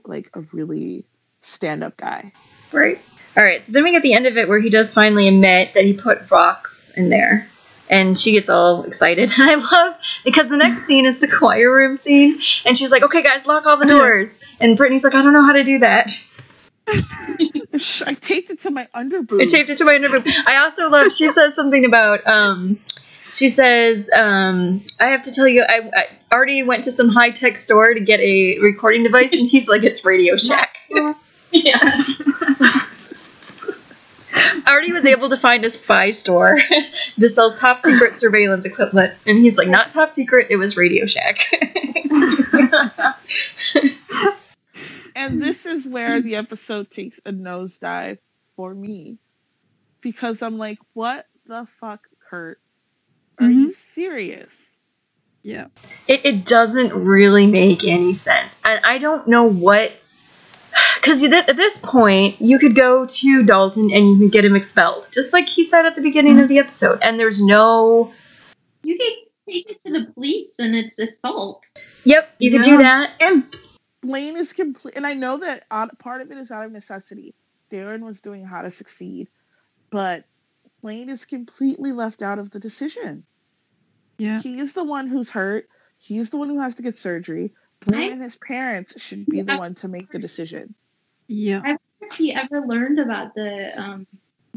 like a really stand up guy. Right. All right. So then we get the end of it where he does finally admit that he put rocks in there. And she gets all excited. And I love because the next scene is the choir room scene. And she's like, okay, guys, lock all the doors. And Brittany's like, I don't know how to do that. I taped it to my underboob. I taped it to my underboob. I also love, she says something about, um, she says, um, "I have to tell you, I, I already went to some high tech store to get a recording device, and he's like, it's Radio Shack. Yeah. I already was able to find a spy store that sells top secret surveillance equipment, and he's like, not top secret, it was Radio Shack. And this is where the episode takes a nosedive for me. Because I'm like, what the fuck, Kurt? Are you mm-hmm. serious? Yeah. it, it doesn't really make any sense. And I don't know what. Because at this point, you could go to Dalton and you can get him expelled, just like he said at the beginning of the mm-hmm. episode. And there's no. You can take it to the police and it's assault. Yep, you could do that. And Blaine is complete. And I know that out, part of it is out of necessity. Darren was doing How to Succeed. But Blaine is completely left out of the decision. Yeah. He is the one who's hurt. He's the one who has to get surgery. Blaine I- and his parents should be the one to make the decision. Yeah. I wonder if he ever learned about the um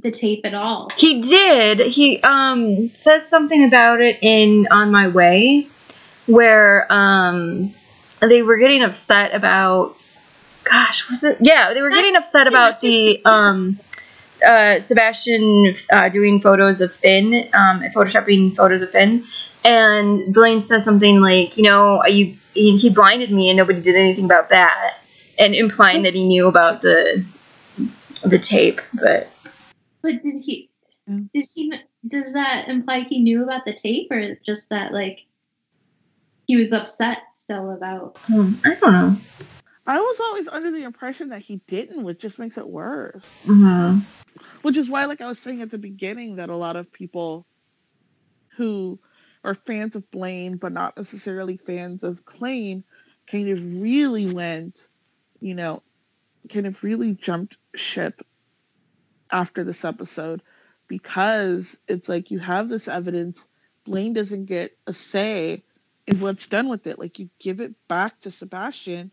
the tape at all. He did. He um says something about it in On My Way, where um they were getting upset about. Gosh, was it? Yeah, they were getting upset about the um uh Sebastian uh, doing photos of Finn, um, photoshopping photos of Finn, and Blaine says something like, you know, you he, he blinded me and nobody did anything about that, and implying that he knew about the the tape, but. But did he? Did he? Does that imply he knew about the tape, or just that like he was upset still about? Hmm, I don't know. I was always under the impression that he didn't, which just makes it worse. hmm Which is why, like I was saying at the beginning, that a lot of people who are fans of Blaine, but not necessarily fans of Klaine, kind of really went, you know, kind of really jumped ship after this episode because it's like you have this evidence. Blaine doesn't get a say in what's done with it. Like you give it back to Sebastian,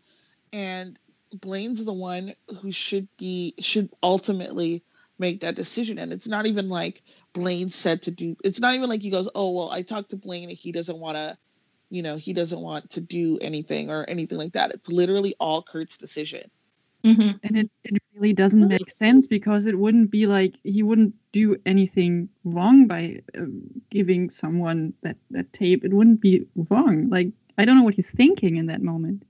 and Blaine's the one who should be should ultimately make that decision. And it's not even like Blaine said to do. It's not even like he goes, "Oh well, I talked to Blaine and he doesn't want to." You know, he doesn't want to do anything or anything like that. It's literally all Kurt's decision. Mm-hmm. And it, it really doesn't make sense because it wouldn't be like he wouldn't do anything wrong by um, giving someone that, that tape. It wouldn't be wrong. Like, I don't know what he's thinking in that moment.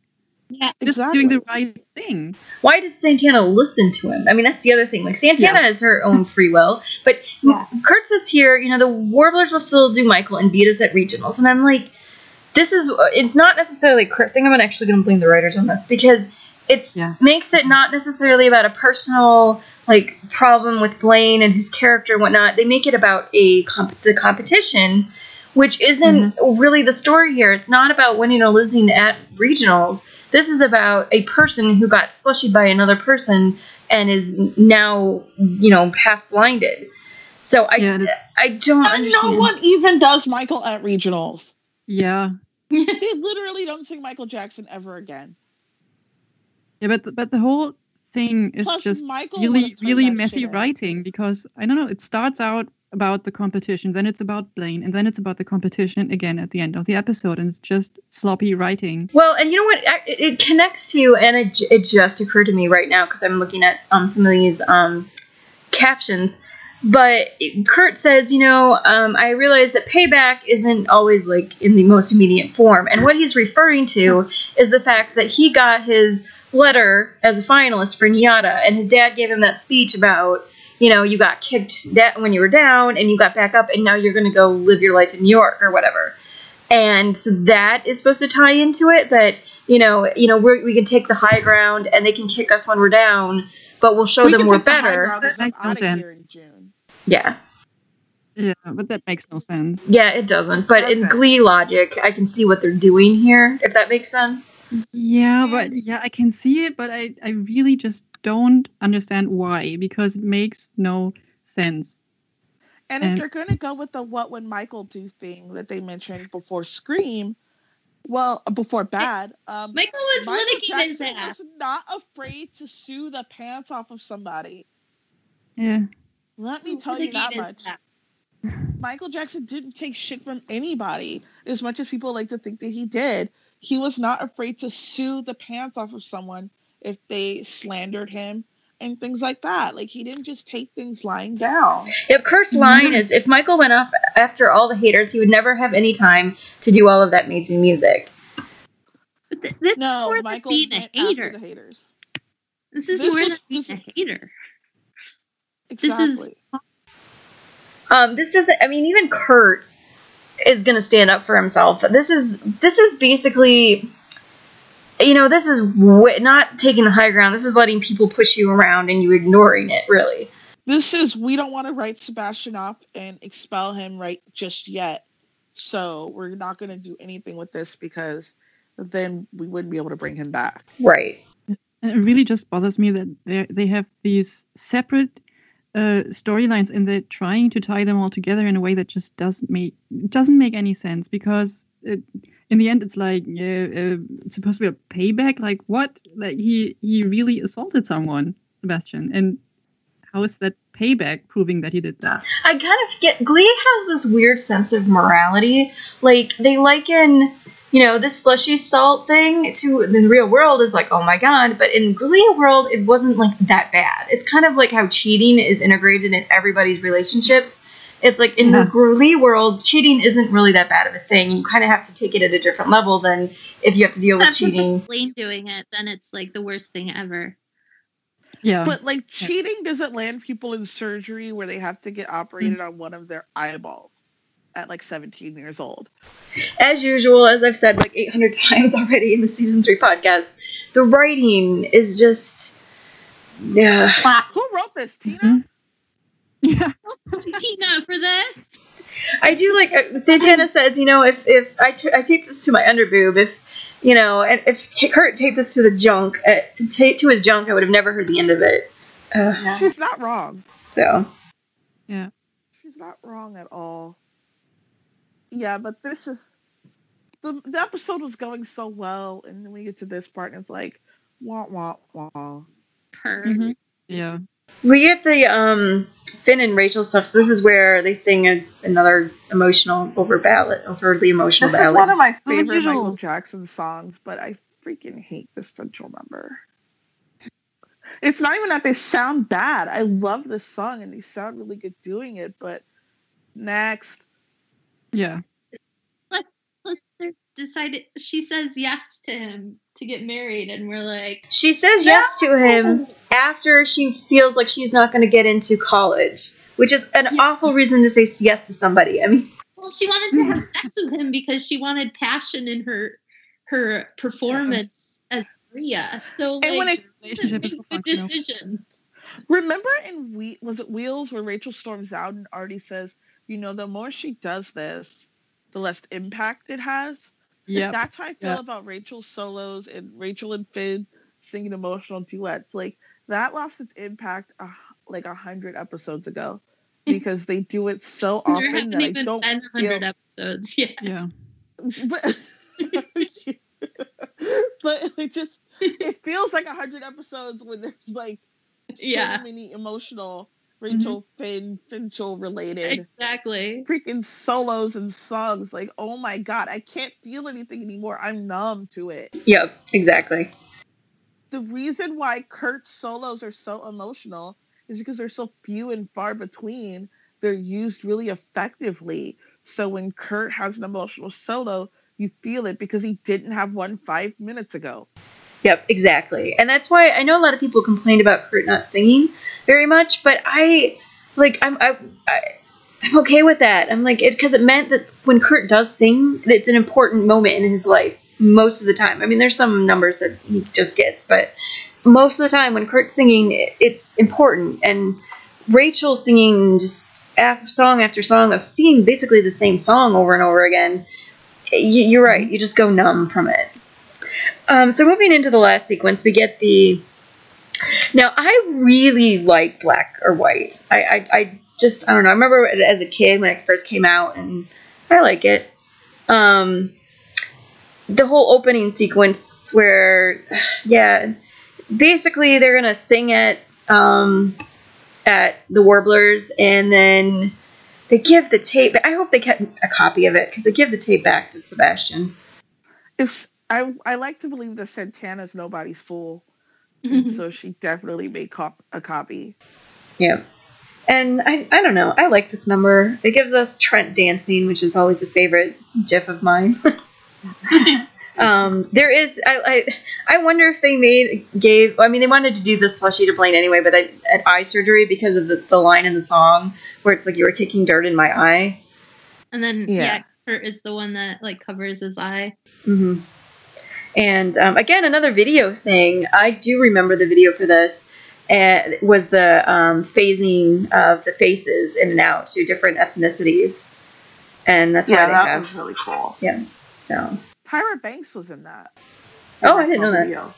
Yeah. Just doing the right thing. Why does Santana listen to him? I mean, that's the other thing. Like, Santana has her own free will, but Yeah. Kurt says here, you know, the Warblers will still do Michael and beat us at regionals, and I'm like, this is. It's not necessarily a Kurt thing. I'm actually going to blame the writers on this because it's Yeah. makes it not necessarily about a personal like problem with Blaine and his character and whatnot. They make it about a comp- the competition, which isn't mm-hmm. really the story here. It's not about winning or losing at regionals. This is about a person who got slushied by another person and is now, you know, half blinded. So I, Yeah, that- I don't And understand. no one even does Michael at regionals. Yeah. They literally don't sing Michael Jackson ever again. Yeah, but the, but the whole thing is Plus, just Michael really really messy writing because I don't know. It starts out about the competition, then it's about Blaine, and then it's about the competition again at the end of the episode, and it's just sloppy writing. Well, and you know what? It, it connects to, and it, it just occurred to me right now because I'm looking at um, some of these um, captions. But Kurt says, you know, um, I realize that payback isn't always like in the most immediate form. And what he's referring to is the fact that he got his letter as a finalist for NYADA, and his dad gave him that speech about, you know, you got kicked da- when you were down and you got back up, and now you're going to go live your life in New York or whatever. And so that is supposed to tie into it that you know you know we're, we can take the high ground and they can kick us when we're down but we'll show We them can we're take the high better. ground 'cause That makes I'm no outta here in June. yeah Yeah, but that makes no sense. yeah it doesn't but in glee logic i can see what they're doing here if that makes sense Yeah, but yeah, I can see it, but I I really just don't understand why because it makes no sense. And if they're going to go with the what would Michael do thing that they mentioned before Scream, well, before Bad, um, Michael was Michael litigating his ass. was not afraid to sue the pants off of somebody. Yeah. Let me tell you that much. ass. Michael Jackson didn't take shit from anybody as much as people like to think that he did. He was not afraid to sue the pants off of someone if they slandered him and things like that. Like he didn't just take things lying down. Yep, Kurt's line is if Michael went off after all the haters, he would never have any time to do all of that amazing music. But th- this is No, more than Michael being a hater. the haters. This is This more was- than being this- a hater. is- Exactly. Um, this is, I mean, even Kurt is going to stand up for himself. This is, this is basically, you know, this is w- not taking the high ground. This is letting people push you around and you ignoring it, really. This is we don't want to write Sebastian off and expel him right just yet. So we're not going to do anything with this because then we wouldn't be able to bring him back. Right. And it really just bothers me that they they have these separate uh, storylines and they're trying to tie them all together in a way that just doesn't make doesn't make any sense because it, in the end it's like uh, uh, it's supposed to be a payback. Like what? Like he he really assaulted someone, Sebastian, and how is that payback proving that he did that? I kind of get Glee has this weird sense of morality. Like they liken, you know, this slushy salt thing to the real world is like, oh my god. But in Glee world, it wasn't like that bad. It's kind of like how cheating is integrated in everybody's relationships. It's like in Yeah. the Glee world, cheating isn't really that bad of a thing. You kind of have to take it at a different level than if you have to deal with Except with cheating. Blaine doing it, then it's like the worst thing ever. Yeah, But like cheating doesn't land people in surgery where they have to get operated mm. on one of their eyeballs at like 17 years old. As usual, as I've said like 800 times already in the season three podcast, the writing is just. Yeah. Who wrote this, Tina? Mhm. yeah. Tina for this. I do like uh, Santana says, you know, if if I, t- I tape this to my underboob, if you know, and if Kurt taped this to the junk, uh, ta- to his junk, I would have never heard the end of it. Uh, She's not wrong. so Yeah. She's not wrong at all. Yeah, but this is the the episode was going so well, and then we get to this part, and it's like, wah wah wah. Per. Mhm. Yeah. we get the um Finn and Rachel stuff. So this is where they sing a, another emotional over ballad, overly emotional This is one of my Oh, favorite usual. Michael Jackson songs, but I freaking hate this central number. It's not even that they sound bad. I love this song and they sound really good doing it, but next. Yeah. Plus, they decided she says yes to him to get married, and we're like, She says yes to him after she feels like she's not going to get into college, which is an Yeah. awful reason to say yes to somebody. I mean, well, she wanted to have sex with him because she wanted passion in her her performance as Maria. So, And when like, it- Relationship is make good decisions. Remember in we was it Wheels where Rachel storms out and Artie says, you know, the more she does this, the less impact it has. Yeah. That's how I feel Yeah. about Rachel solos and Rachel and Finn singing emotional duets. Like that lost its impact uh, like a hundred episodes ago because they do it so often that I don't feel- episodes yet. Yeah. but but it just it feels like a hundred episodes when there's like so Yeah. many emotional Mm-hmm. Rachel Finn Finchel related Exactly. freaking solos and songs. Like, oh my god, I can't feel anything anymore. I'm numb to it. yep, exactly. The reason why Kurt's solos are so emotional is because they're so few and far between. They're used really effectively. So when Kurt has an emotional solo, you feel it because he didn't have one five minutes ago. Yep, exactly. And that's why I know a lot of people complained about Kurt not singing very much, but I like I'm I, I I'm okay with that. I'm like it because it meant that when Kurt does sing, it's an important moment in his life most of the time. I mean, there's some numbers that he just gets, but most of the time when Kurt's singing, it's important. And Rachel singing just song after song of singing basically the same song over and over again. You're right. You just go numb from it. Um, so moving into the last sequence, we get the. Now I really like Black or White. I, I, I just I don't know. I remember as a kid when it first came out, and I like it. Um, the whole opening sequence where, yeah, basically they're gonna sing at um, at the Warblers, and then they give the tape. I hope they kept a copy of it because they give the tape back to Sebastian. If I I like to believe that Santana's nobody's fool, and so she definitely made cop- a copy. Yeah. And I, I don't know. I like this number. It gives us Trent dancing, which is always a favorite gif of mine. um, there is I, I I wonder if they made gave I mean they wanted to do the slushy to Blaine anyway, but I, at eye surgery because of the, the line in the song where it's like you were kicking dirt in my eye. And then Yeah. yeah. Kurt is the one that like covers his eye. hmm And um, again, another video thing. I do remember the video for this. Uh, was the um, phasing of the faces in and out to different ethnicities, and that's why they have. really cool. Yeah. So. Tyra Banks was in that. Oh, I didn't know that. Video.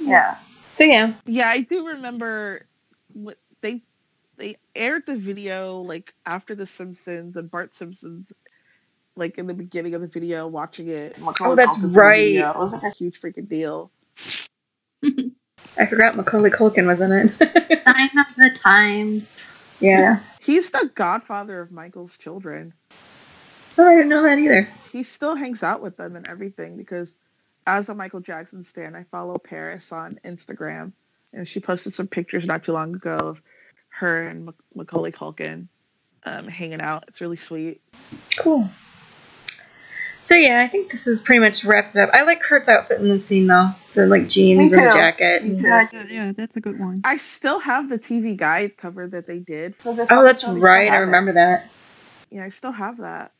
Yeah. So yeah. Yeah, I do remember what they they aired the video like after The Simpsons and Bart Simpson's like in the beginning of the video watching it. Oh, that's right. It was like a huge freaking deal. I forgot Macaulay Culkin was in it. Sign of the times. yeah. He's the godfather of Michael's children. Oh, I didn't know that either. He still hangs out with them and everything because as a Michael Jackson stan, I follow Paris on Instagram and she posted some pictures not too long ago of her and Mac- Macaulay Culkin um, hanging out. It's really sweet. Cool. So yeah, I think this is pretty much wraps it up. I like Kurt's outfit in the scene though. The like jeans and the jacket. Yeah, yeah, that's a good one. I still have the TV guide cover that they did. For this Oh, that's right. I still have it. remember that. Yeah, I still have that.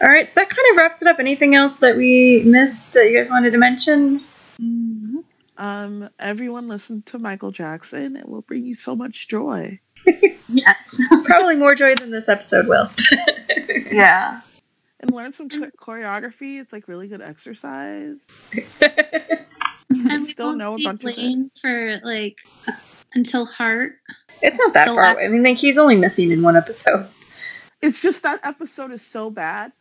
All right, so that kind of wraps it up. Anything else that we missed that you guys wanted to mention? Mhm. Um, everyone listen to Michael Jackson. It will bring you so much joy. Yes. Probably more joy than this episode will. Yeah. And learn some cho- choreography. It's like really good exercise. and we Still won't know a see bunch of it. Blaine for like until Heart. it's not that The far la- away. I mean, like he's only missing in one episode. It's just that episode is so bad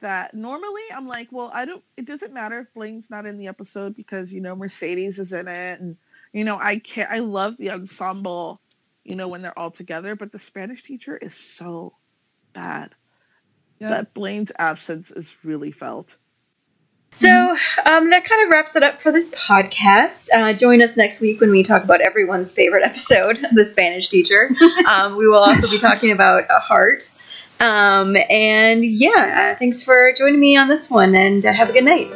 that normally I'm like, well, I don't. It doesn't matter if Blaine's not in the episode because you know Mercedes is in it, and you know I can't. I love the ensemble, you know when they're all together. But the Spanish teacher is so bad Yeah. that Blaine's absence is really felt. So um, that kind of wraps it up for this podcast. Uh, join us next week when we talk about everyone's favorite episode, The Spanish Teacher. um, we will also be talking about a heart. Um, and yeah, uh, thanks for joining me on this one, and uh, have a good night.